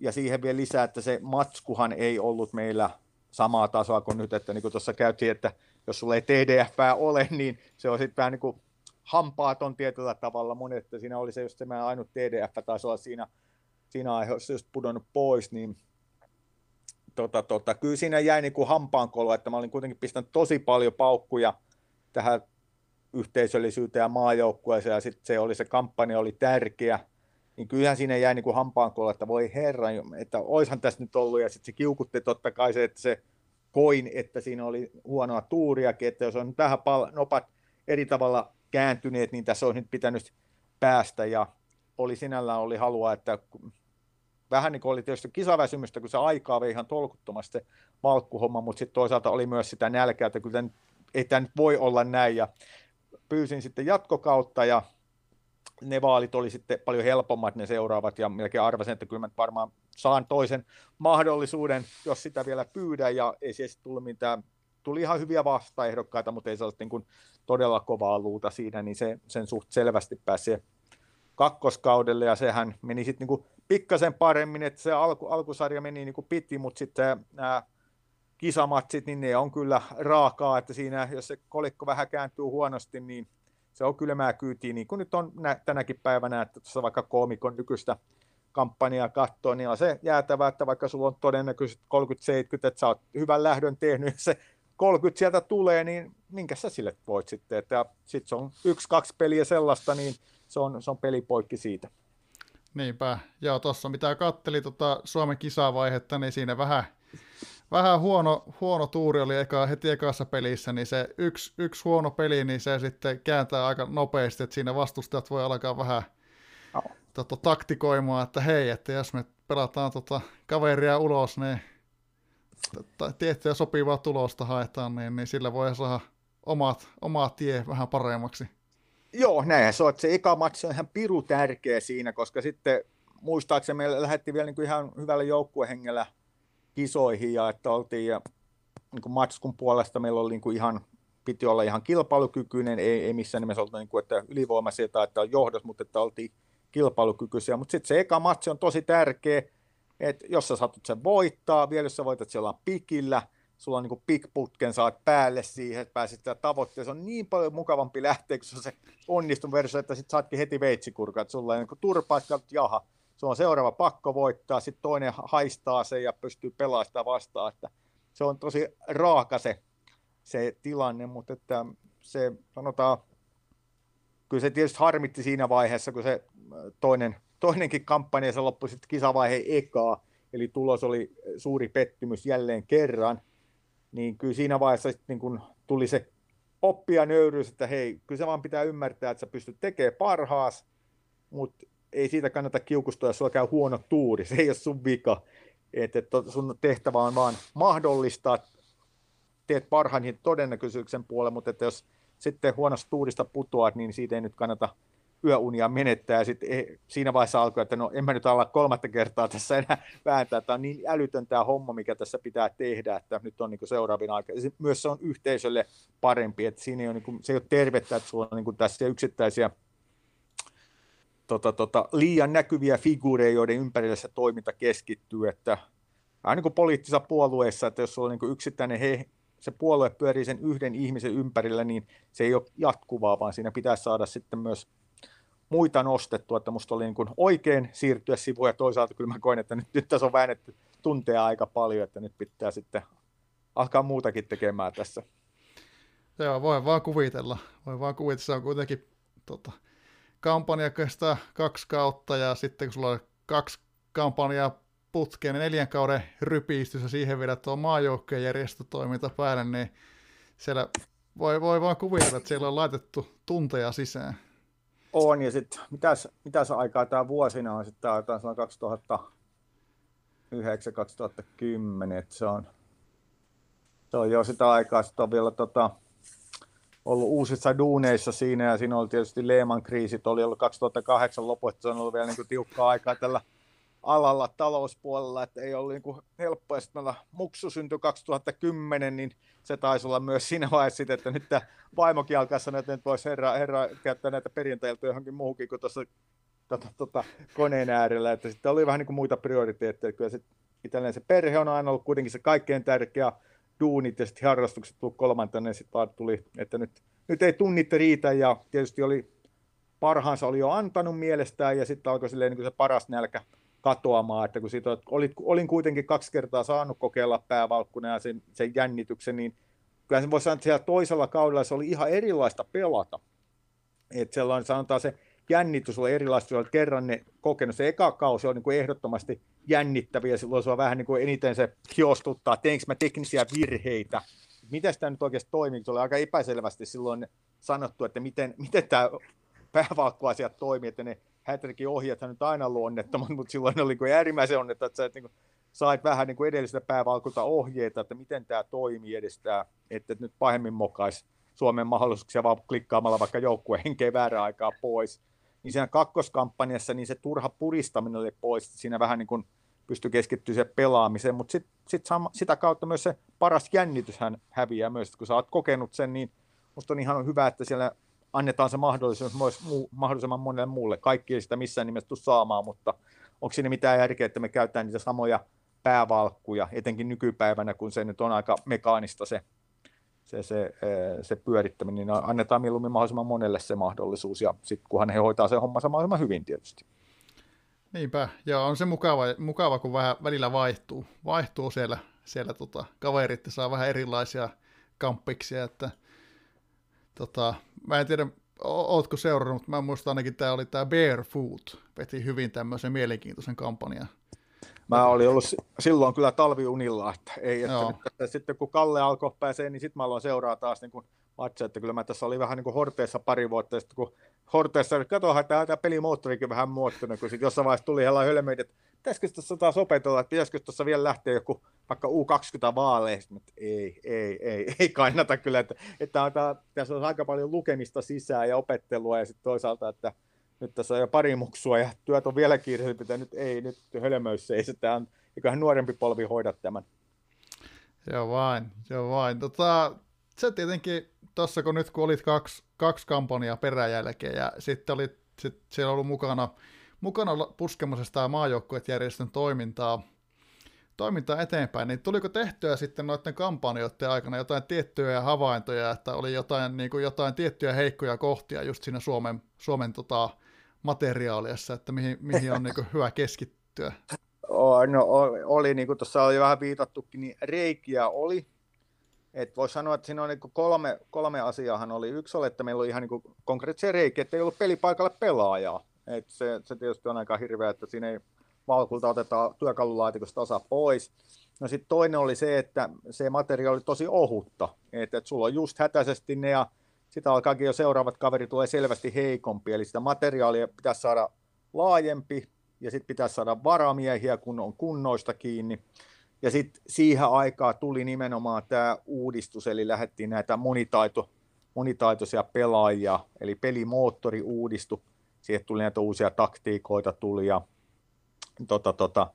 ja siihen vielä lisää, että se matskuhan ei ollut meillä samaa tasoa kuin nyt, että niin kuin tuossa käytiin, että jos sulla ei TDF ole, niin se on sitten vähän niin kuin hampaaton tietyllä tavalla. Monet, että siinä oli se just se ainut TDF taisi olla siinä, siinä aiheessa just pudonnut pois, niin tota, tota, kyllä siinä jäi niin kuin hampaankolo, että mä olin kuitenkin pistänyt tosi paljon paukkuja tähän yhteisöllisyyteen ja maajoukkueeseen, ja sitten se oli se kampanja oli tärkeä, niin kyllähän siinä jäi niin kuin hampaankolo, että voi herra, että oishan tässä nyt ollut, ja sitten se kiukutti totta kai se, että se koin, että siinä oli huonoa tuuriakin, että jos on tähän pal- nopat eri tavalla kääntyneet, niin tässä olisi nyt pitänyt päästä. Ja oli sinällään oli halua, että vähän niin kuin oli tietysti kisaväsymystä, kun se aikaa vei ihan tolkuttomasti se valkkuhomma, mutta sitten toisaalta oli myös sitä nälkää, että kyllä ei tämä nyt voi olla näin. Ja pyysin sitten jatkokautta ja ne vaalit oli sitten paljon helpommat ne seuraavat ja melkein arvasin, että kyllä mä varmaan saan toisen mahdollisuuden, jos sitä vielä pyydän ja ei siis tullut mitään. Tuli ihan hyviä vastaehdokkaita, mutta ei sellaista niin kuin todella kovaa luuta siinä, niin se, sen suht selvästi pääsi kakkoskaudelle, ja sehän meni sitten niin pikkasen paremmin, että se alku, alkusarja meni niin kuin piti, mutta sitten nämä kisamatsit, niin ne on kyllä raakaa, että siinä, jos se kolikko vähän kääntyy huonosti, niin se on kylmää kyytiä, niin kuin nyt on nä- tänäkin päivänä, että tuossa vaikka koomikon nykyistä kampanjaa katsoo, niin on se jäätävä, että vaikka sulla on todennäköisesti 30-70, että sä oot hyvän lähdön tehnyt, se 30 sieltä tulee, niin minkä sä sille voit sitten, että sitten se on yksi, kaksi peliä sellaista, niin se on, se on pelipoikki siitä.
Niinpä. Joo, tuossa mitä katteli tota Suomen kisavaihetta, niin siinä vähän, vähän huono, huono tuuri oli eka, heti ekassa pelissä, niin se yksi, yksi huono peli, niin se sitten kääntää aika nopeasti, että siinä vastustajat voi alkaa vähän oh. tota, taktikoimaan, että hei, että jos me pelataan tota kaveria ulos, niin tiettyä sopivaa tulosta haetaan, niin, niin sillä voi saada omat, omat tie vähän paremmaksi.
Joo, näinhän se on, se eka matsi on ihan piru tärkeä siinä, koska sitten muistaakseni me lähdettiin vielä niin kuin ihan hyvällä joukkuehengellä kisoihin ja että oltiin ja niin kuin matskun puolesta meillä oli niin kuin ihan, piti olla ihan kilpailukykyinen, ei, ei missään nimessä ollut niin kuin, että ylivoimaisia tai että on johdos, mutta että oltiin kilpailukykyisiä, mutta sitten se eka matsi on tosi tärkeä, että jos sä satut sen voittaa, vielä jos sä voitat siellä pikillä, sulla on niin pikputken saat päälle siihen, että pääsit sitä tavoitteeseen. Se on niin paljon mukavampi lähteä, kun se on se onnistun versio, että sitten saatkin heti veitsikurka, että sulla on niin turpaa, että jaha, se on seuraava pakko voittaa, sitten toinen haistaa sen ja pystyy pelaamaan sitä vastaan, että se on tosi raaka se, se tilanne, mutta että se sanotaan, kyllä se tietysti harmitti siinä vaiheessa, kun se toinen, toinenkin kampanja se loppui sitten kisavaiheen ekaa, eli tulos oli suuri pettymys jälleen kerran, niin kyllä siinä vaiheessa sitten niin kun tuli se oppia nöyryys, että hei, kyllä se vaan pitää ymmärtää, että sä pystyt tekemään parhaas, mutta ei siitä kannata kiukustua, jos sulla käy huono tuuri, se ei ole sun vika. Että et sun tehtävä on vaan mahdollistaa, teet parhaan todennäköisyyden puolelle, mutta että jos sitten huonosta tuurista putoat, niin siitä ei nyt kannata yöunia menettää ja sitten eh, siinä vaiheessa alkoi, että no en mä nyt alla kolmatta kertaa tässä enää vääntää, tämä on niin älytön tämä homma, mikä tässä pitää tehdä, että nyt on niin seuraavin aika. Myös se on yhteisölle parempi, että siinä ei ole, niin kuin, se ei ole tervettä, että sulla on niin kuin tässä yksittäisiä tota, tota, liian näkyviä figuureja, joiden ympärillä se toiminta keskittyy, että vähän niin kuin poliittisissa puolueissa, että jos on niin yksittäinen he, se puolue pyörii sen yhden ihmisen ympärillä, niin se ei ole jatkuvaa, vaan siinä pitää saada sitten myös muita nostettua, että musta oli niin kuin oikein siirtyä sivuun ja toisaalta kyllä mä koin, että nyt, nyt tässä on väännetty tunteja aika paljon, että nyt pitää sitten alkaa muutakin tekemään tässä.
Joo, voi vaan kuvitella. Voi vaan kuvitella, se on kuitenkin tota, kampanja kestää kaksi kautta ja sitten kun sulla on kaksi kampanjaa putkeen, niin neljän kauden rypistys ja siihen vielä tuo maajoukkojen järjestötoiminta päälle, niin siellä voi, voi vaan kuvitella, että siellä on laitettu tunteja sisään.
On, ja sitten mitäs, mitäs aikaa tämä vuosina on sitten, tämä on 2009-2010, että se on, se on jo sitä aikaa, sitten on vielä tota, ollut uusissa duuneissa siinä, ja siinä oli tietysti Lehman kriisit, oli ollut 2008 lopussa, se on ollut vielä niin kuin tiukkaa aikaa tällä alalla talouspuolella, että ei ollut niin kuin helppoa. Ja sitten muksu syntyi 2010, niin se taisi olla myös siinä vaiheessa, että nyt tämä vaimokin alkaa sanoa, että nyt voisi herra, herra käyttää näitä perjantailta johonkin muuhunkin kuin tuossa tota, tota, koneen äärellä. Että sitten oli vähän niin kuin muita prioriteetteja. Kyllä se, se perhe on aina ollut kuitenkin se kaikkein tärkeä duunit ja sitten harrastukset tuli kolmantena, ja sitten tuli, että nyt, nyt ei tunnit riitä, ja tietysti oli parhaansa oli jo antanut mielestään, ja sitten alkoi silleen niin se paras nälkä katoamaan, että kun siitä olit, olin kuitenkin kaksi kertaa saanut kokeilla päävalkkuna ja sen, sen jännityksen, niin kyllä se voisi sanoa, että siellä toisella kaudella se oli ihan erilaista pelata. Että sellainen, sanotaan se jännitys oli erilaista, olet kerran ne kokenut. Se eka kausi on niin kuin ehdottomasti jännittäviä, silloin se on vähän niin kuin eniten se hiostuttaa, teinkö mä teknisiä virheitä, miten sitä nyt oikeasti toimii, se oli aika epäselvästi silloin sanottu, että miten, miten tämä päävalkkuasiat toimii, että ne Hätrikin ohjat nyt aina ollut onnettomat, mutta silloin oli kuin äärimmäisen onnetta, että sä et, niin kuin, sait vähän niin kuin edellisestä päävalkulta ohjeita, että miten tämä toimii edestää, että nyt pahemmin mokaisi Suomen mahdollisuuksia vaan klikkaamalla vaikka joukkueen henkeä väärää aikaa pois. Niin siinä kakkoskampanjassa niin se turha puristaminen oli pois, siinä vähän niin kuin pystyi keskittyä siihen pelaamiseen, mutta sit, sit sama, sitä kautta myös se paras jännityshän häviää myös, kun sä oot kokenut sen, niin musta on ihan hyvä, että siellä annetaan se mahdollisuus myös muu, mahdollisimman monelle muulle. Kaikki ei sitä missään nimessä tule saamaan, mutta onko siinä mitään järkeä, että me käytetään niitä samoja päävalkkuja, etenkin nykypäivänä, kun se nyt on aika mekaanista se, se, se, se pyörittäminen, niin annetaan mieluummin mahdollisimman monelle se mahdollisuus, ja sitten kunhan he hoitaa sen hommansa mahdollisimman hyvin tietysti.
Niinpä, ja on se mukava, mukava kun vähän välillä vaihtuu, vaihtuu siellä, siellä tota, kaverit saa vähän erilaisia kamppiksia, että tota, mä en tiedä, ootko seurannut, mutta mä muistan ainakin tämä oli tämä Barefoot, veti hyvin tämmöisen mielenkiintoisen kampanjan.
Mä olin ollut silloin kyllä talviunilla, että ei, että nyt, että sitten kun Kalle alkoi pääsee, niin sitten mä aloin seuraa taas niin kuin matcha, että kyllä mä tässä oli vähän niin kuin Horteessa pari vuotta, ja sitten kun Horteessa, että katsotaan, että tämä pelimoottorikin vähän muuttunut, kun sitten jossain vaiheessa tuli hella hölmeitä, että pitäisikö tässä taas opetella, että pitäisikö tuossa vielä lähteä joku vaikka U20 vaaleista, mutta ei, ei, ei, ei kannata kyllä, että, että, että tässä on aika paljon lukemista sisään ja opettelua ja sitten toisaalta, että nyt tässä on jo pari muksua ja työt on vielä kiireellisempi, nyt ei, nyt hölmöys ei sitä on, eiköhän nuorempi polvi hoida tämän.
Joo vain, joo vain. Tota, se tietenkin tuossa, kun nyt kun olit kaksi, kaksi kampanjaa peräjälkeen ja sitten oli sit siellä ollut mukana, mukana puskemassa tämä maajoukkuejärjestön toimintaa, toimintaa eteenpäin, niin tuliko tehtyä sitten noiden kampanjoiden aikana jotain tiettyjä havaintoja, että oli jotain, niin kuin jotain tiettyjä heikkoja kohtia just siinä Suomen, Suomen tota, materiaaliassa, että mihin, mihin on niin kuin hyvä keskittyä?
No, oli, niin kuin tuossa oli vähän viitattukin, niin reikiä oli, et voi sanoa, että siinä on niin kolme, kolme asiaahan oli. Yksi oli, että meillä oli ihan niin konkreettisia reikiä, että ei ollut pelipaikalle pelaajaa. Et se, se tietysti on aika hirveä, että siinä ei valkulta otetaan työkalulaatikosta osa pois. No sitten toinen oli se, että se materiaali oli tosi ohutta, että et sulla on just hätäisesti ne ja sitä alkaakin jo seuraavat kaveri tulee selvästi heikompi, eli sitä materiaalia pitäisi saada laajempi ja sitten pitäisi saada varamiehiä, kun on kunnoista kiinni. Ja sitten siihen aikaan tuli nimenomaan tämä uudistus, eli lähdettiin näitä monitaito, monitaitoisia pelaajia, eli pelimoottori uudistui, siihen tuli näitä uusia taktiikoita tuli ja tota, tota,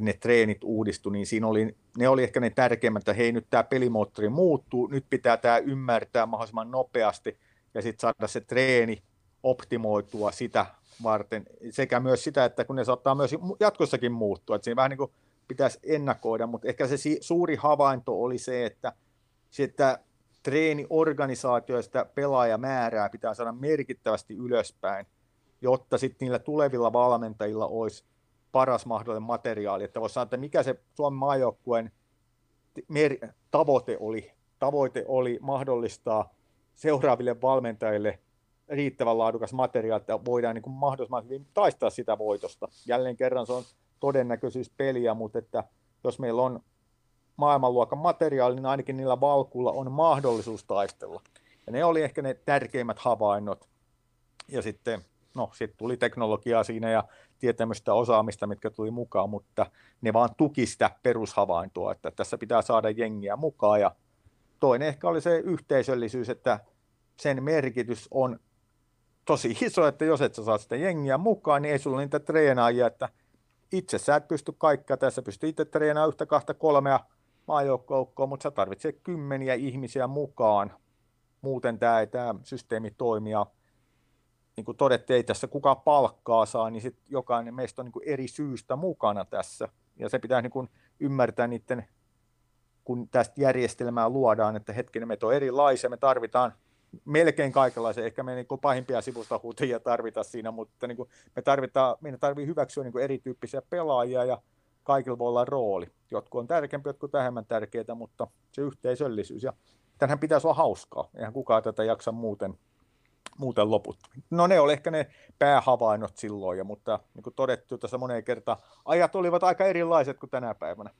ne treenit uudistu, niin siinä oli, ne oli ehkä ne tärkeimmät, että hei nyt tämä pelimoottori muuttuu, nyt pitää tämä ymmärtää mahdollisimman nopeasti ja sitten saada se treeni optimoitua sitä varten, sekä myös sitä, että kun ne saattaa myös jatkossakin muuttua, että siinä vähän niin kuin pitäisi ennakoida, mutta ehkä se suuri havainto oli se, että, se, että treeniorganisaatioista pelaajamäärää pitää saada merkittävästi ylöspäin, jotta sitten niillä tulevilla valmentajilla olisi paras mahdollinen materiaali. Että voisi sanoa, että mikä se Suomen maajoukkueen tavoite oli. Tavoite oli mahdollistaa seuraaville valmentajille riittävän laadukas materiaali, että voidaan niin kuin mahdollisimman hyvin taistaa sitä voitosta. Jälleen kerran se on todennäköisyyspeliä, mutta että jos meillä on maailmanluokan materiaali, niin ainakin niillä valkulla on mahdollisuus taistella. Ja ne oli ehkä ne tärkeimmät havainnot. Ja sitten, no, sitten tuli teknologiaa siinä ja tietämystä osaamista, mitkä tuli mukaan, mutta ne vaan tuki sitä perushavaintoa, että tässä pitää saada jengiä mukaan. Ja toinen ehkä oli se yhteisöllisyys, että sen merkitys on tosi iso, että jos et sä saa sitä jengiä mukaan, niin ei sulla niitä treenaajia, että itse sä et pysty kaikkea tässä, pystyy itse treenaamaan yhtä, kahta, kolmea maajoukkoukkoa, mutta sä tarvitset kymmeniä ihmisiä mukaan. Muuten tämä tämä systeemi toimia. Niin kuin todettiin, ei tässä kuka palkkaa saa, niin sit jokainen meistä on niin kuin eri syystä mukana tässä. Ja se pitää niin kuin ymmärtää niiden, kun tästä järjestelmää luodaan, että hetkinen, meitä on erilaisia, me tarvitaan melkein kaikenlaisia, ehkä me niin kuin pahimpia sivustahuutajia tarvita siinä, mutta niin kuin me tarvitaan, meidän tarvii hyväksyä niin kuin erityyppisiä pelaajia ja kaikilla voi olla rooli. Jotkut on tärkeämpiä, jotkut vähemmän tärkeitä, mutta se yhteisöllisyys. Ja tänhän pitäisi olla hauskaa. Eihän kukaan tätä jaksa muuten, muuten loput. No ne oli ehkä ne päähavainnot silloin, ja, mutta niin kuin todettu tässä moneen kertaan, ajat olivat aika erilaiset kuin tänä päivänä.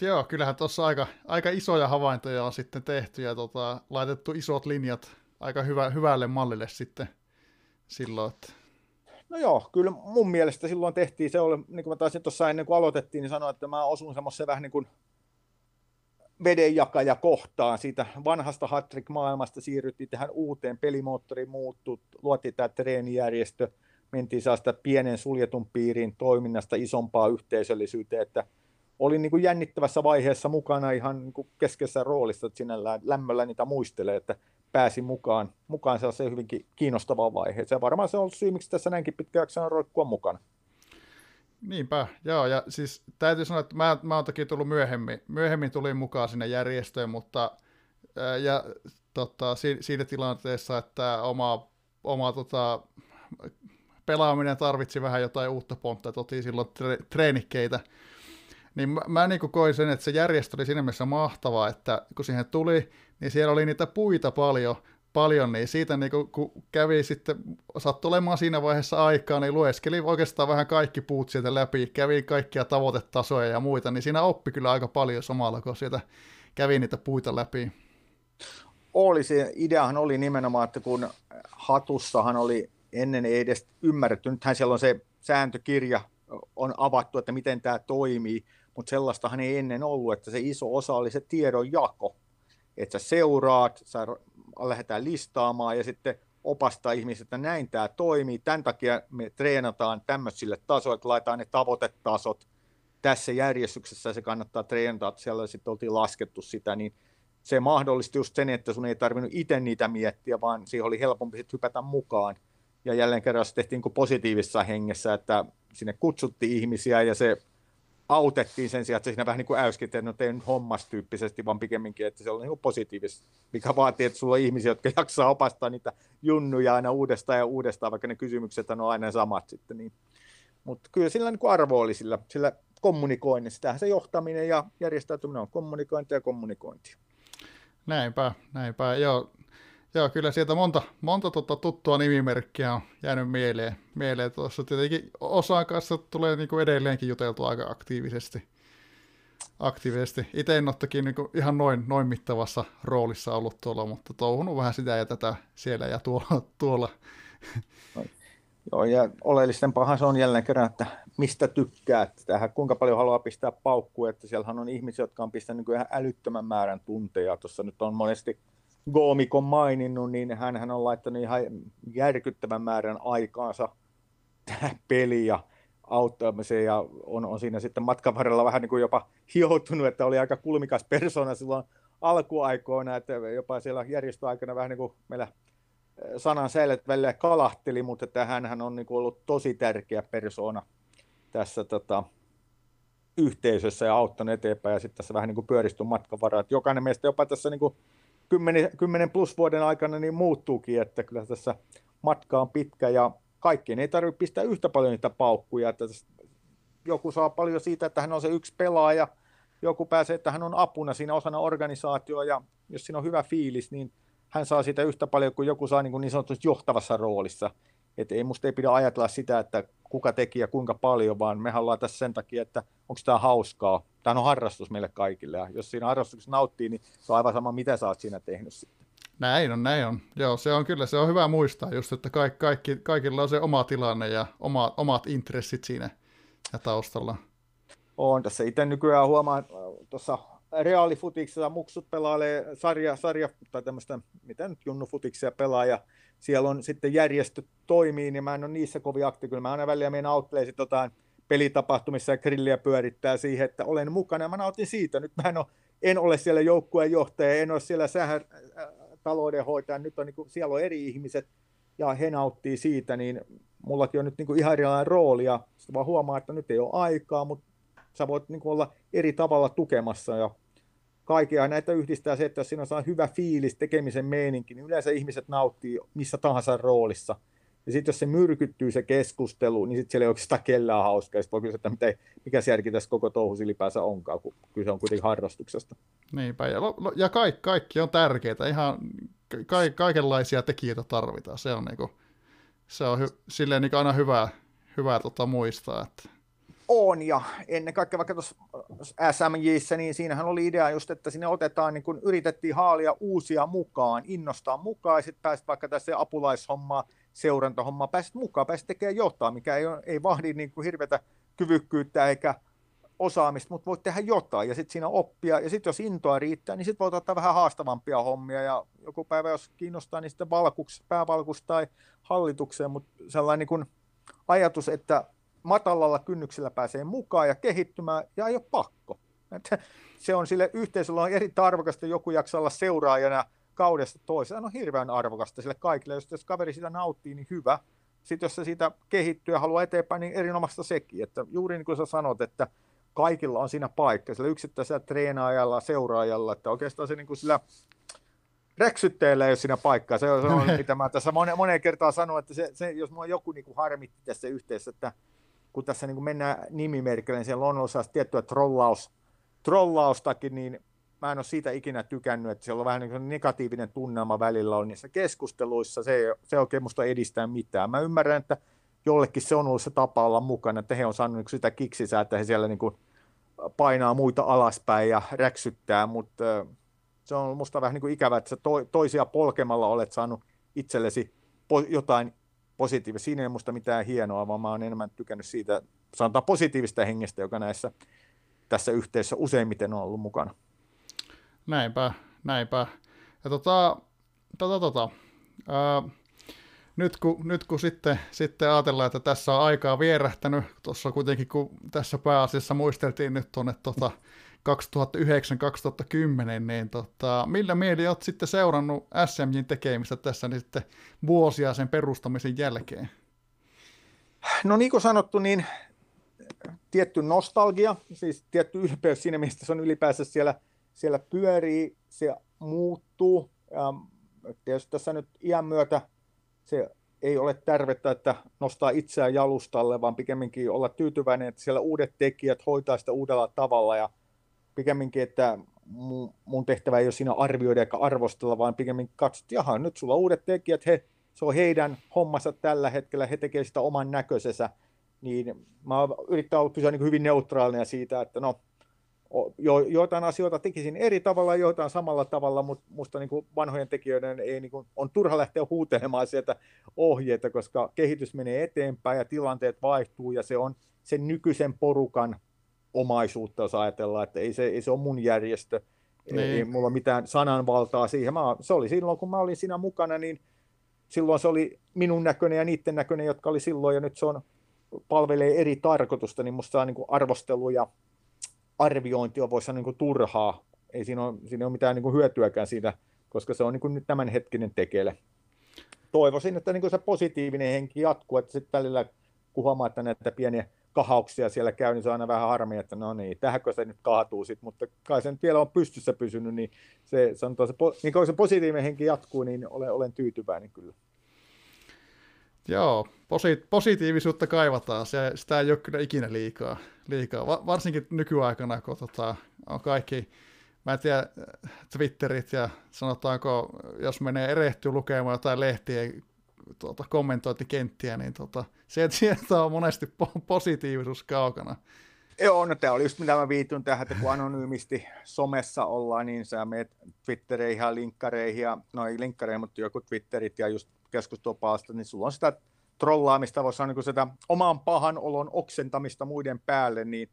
Joo, kyllähän tuossa aika, aika isoja havaintoja on sitten tehty ja tota, laitettu isot linjat aika hyvä, hyvälle mallille sitten silloin. Että...
No joo, kyllä mun mielestä silloin tehtiin, se oli, niin kuin mä taisin tuossa ennen kuin aloitettiin, niin sanoin, että mä osun semmoisen vähän niin kuin vedenjakaja kohtaan siitä vanhasta Hattrick-maailmasta siirryttiin tähän uuteen pelimoottoriin muuttu, luotiin tämä treenijärjestö, mentiin sitä pienen suljetun piirin toiminnasta isompaa yhteisöllisyyteen, että olin niin kuin jännittävässä vaiheessa mukana ihan niin kuin keskeisessä roolissa, että sinällään lämmöllä niitä muistelee, että pääsi mukaan, mukaan sellaiseen hyvinkin kiinnostavaan vaiheeseen. Varmaan se on ollut syy, miksi tässä näinkin pitkään on roikkua mukana.
Niinpä, joo, ja siis täytyy sanoa, että mä, mä oon toki tullut myöhemmin, myöhemmin tulin mukaan sinne järjestöön, mutta ja tota, siinä tilanteessa, että oma, oma tota, pelaaminen tarvitsi vähän jotain uutta pontta, otin silloin tre, treenikkeitä, niin mä, mä niin koin sen, että se järjestö oli siinä mielessä mahtava, että kun siihen tuli, niin siellä oli niitä puita paljon, paljon, niin siitä niin kun kävi sitten, sattui olemaan siinä vaiheessa aikaa, niin lueskeli oikeastaan vähän kaikki puut sieltä läpi, kävi kaikkia tavoitetasoja ja muita, niin siinä oppi kyllä aika paljon samalla, kun sieltä kävi niitä puita läpi.
Oli se, ideahan oli nimenomaan, että kun hatussahan oli ennen ei edes ymmärretty, nythän siellä on se sääntökirja on avattu, että miten tämä toimii, mutta sellaistahan ei ennen ollut, että se iso osa oli se tiedon jako, että sä seuraat, sä lähdetään listaamaan ja sitten opastaa ihmiset, että näin tämä toimii, tämän takia me treenataan tämmöisille tasoille, että laitetaan ne tavoitetasot tässä järjestyksessä se kannattaa treenata, että siellä sitten oltiin laskettu sitä, niin se mahdollisti just sen, että sun ei tarvinnut itse niitä miettiä, vaan siihen oli helpompi sitten hypätä mukaan. Ja jälleen kerran se tehtiin niin positiivisessa hengessä, että sinne kutsuttiin ihmisiä ja se autettiin sen sijaan, että siinä vähän niin kuin äyskin, että no teen hommas tyyppisesti, vaan pikemminkin, että se on niin positiivista, mikä vaatii, että sulla on ihmisiä, jotka jaksaa opastaa niitä junnuja aina uudestaan ja uudestaan, vaikka ne kysymykset on aina samat sitten. Niin. Mutta kyllä sillä niin kuin arvo oli sillä, sillä kommunikoinnissa. Tähän se johtaminen ja järjestäytyminen on kommunikointia ja kommunikointia.
Näinpä, näinpä. Joo, Joo, kyllä sieltä monta, monta tota tuttua nimimerkkiä on jäänyt mieleen. mieleen tuossa. Tietenkin osaan kanssa tulee niinku edelleenkin juteltua aika aktiivisesti. aktiivisesti. Itse en ole toki niinku ihan noin, noin mittavassa roolissa ollut tuolla, mutta touhunut vähän sitä ja tätä siellä ja tuolla. tuolla.
Joo, ja oleellisempaahan se on jälleen kerran, että mistä tykkää, tähän kuinka paljon haluaa pistää paukkuja, että siellähän on ihmisiä, jotka on pistänyt niin ihan älyttömän määrän tunteja. Tuossa nyt on monesti Goomikon maininnut, niin hän on laittanut ihan järkyttävän määrän aikaansa tähän peliin ja auttamiseen ja on, on siinä sitten matkan varrella vähän niin kuin jopa hioutunut, että oli aika kulmikas persona silloin alkuaikoina, että jopa siellä järjestöaikana vähän niin kuin meillä eh, sanan säilet välillä kalahteli, mutta että hän on niin kuin ollut tosi tärkeä persona tässä tota, yhteisössä ja auttanut eteenpäin ja sitten tässä vähän niin kuin pyöristyn matkan varrella. Että jokainen meistä jopa tässä niin kuin 10, 10 plus vuoden aikana niin muuttuukin, että kyllä tässä matka on pitkä ja kaikkien ei tarvitse pistää yhtä paljon niitä paukkuja, että joku saa paljon siitä, että hän on se yksi pelaaja, joku pääsee, että hän on apuna siinä osana organisaatioa ja jos siinä on hyvä fiilis, niin hän saa sitä yhtä paljon kuin joku saa niin, kuin niin sanotusti johtavassa roolissa. Et ei musta ei pidä ajatella sitä, että kuka teki ja kuinka paljon, vaan me ollaan tässä sen takia, että onko tämä hauskaa. Tämä on harrastus meille kaikille, ja jos siinä harrastuksessa nauttii, niin se on aivan sama, mitä sä oot siinä tehnyt sitten.
Näin on, näin on. Joo, se on kyllä, se on hyvä muistaa just, että kaikki, kaikki, kaikilla on se oma tilanne ja oma, omat intressit siinä ja taustalla.
On tässä itse nykyään huomaan tuossa reaalifutiksessa muksut pelailee sarja, sarja tai tämmöistä, mitä nyt junnufutiksia pelaa ja siellä on sitten järjestö toimii, niin mä en ole niissä kovin aktiivinen. Kyllä mä aina välillä auttelee sitten jotain pelitapahtumissa ja grilliä pyörittää siihen, että olen mukana mä nautin siitä. Nyt mä en ole, en ole siellä joukkueen johtaja, en ole siellä sähä, äh, taloudenhoitaja, nyt on niin kuin, siellä on eri ihmiset ja he nauttii siitä, niin mullakin on nyt niin kuin ihan erilainen rooli ja sitten vaan huomaa, että nyt ei ole aikaa, mutta sä voit niin kuin olla eri tavalla tukemassa ja kaikkea näitä yhdistää se, että jos siinä on hyvä fiilis, tekemisen meininki, niin yleensä ihmiset nauttii missä tahansa roolissa. Ja sitten jos se myrkyttyy se keskustelu, niin sitten siellä ei oikeastaan kellään hauskaa. Sitten voi kysyä, että mitä, mikä se järki tässä koko touhus ylipäänsä onkaan, kun kyse on kuitenkin harrastuksesta.
Niinpä, ja, ja kaikki, kaikki on tärkeää. Ihan ka, kaikenlaisia tekijöitä tarvitaan. Se on, niinku, se on hy, silleen niinku aina hyvä, hyvä tota, muistaa, että
on, ja ennen kaikkea vaikka tuossa SMJissä, niin siinähän oli idea just, että sinne otetaan, niin kun yritettiin haalia uusia mukaan, innostaa mukaan, ja sitten pääsit vaikka tässä apulaishommaa, seurantahommaa, pääsit mukaan, pääsit tekemään jotain, mikä ei, ei vahdi niin kuin hirveätä kyvykkyyttä eikä osaamista, mutta voit tehdä jotain, ja sitten siinä oppia, ja sitten jos intoa riittää, niin sitten voit ottaa vähän haastavampia hommia, ja joku päivä, jos kiinnostaa, niin sitten valkuks, päävalkus tai hallitukseen, mutta sellainen niin kuin ajatus, että matalalla kynnyksellä pääsee mukaan ja kehittymään ja ei ole pakko. Että se on sille yhteisöllä on eri arvokasta, joku jaksaa olla seuraajana kaudesta toiseen. Se on hirveän arvokasta sille kaikille. Jos, jos kaveri sitä nauttii, niin hyvä. Sitten jos se siitä kehittyy ja haluaa eteenpäin, niin erinomaista sekin. Että juuri niin kuin sä sanot, että kaikilla on siinä paikka, sillä yksittäisellä treenaajalla, seuraajalla, että oikeastaan se niin kuin sillä räksytteellä ei ole siinä paikkaa. Se on, se on mitä mä tässä moneen, moneen kertaan sanon, että se, se, jos mua joku niin kuin harmitti tässä yhteydessä, että kun tässä niin kuin mennään nimimerkillä, niin siellä on osa tiettyä trollaus, trollaustakin, niin mä en ole siitä ikinä tykännyt, että siellä on vähän niin negatiivinen tunnelma välillä on niissä keskusteluissa, se ei, se ei oikein musta edistää mitään. Mä ymmärrän, että jollekin se on ollut se tapa olla mukana, että he on saanut niin sitä kiksisää, että he siellä niin kuin painaa muita alaspäin ja räksyttää, mutta se on musta vähän niin kuin ikävä, että sä to, toisia polkemalla olet saanut itsellesi po, jotain positiivista. Siinä ei musta mitään hienoa, vaan mä oon enemmän tykännyt siitä, sanotaan positiivista hengestä, joka näissä tässä yhteisössä useimmiten on ollut mukana.
Näinpä, näinpä. Ja tota, tota, tota, ää, nyt kun, nyt kun sitten, sitten ajatellaan, että tässä on aikaa vierähtänyt, tuossa kuitenkin kun tässä pääasiassa muisteltiin nyt tuonne tota 2009-2010, niin tota, millä mieli olet sitten seurannut SMJin tekemistä tässä niin sitten vuosia sen perustamisen jälkeen?
No niin kuin sanottu, niin tietty nostalgia, siis tietty ylpeys siinä, mistä se on ylipäänsä siellä, siellä pyörii, se muuttuu. Ja tietysti tässä nyt iän myötä se ei ole tärvettä, että nostaa itseään jalustalle, vaan pikemminkin olla tyytyväinen, että siellä uudet tekijät hoitaa sitä uudella tavalla ja pikemminkin, että mun tehtävä ei ole siinä arvioida eikä arvostella, vaan pikemminkin katsot, että nyt sulla on uudet tekijät, he, se on heidän hommansa tällä hetkellä, he tekevät sitä oman näköisensä, niin mä yrittää olla pysyä niin hyvin neutraalina siitä, että no, jo, joitain asioita tekisin eri tavalla, joitain samalla tavalla, mutta musta niin kuin vanhojen tekijöiden ei, niin kuin, on turha lähteä huutelemaan sieltä ohjeita, koska kehitys menee eteenpäin ja tilanteet vaihtuu ja se on sen nykyisen porukan omaisuutta, jos ajatellaan, että ei se, ei se ole mun järjestö, niin. ei, ei mulla mitään sananvaltaa siihen. Mä, se oli silloin, kun mä olin siinä mukana, niin silloin se oli minun näköinen ja niiden näköinen, jotka oli silloin, ja nyt se on, palvelee eri tarkoitusta, niin musta on niin arvostelu ja arviointi on voisi sanoa niin kuin turhaa. Ei siinä ole, siinä ole mitään niin kuin hyötyäkään siitä, koska se on niin kuin nyt tämänhetkinen tekele. Toivoisin, että niin kuin se positiivinen henki jatkuu, että sitten välillä kun huomaa, että näitä pieniä kahauksia siellä käy, niin se on aina vähän harmi, että no niin, tähänkö se nyt kaatuu sitten, mutta kai se nyt vielä on pystyssä pysynyt, niin se, sanotaan, se, niin kun se positiivinen henki jatkuu, niin olen, olen tyytyväinen kyllä.
Joo, posi- positiivisuutta kaivataan, se, sitä ei ole kyllä ikinä liikaa, liikaa. Va- varsinkin nykyaikana, kun tota, on kaikki, mä en tiedä, Twitterit ja sanotaanko, jos menee erehtyy lukemaan jotain lehtiä tuota, kommentointikenttiä, niin tuota, sieltä, sieltä on monesti po- positiivisuus kaukana.
Joo, no tämä oli just mitä mä viitun tähän, että kun anonyymisti somessa ollaan, niin sä meet Twittereihin ja linkkareihin, ja, no ei linkkareihin, mutta joku Twitterit ja just keskustelupalsta, niin sulla on sitä trollaamista, voisi sanoa niin sitä oman pahan olon oksentamista muiden päälle, niin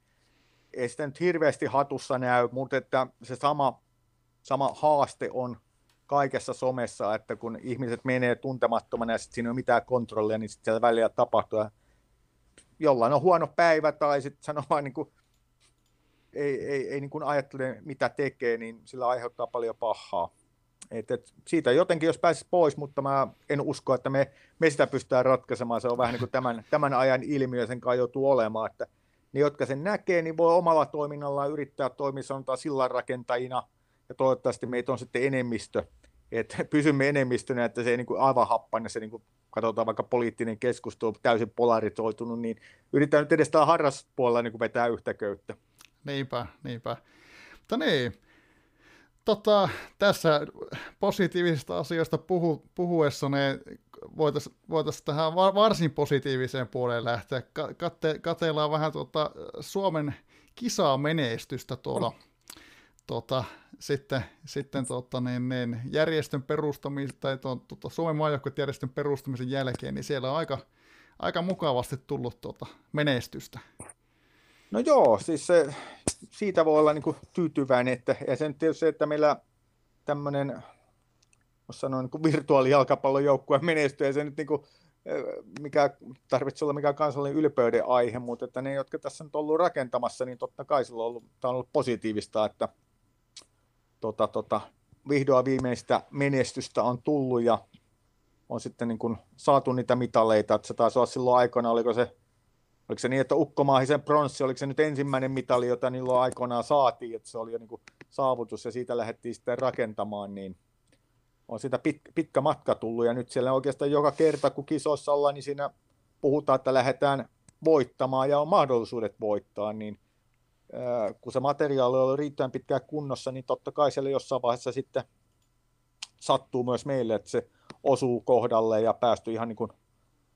ei sitä nyt hirveästi hatussa näy, mutta että se sama, sama haaste on kaikessa somessa, että kun ihmiset menee tuntemattomana ja sitten siinä ei ole mitään kontrollia, niin sitten siellä välillä tapahtuu. Ja jollain on huono päivä tai sitten sanoo vain niin kuin, ei, ei, ei niin kuin ajattele mitä tekee, niin sillä aiheuttaa paljon pahaa. Et, et siitä jotenkin, jos pääsisi pois, mutta mä en usko, että me, me sitä pystytään ratkaisemaan. Se on vähän niin kuin tämän, tämän ajan ilmiö, sen kai joutuu olemaan, että ne, jotka sen näkee, niin voi omalla toiminnallaan yrittää toimia sanotaan sillanrakentajina, ja toivottavasti meitä on sitten enemmistö, että pysymme enemmistönä, että se ei niin kuin aivan happane, se niin kuin katsotaan vaikka poliittinen keskustelu täysin polarisoitunut, niin yritetään nyt edes täällä harrastuspuolella niin vetää yhtä köyttä.
Niinpä, niinpä. Mutta niin, tota, tässä positiivisista asioista puhu, puhuessa niin voitaisiin voitais tähän varsin positiiviseen puoleen lähteä. Kate, katellaan vähän tuota Suomen kisaa menestystä tuolla tuota, sitten, sitten tuota, niin, niin, järjestön perustamista, tai tuon, tuota, Suomen maajoukkuejärjestön perustamisen jälkeen, niin siellä on aika, aika mukavasti tullut tuota, menestystä.
No joo, siis se, siitä voi olla niin kuin tyytyväinen, että, ja sen tietysti se, että meillä tämmöinen, sanoa, niin virtuaalijalkapallon joukkue menestyy, ja se nyt niin kuin, mikä tarvitsee olla mikään kansallinen ylpeyden aihe, mutta että ne, jotka tässä on ollut rakentamassa, niin totta kai sillä on ollut, tämä on ollut positiivista, että tota, tota, vihdoin viimeistä menestystä on tullut ja on sitten niin kuin saatu niitä mitaleita, että se taisi olla silloin aikana, oliko se, oliko se niin, että Ukkomaahisen pronssi, oliko se nyt ensimmäinen mitali, jota niillä aikoinaan saatiin, että se oli jo niin kuin saavutus ja siitä lähdettiin sitten rakentamaan, niin on sitä pit, pitkä matka tullut. Ja nyt siellä oikeastaan joka kerta, kun kisoissa ollaan, niin siinä puhutaan, että lähdetään voittamaan ja on mahdollisuudet voittaa, niin kun se materiaali oli riittävän pitkään kunnossa, niin totta kai siellä jossain vaiheessa sitten sattuu myös meille, että se osuu kohdalle ja päästy ihan niin kuin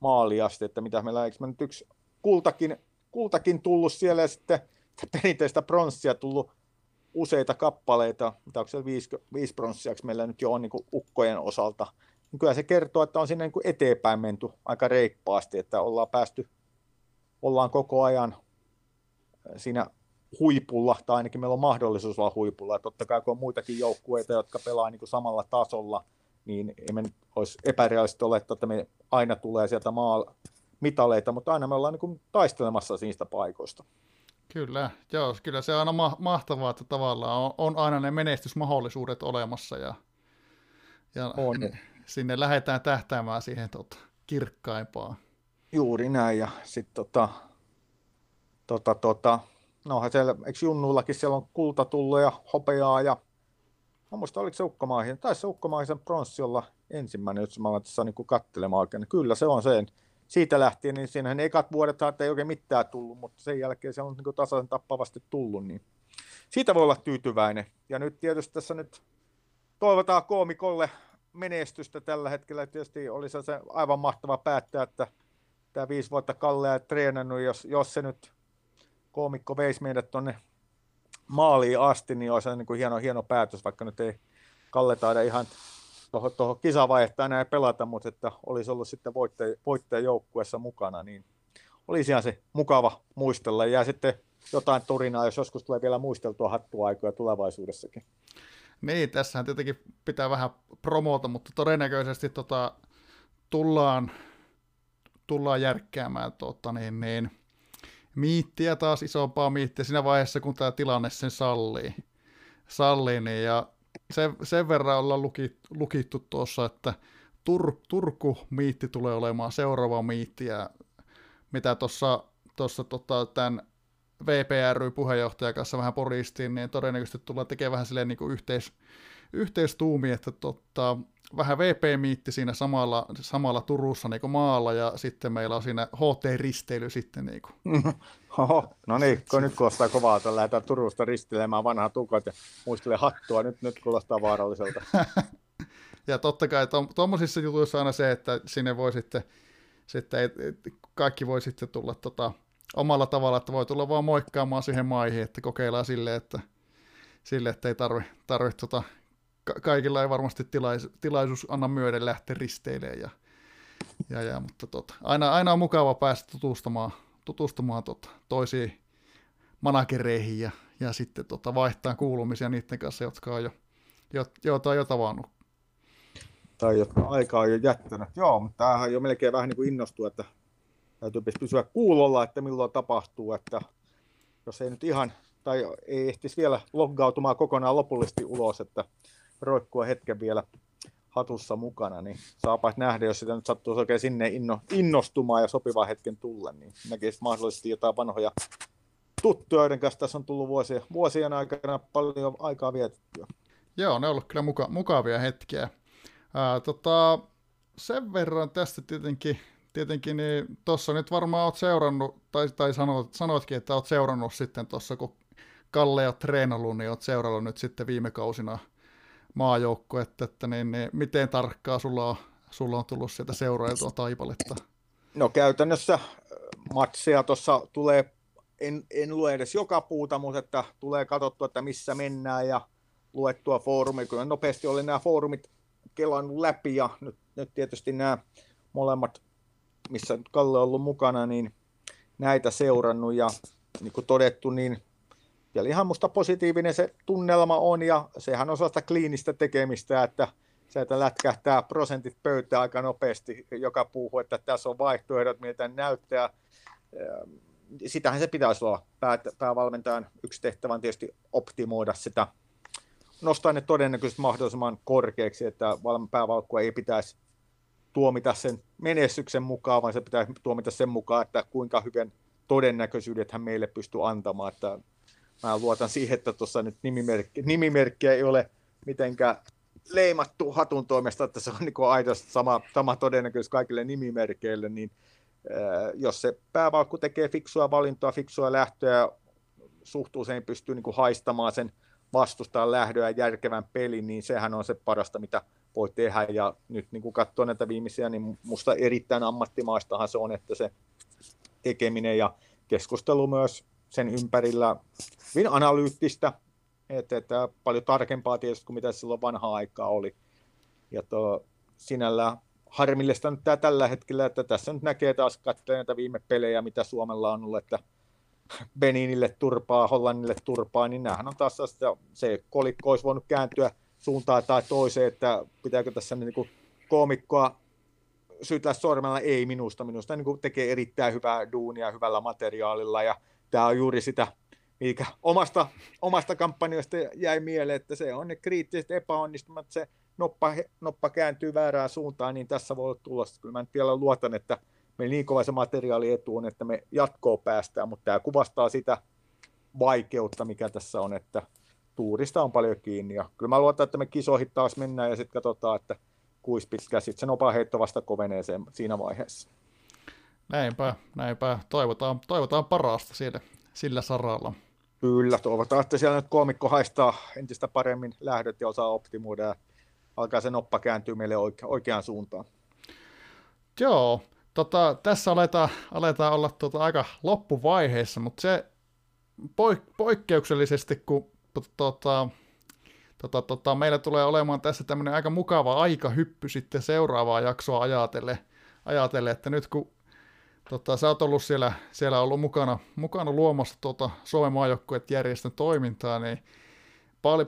maaliin asti, että mitä meillä, eikö me nyt yksi kultakin, kultakin tullut siellä ja sitten perinteistä pronssia tullut useita kappaleita, mitä onko se viisi, viisi pronssiaksi meillä nyt jo on niin ukkojen osalta, niin kyllä se kertoo, että on sinne niin kuin eteenpäin menty aika reippaasti, että ollaan päästy, ollaan koko ajan siinä huipulla, tai ainakin meillä on mahdollisuus olla huipulla. Totta kai kun on muitakin joukkueita, jotka pelaa niin samalla tasolla, niin ei me olisi epärealista olettaa, että me aina tulee sieltä maa mitaleita, mutta aina me ollaan niin kuin taistelemassa niistä paikoista.
Kyllä, joo, kyllä se on aina ma- mahtavaa, että tavallaan on, on aina ne menestysmahdollisuudet olemassa ja, ja on. sinne lähdetään tähtäämään siihen tota, kirkkaimpaan.
Juuri näin, ja sitten tota, tota, tota, no siellä, eikö Junnuillakin siellä on kulta tullut ja hopeaa ja Mä muistan, oliko se ukkomaihin, tai se ukkomaisen pronssi olla ensimmäinen, jos mä aloin tässä niin katselemaan oikein. Kyllä se on sen. Siitä lähtien, niin siinähän ekat vuodet ei oikein mitään tullut, mutta sen jälkeen se on niin tasaisen tappavasti tullut, niin siitä voi olla tyytyväinen. Ja nyt tietysti tässä nyt toivotaan koomikolle menestystä tällä hetkellä. Tietysti olisi se aivan mahtava päättää, että tämä viisi vuotta Kallea treenannut, jos, jos se nyt koomikko veisi meidät tuonne maaliin asti, niin olisi niin kuin hieno, hieno päätös, vaikka nyt ei Kalle taida ihan tuohon, tuohon kisavaihetta enää pelata, mutta että olisi ollut sitten voittaja, joukkueessa mukana, niin olisi ihan se mukava muistella. Ja sitten jotain turinaa, jos joskus tulee vielä muisteltua hattuaikoja tulevaisuudessakin.
Niin, tässähän tietenkin pitää vähän promota, mutta todennäköisesti tota, tullaan, tullaan järkkäämään tota, niin, niin, miittiä taas isompaa miittiä siinä vaiheessa, kun tämä tilanne sen sallii. sallii niin, ja sen, sen verran ollaan lukit, lukittu tuossa, että Tur, Turku-miitti tulee olemaan seuraava miitti, ja mitä tuossa tuossa tota, tämän VPRY-puheenjohtajan kanssa vähän poristiin, niin todennäköisesti tullaan tekemään vähän silleen niin kuin yhteis, yhteistuumi, että tota, vähän VP-miitti siinä samalla, samalla Turussa niin maalla ja sitten meillä on siinä HT-risteily sitten. Niin kuin.
Oho, no niin, kun nyt kuulostaa kovaa, että lähdetään Turusta ristelemään vanhat tukot ja muistelee hattua, nyt, nyt kuulostaa vaaralliselta.
ja totta kai tuommoisissa jutuissa aina se, että sinne voi sitten, sitten kaikki voi sitten tulla tota, omalla tavalla, että voi tulla vaan moikkaamaan siihen maihin, että kokeillaan sille, että sille, että ei tarvi, tarvi tota, ka- kaikilla ei varmasti tilais, tilaisuus anna myöden lähteä risteilemään. Ja, ja, ja, mutta tota, aina, aina on mukava päästä tutustumaan, tutustumaan tota, toisiin managereihin ja, ja sitten tota, vaihtaa kuulumisia niiden kanssa, jotka on jo, jo, joita on jo tavannut.
Tai jotka aikaa on jo jättänyt. Joo, mutta tämähän jo melkein vähän niin kuin innostuu, että täytyy pysyä kuulolla, että milloin tapahtuu, että jos ei nyt ihan, tai ei ehtisi vielä loggautumaan kokonaan lopullisesti ulos, että roikkua hetken vielä hatussa mukana, niin saapa nähdä, jos sitä nyt sattuu oikein sinne inno, innostumaan ja sopiva hetken tulla, niin näkisi mahdollisesti jotain vanhoja tuttuja, joiden kanssa tässä on tullut vuosien, vuosien aikana paljon aikaa vietettyä.
Joo, ne on ollut kyllä muka, mukavia hetkiä. Ää, tota, sen verran tästä tietenkin, tietenkin niin tuossa nyt varmaan olet seurannut, tai, tai sanoit, sanoitkin, että olet seurannut sitten tuossa, kun Kalle on treenannut, niin olet seurannut nyt sitten viime kausina – maajoukko, että, että niin, niin, miten tarkkaa sulla on, sulla on tullut sieltä seurailtua taipaletta?
No käytännössä äh, matseja tuossa tulee, en, en lue edes joka puuta, mutta että tulee katsottua, että missä mennään ja luettua foorumi. Kyllä nopeasti oli nämä foorumit kelannut läpi ja nyt, nyt tietysti nämä molemmat, missä Kalle on ollut mukana, niin näitä seurannut ja niin kuin todettu, niin siellä ihan musta positiivinen se tunnelma on ja sehän on sellaista kliinistä tekemistä, että sieltä lätkähtää prosentit pöytään aika nopeasti joka puuhu, että tässä on vaihtoehdot, miltä näyttää. Sitähän se pitäisi olla pää, päävalmentajan yksi tehtävä on tietysti optimoida sitä, nostaa ne todennäköisesti mahdollisimman korkeaksi, että päävalkkua ei pitäisi tuomita sen menestyksen mukaan, vaan se pitäisi tuomita sen mukaan, että kuinka hyvän todennäköisyydet hän meille pystyy antamaan, että mä luotan siihen, että tuossa nyt nimimerkki, nimimerkkiä ei ole mitenkään leimattu hatun toimesta, että se on niin aidosti sama, sama todennäköisyys kaikille nimimerkeille, niin äh, jos se päävalkku tekee fiksua valintoa, fiksua lähtöä, suht pystyy niin kuin haistamaan sen vastustaa lähdöä järkevän pelin, niin sehän on se parasta, mitä voi tehdä. Ja nyt niin kun katsoo näitä viimeisiä, niin musta erittäin ammattimaistahan se on, että se tekeminen ja keskustelu myös sen ympärillä hyvin analyyttistä, että, että paljon tarkempaa tietysti kuin mitä silloin vanhaa aikaa oli. Ja to, sinällä harmillista nyt tämä tällä hetkellä, että tässä nyt näkee taas katsoen näitä viime pelejä, mitä Suomella on ollut, että Beninille turpaa, Hollannille turpaa, niin nämähän on taas se, se kolikko olisi voinut kääntyä suuntaan tai toiseen, että pitääkö tässä niin kuin koomikkoa syytää sormella, ei minusta. Minusta niin kuin tekee erittäin hyvää duunia hyvällä materiaalilla ja tämä on juuri sitä, mikä omasta, omasta kampanjoista jäi mieleen, että se on ne kriittiset epäonnistumat, se noppa, noppa kääntyy väärään suuntaan, niin tässä voi olla tulosta. Kyllä mä nyt vielä luotan, että meillä niin kova se materiaali etu on, että me jatkoon päästään, mutta tämä kuvastaa sitä vaikeutta, mikä tässä on, että tuurista on paljon kiinni. Ja kyllä mä luotan, että me kisoihin taas mennään ja sitten katsotaan, että kuis pitkä sitten se nopea heitto vasta kovenee sen, siinä vaiheessa.
Näinpä, näinpä. Toivotaan, toivotaan parasta sille, sillä saralla.
Kyllä, toivotaan, että siellä nyt koomikko haistaa entistä paremmin lähdöt ja osaa optimoida ja alkaa se noppa kääntyä meille oike- oikeaan suuntaan.
Joo, tota, tässä aletaan, aletaan olla tota aika loppuvaiheessa, mutta se poik- poikkeuksellisesti, kun tota, tota, tota, meillä tulee olemaan tässä tämmöinen aika mukava aikahyppy sitten seuraavaa jaksoa ajatelle, ajatelle että nyt kun tota, sä oot ollut siellä, siellä ollut mukana, mukana luomassa tuota Suomen maajoukkueen järjestön toimintaa, niin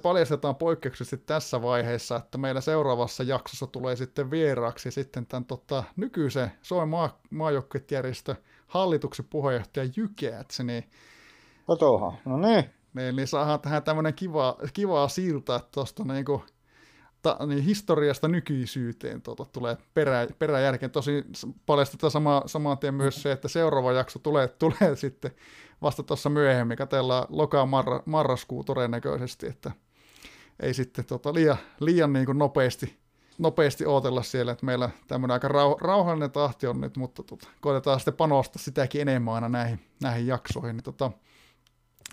paljastetaan poikkeuksellisesti tässä vaiheessa, että meillä seuraavassa jaksossa tulee sitten vieraaksi sitten tämän tota, nykyisen Suomen maa, maajoukkuejärjestön hallituksen puheenjohtaja Jykeätsi, niin
No toha, no niin.
Niin, niin saadaan tähän tämmöinen kiva, kiva silta, että tuosta niinku, ta, niin historiasta nykyisyyteen tuota, tulee perä, peräjälkeen. Tosi paljastetaan sama, saman tien myös se, että seuraava jakso tulee, tulee sitten vasta tuossa myöhemmin. Katellaan lokaa marra, marraskuu todennäköisesti, että ei sitten tota, liian, liian niin kuin nopeasti, nopeasti ootella siellä, että meillä tämmöinen aika rauh, rauhallinen tahti on nyt, mutta tota, koitetaan sitten panostaa sitäkin enemmän aina näihin, näihin jaksoihin. Niin, tota,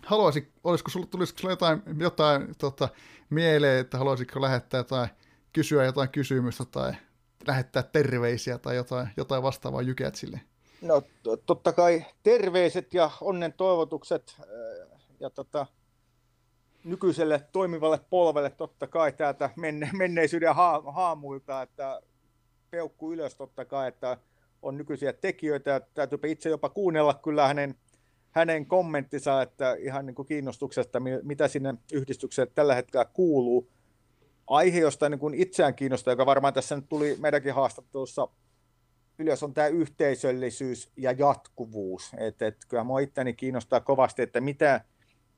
haluaisit, olisiko sulla, tulisiko sulla jotain, jotain tota, mieleen, että haluaisitko lähettää tai kysyä jotain kysymystä tai lähettää terveisiä tai jotain, jotain vastaavaa Jykätsille?
No totta kai terveiset ja onnen toivotukset äh, ja tota, nykyiselle toimivalle polvelle totta kai täältä menne, menneisyyden ha, haamuilta, että peukku ylös totta kai, että on nykyisiä tekijöitä ja täytyypä itse jopa kuunnella kyllä hänen hänen kommenttinsa, että ihan niin kuin kiinnostuksesta, mitä sinne yhdistykseen tällä hetkellä kuuluu. Aihe, josta niin kuin itseään kiinnostaa, joka varmaan tässä nyt tuli meidänkin haastattelussa ylös, on tämä yhteisöllisyys ja jatkuvuus. että et, kyllä minua itteni kiinnostaa kovasti, että mitä,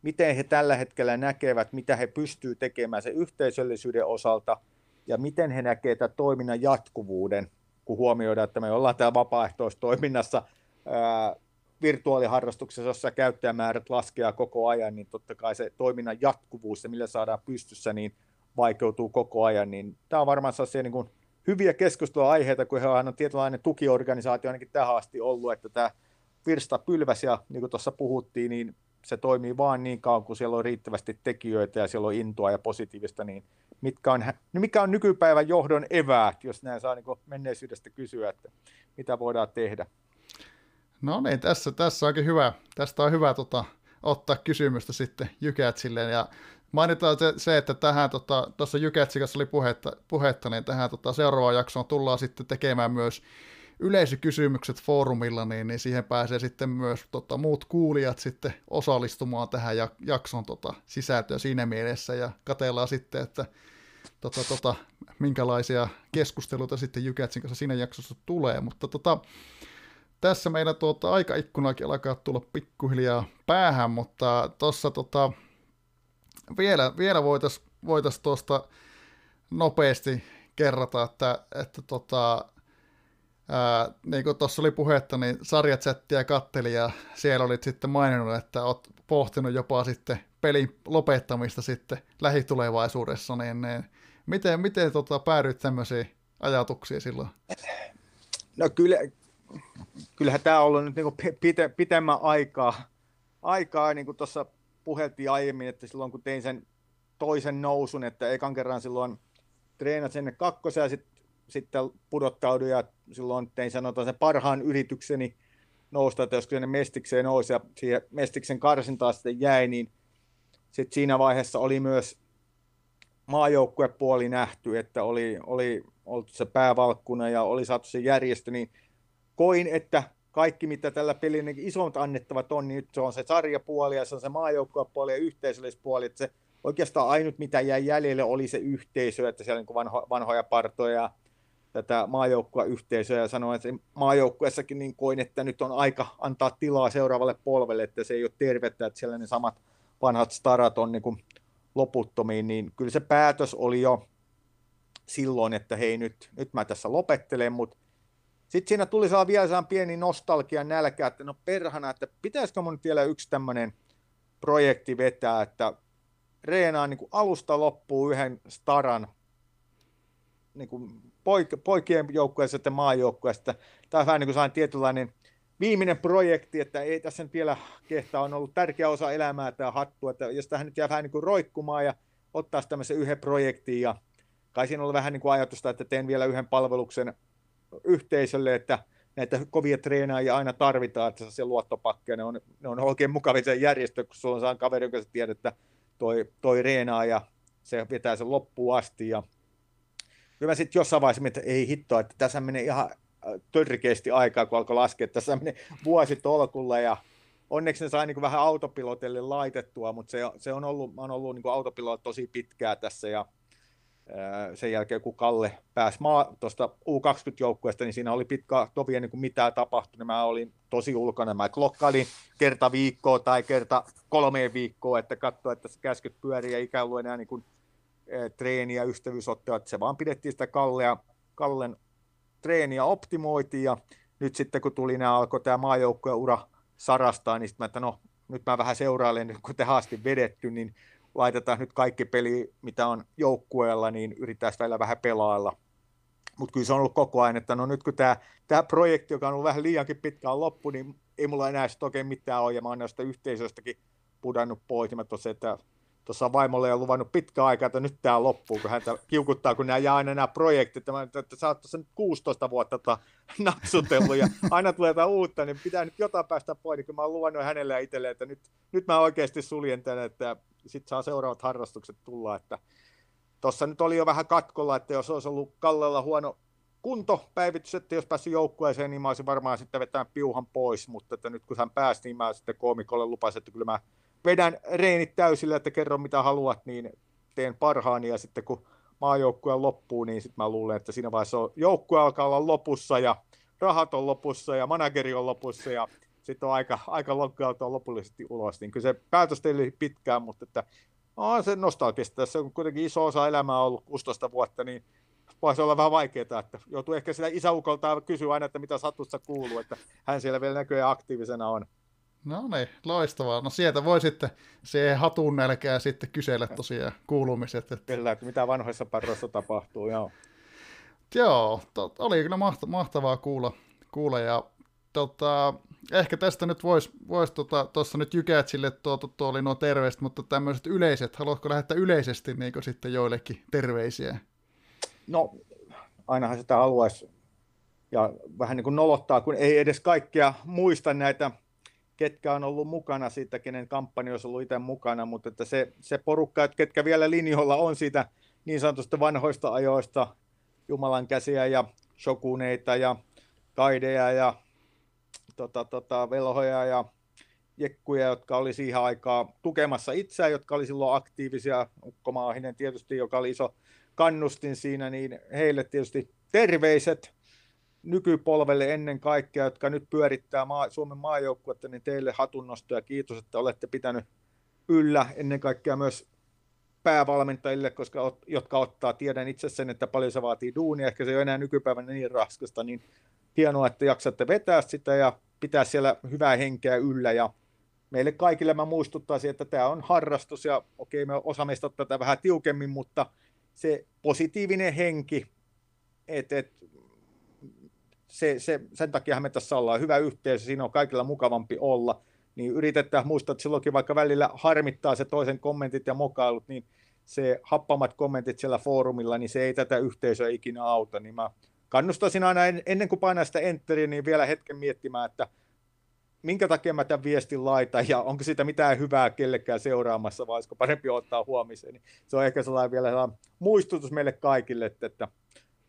miten he tällä hetkellä näkevät, mitä he pystyvät tekemään sen yhteisöllisyyden osalta ja miten he näkevät tämän toiminnan jatkuvuuden, kun huomioidaan, että me ollaan täällä vapaaehtoistoiminnassa ää, virtuaaliharrastuksessa, jossa käyttäjämäärät laskeaa koko ajan, niin totta kai se toiminnan jatkuvuus, se millä saadaan pystyssä, niin vaikeutuu koko ajan. Niin tämä on varmaan sellaisia niin kuin hyviä keskusteluaiheita, kun he on tietynlainen tukiorganisaatio ainakin tähän asti ollut, että tämä virsta pylväs ja niin kuin tuossa puhuttiin, niin se toimii vaan niin kauan, kun siellä on riittävästi tekijöitä ja siellä on intoa ja positiivista, niin mitkä on, niin mikä on nykypäivän johdon eväät, jos näin saa niin menneisyydestä kysyä, että mitä voidaan tehdä.
No niin, tässä, tässä onkin hyvä. Tästä on hyvä tota, ottaa kysymystä sitten Jykätsille. Ja mainitaan se, se että tähän tota, tuossa Jykätsin kanssa oli puhetta, puhetta niin tähän tota, seuraavaan jaksoon tullaan sitten tekemään myös yleisökysymykset foorumilla, niin, niin siihen pääsee sitten myös tota, muut kuulijat sitten osallistumaan tähän jakson tota, sisältöön siinä mielessä ja katellaan sitten, että tota, tota, minkälaisia keskusteluita sitten Jykätsin kanssa siinä jaksossa tulee, mutta tota, tässä meillä tuota aikaikkunakin alkaa tulla pikkuhiljaa päähän, mutta tuossa tota, vielä, vielä voitaisiin voitais tuosta nopeasti kerrata, että, että tota, ää, niin kuin tuossa oli puhetta, niin sarjachattia katteli ja siellä olit sitten maininnut, että olet pohtinut jopa sitten pelin lopettamista sitten lähitulevaisuudessa, niin, niin miten, miten tota, päädyit tämmöisiin ajatuksiin silloin?
No kyllä, kyllähän tämä on ollut nyt niin pite, pitemmän aikaa, aikaa niin kuin tuossa puheltiin aiemmin, että silloin kun tein sen toisen nousun, että ekan kerran silloin treenasin sinne kakkosen ja sitten sitten pudottauduin ja silloin tein sanotaan sen parhaan yritykseni nousta, että jos sinne Mestikseen nousi ja siihen Mestiksen karsintaan sitten jäi, niin sitten siinä vaiheessa oli myös maajoukkuepuoli nähty, että oli, oli oltu se päävalkkuna ja oli saatu se järjestö, niin koin, että kaikki mitä tällä pelillä niin isot annettavat on, niin nyt se on se sarjapuoli ja se on se maajoukkuepuoli ja yhteisöllispuoli, että se oikeastaan ainut mitä jäi jäljelle oli se yhteisö, että siellä niin vanho, vanhoja partoja ja tätä maajoukkueyhteisöä. Ja sanoin, että maajoukkueessakin niin koin, että nyt on aika antaa tilaa seuraavalle polvelle, että se ei ole tervettä, että siellä ne samat vanhat starat on niin kuin loputtomiin, niin kyllä se päätös oli jo silloin, että hei nyt, nyt mä tässä lopettelen, mutta sitten siinä tuli saa vielä saan pieni nostalgia nälkä, että no perhana, että pitäisikö mun vielä yksi tämmöinen projekti vetää, että reenaan niin kuin alusta loppuun yhden staran niin kuin poik- poikien joukkueessa ja maajoukkueessa. Tämä on vähän niin kuin sain tietynlainen viimeinen projekti, että ei tässä nyt vielä kehtaa, on ollut tärkeä osa elämää tämä hattu, että jos tähän nyt jää vähän niin kuin roikkumaan ja ottaa tämmöisen yhden projektiin ja kai siinä on vähän niin kuin ajatusta, että teen vielä yhden palveluksen yhteisölle, että näitä kovia treenaajia aina tarvitaan, että se luottopakkeja, ne on, ne on oikein mukavia se järjestö, kun sulla on saan kaveri, joka tiedät, että toi, toi reenaa ja se vetää sen loppuun asti ja kyllä mä sitten jossain vaiheessa että ei hittoa, että tässä menee ihan äh, törkeästi aikaa, kun alkoi laskea, tässä menee vuosi tolkulla ja onneksi ne sai niin vähän autopilotille laitettua, mutta se, se on ollut, mä oon ollut niin autopilot tosi pitkää tässä ja sen jälkeen kun Kalle pääsi tuosta U20-joukkueesta, niin siinä oli pitkä tovi ennen kuin mitään tapahtui, mä olin tosi ulkona. Mä klokkailin kerta viikkoa tai kerta kolmeen viikkoa, että katsoa, että se käskyt pyörii ja ikään kuin enää niin kuin Eh, treeniä, ystävyysottelut, se vaan pidettiin sitä Kallea, Kallen treeniä optimoitiin ja nyt sitten kun tuli nämä, alkoi tämä maajoukkojen ura sarastaa, niin sitten mä, että no nyt mä vähän seurailen, kun te haasti vedetty, niin laitetaan nyt kaikki peli, mitä on joukkueella, niin yritetään vielä vähän pelailla. Mutta kyllä se on ollut koko ajan, että no nyt kun tämä, projekti, joka on ollut vähän liiankin pitkään loppu, niin ei mulla enää sitten oikein mitään ole, ja mä oon näistä yhteisöistäkin pudannut pois, niin tosiaan, että tuossa vaimolle on luvannut pitkä aika, että nyt tämä loppuu, kun häntä kiukuttaa, kun nämä jää aina nämä projektit, mä, että sä oot tuossa nyt 16 vuotta tota, napsutellut ja aina tulee jotain uutta, niin pitää nyt jotain päästä pois, niin kun mä oon luvannut hänelle ja itselleen, että nyt, nyt mä oikeasti suljen tänne, että sitten saa seuraavat harrastukset tulla, että tuossa nyt oli jo vähän katkolla, että jos olisi ollut Kallella huono kuntopäivitys, että jos päässyt joukkueeseen, niin mä olisin varmaan sitten vetänyt piuhan pois, mutta että nyt kun hän pääsi, niin mä sitten koomikolle lupasin, että kyllä mä vedän reenit täysillä, että kerro mitä haluat, niin teen parhaani ja sitten kun maajoukkue loppuu, niin sitten mä luulen, että siinä vaiheessa joukkue alkaa olla lopussa ja rahat on lopussa ja manageri on lopussa ja sitten on aika, aika loggautua lopullisesti ulos. Niin kyllä se päätös teille pitkään, mutta että on se nostalgista. Tässä on kuitenkin iso osa elämää ollut 16 vuotta, niin voisi olla vähän vaikeaa, että joutuu ehkä sitä isäukolta kysyä aina, että mitä satussa kuuluu, että hän siellä vielä näköjään aktiivisena on.
No niin, loistavaa. No sieltä voi sitten se hatun nälkää sitten kysellä tosiaan kuulumiset. Että...
Kyllä, että mitä vanhoissa parroissa tapahtuu, joo.
Joo, to, oli kyllä mahtavaa kuulla, kuulla ja tota, ehkä tästä nyt voisi vois, tuossa tota, nyt Jykätsille tuo, tuo, tuo oli nuo terveiset, mutta tämmöiset yleiset, haluatko lähettää yleisesti niin sitten joillekin terveisiä?
No, ainahan sitä haluaisi ja vähän niin kuin nolottaa, kun ei edes kaikkea muista näitä ketkä on ollut mukana siitä, kenen kampanja olisi ollut itse mukana, mutta että se, se porukka, että ketkä vielä linjoilla on siitä niin sanotusta vanhoista ajoista, Jumalan käsiä ja shokuneita ja kaideja ja tota, tota, velhoja ja jekkuja, jotka oli siihen aikaan tukemassa itseään, jotka oli silloin aktiivisia, Ukko Maahinen tietysti, joka oli iso kannustin siinä, niin heille tietysti terveiset nykypolvelle ennen kaikkea, jotka nyt pyörittää maa, Suomen maajoukkuetta, niin teille hatunnosto ja kiitos, että olette pitänyt yllä ennen kaikkea myös päävalmentajille, koska, jotka ottaa, tiedän itse sen, että paljon se vaatii duunia, ehkä se ei ole enää nykypäivänä niin raskasta, niin hienoa, että jaksatte vetää sitä ja pitää siellä hyvää henkeä yllä. Ja meille kaikille mä muistuttaisin, että tämä on harrastus ja okei, me osa meistä tätä vähän tiukemmin, mutta se positiivinen henki, että et, se, se, sen takia me tässä ollaan. Hyvä yhteisö, siinä on kaikilla mukavampi olla. niin yritetään muistaa, että silloinkin vaikka välillä harmittaa se toisen kommentit ja mokailut, niin se happamat kommentit siellä foorumilla, niin se ei tätä yhteisöä ikinä auta, niin mä kannustaisin aina ennen kuin painaa sitä enteriä, niin vielä hetken miettimään, että minkä takia mä tämän viestin laitan ja onko siitä mitään hyvää kellekään seuraamassa vai olisiko parempi ottaa huomiseen. Niin se on ehkä sellainen vielä sellainen muistutus meille kaikille, että, että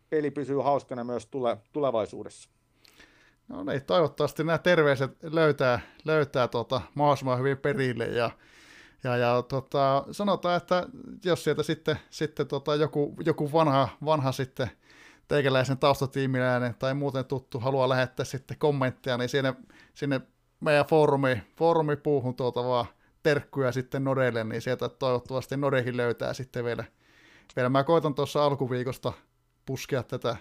peli pysyy hauskana myös tule, tulevaisuudessa.
No niin, toivottavasti nämä terveiset löytää, löytää tota, mahdollisimman hyvin perille ja, ja, ja tota, sanotaan, että jos sieltä sitten, sitten tota, joku, joku vanha, vanha sitten teikäläisen taustatiimiläinen tai muuten tuttu haluaa lähettää sitten kommentteja, niin sinne, sinne meidän foorumi, foorumipuuhun tuota vaan terkkuja sitten Nodelle, niin sieltä toivottavasti Nodekin löytää sitten vielä. vielä. Mä koitan tuossa alkuviikosta puskea tätä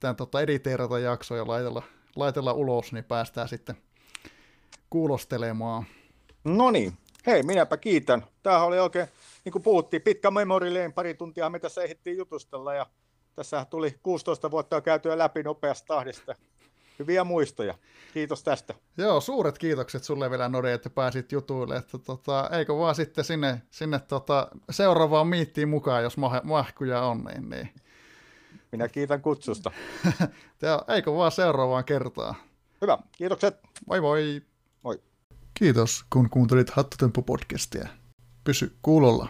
tämän tota editeerata jaksoa ja laitella, laitella ulos, niin päästään sitten kuulostelemaan.
No niin, hei minäpä kiitän. Tämähän oli oikein, niin kuin puhuttiin, pitkä memory pari tuntia me tässä ehdittiin jutustella ja tässä tuli 16 vuotta käytyä läpi nopeasta tahdista hyviä muistoja. Kiitos tästä.
Joo, suuret kiitokset sulle vielä Nori, että pääsit jutuille. Että tota, eikö vaan sitten sinne, sinne tota, seuraavaan miittiin mukaan, jos mah- mahkuja on, niin, niin.
Minä kiitän kutsusta.
Joo, eikö vaan seuraavaan kertaan.
Hyvä, kiitokset.
Moi moi.
Moi.
Kiitos, kun kuuntelit Hattutemppu-podcastia. Pysy kuulolla.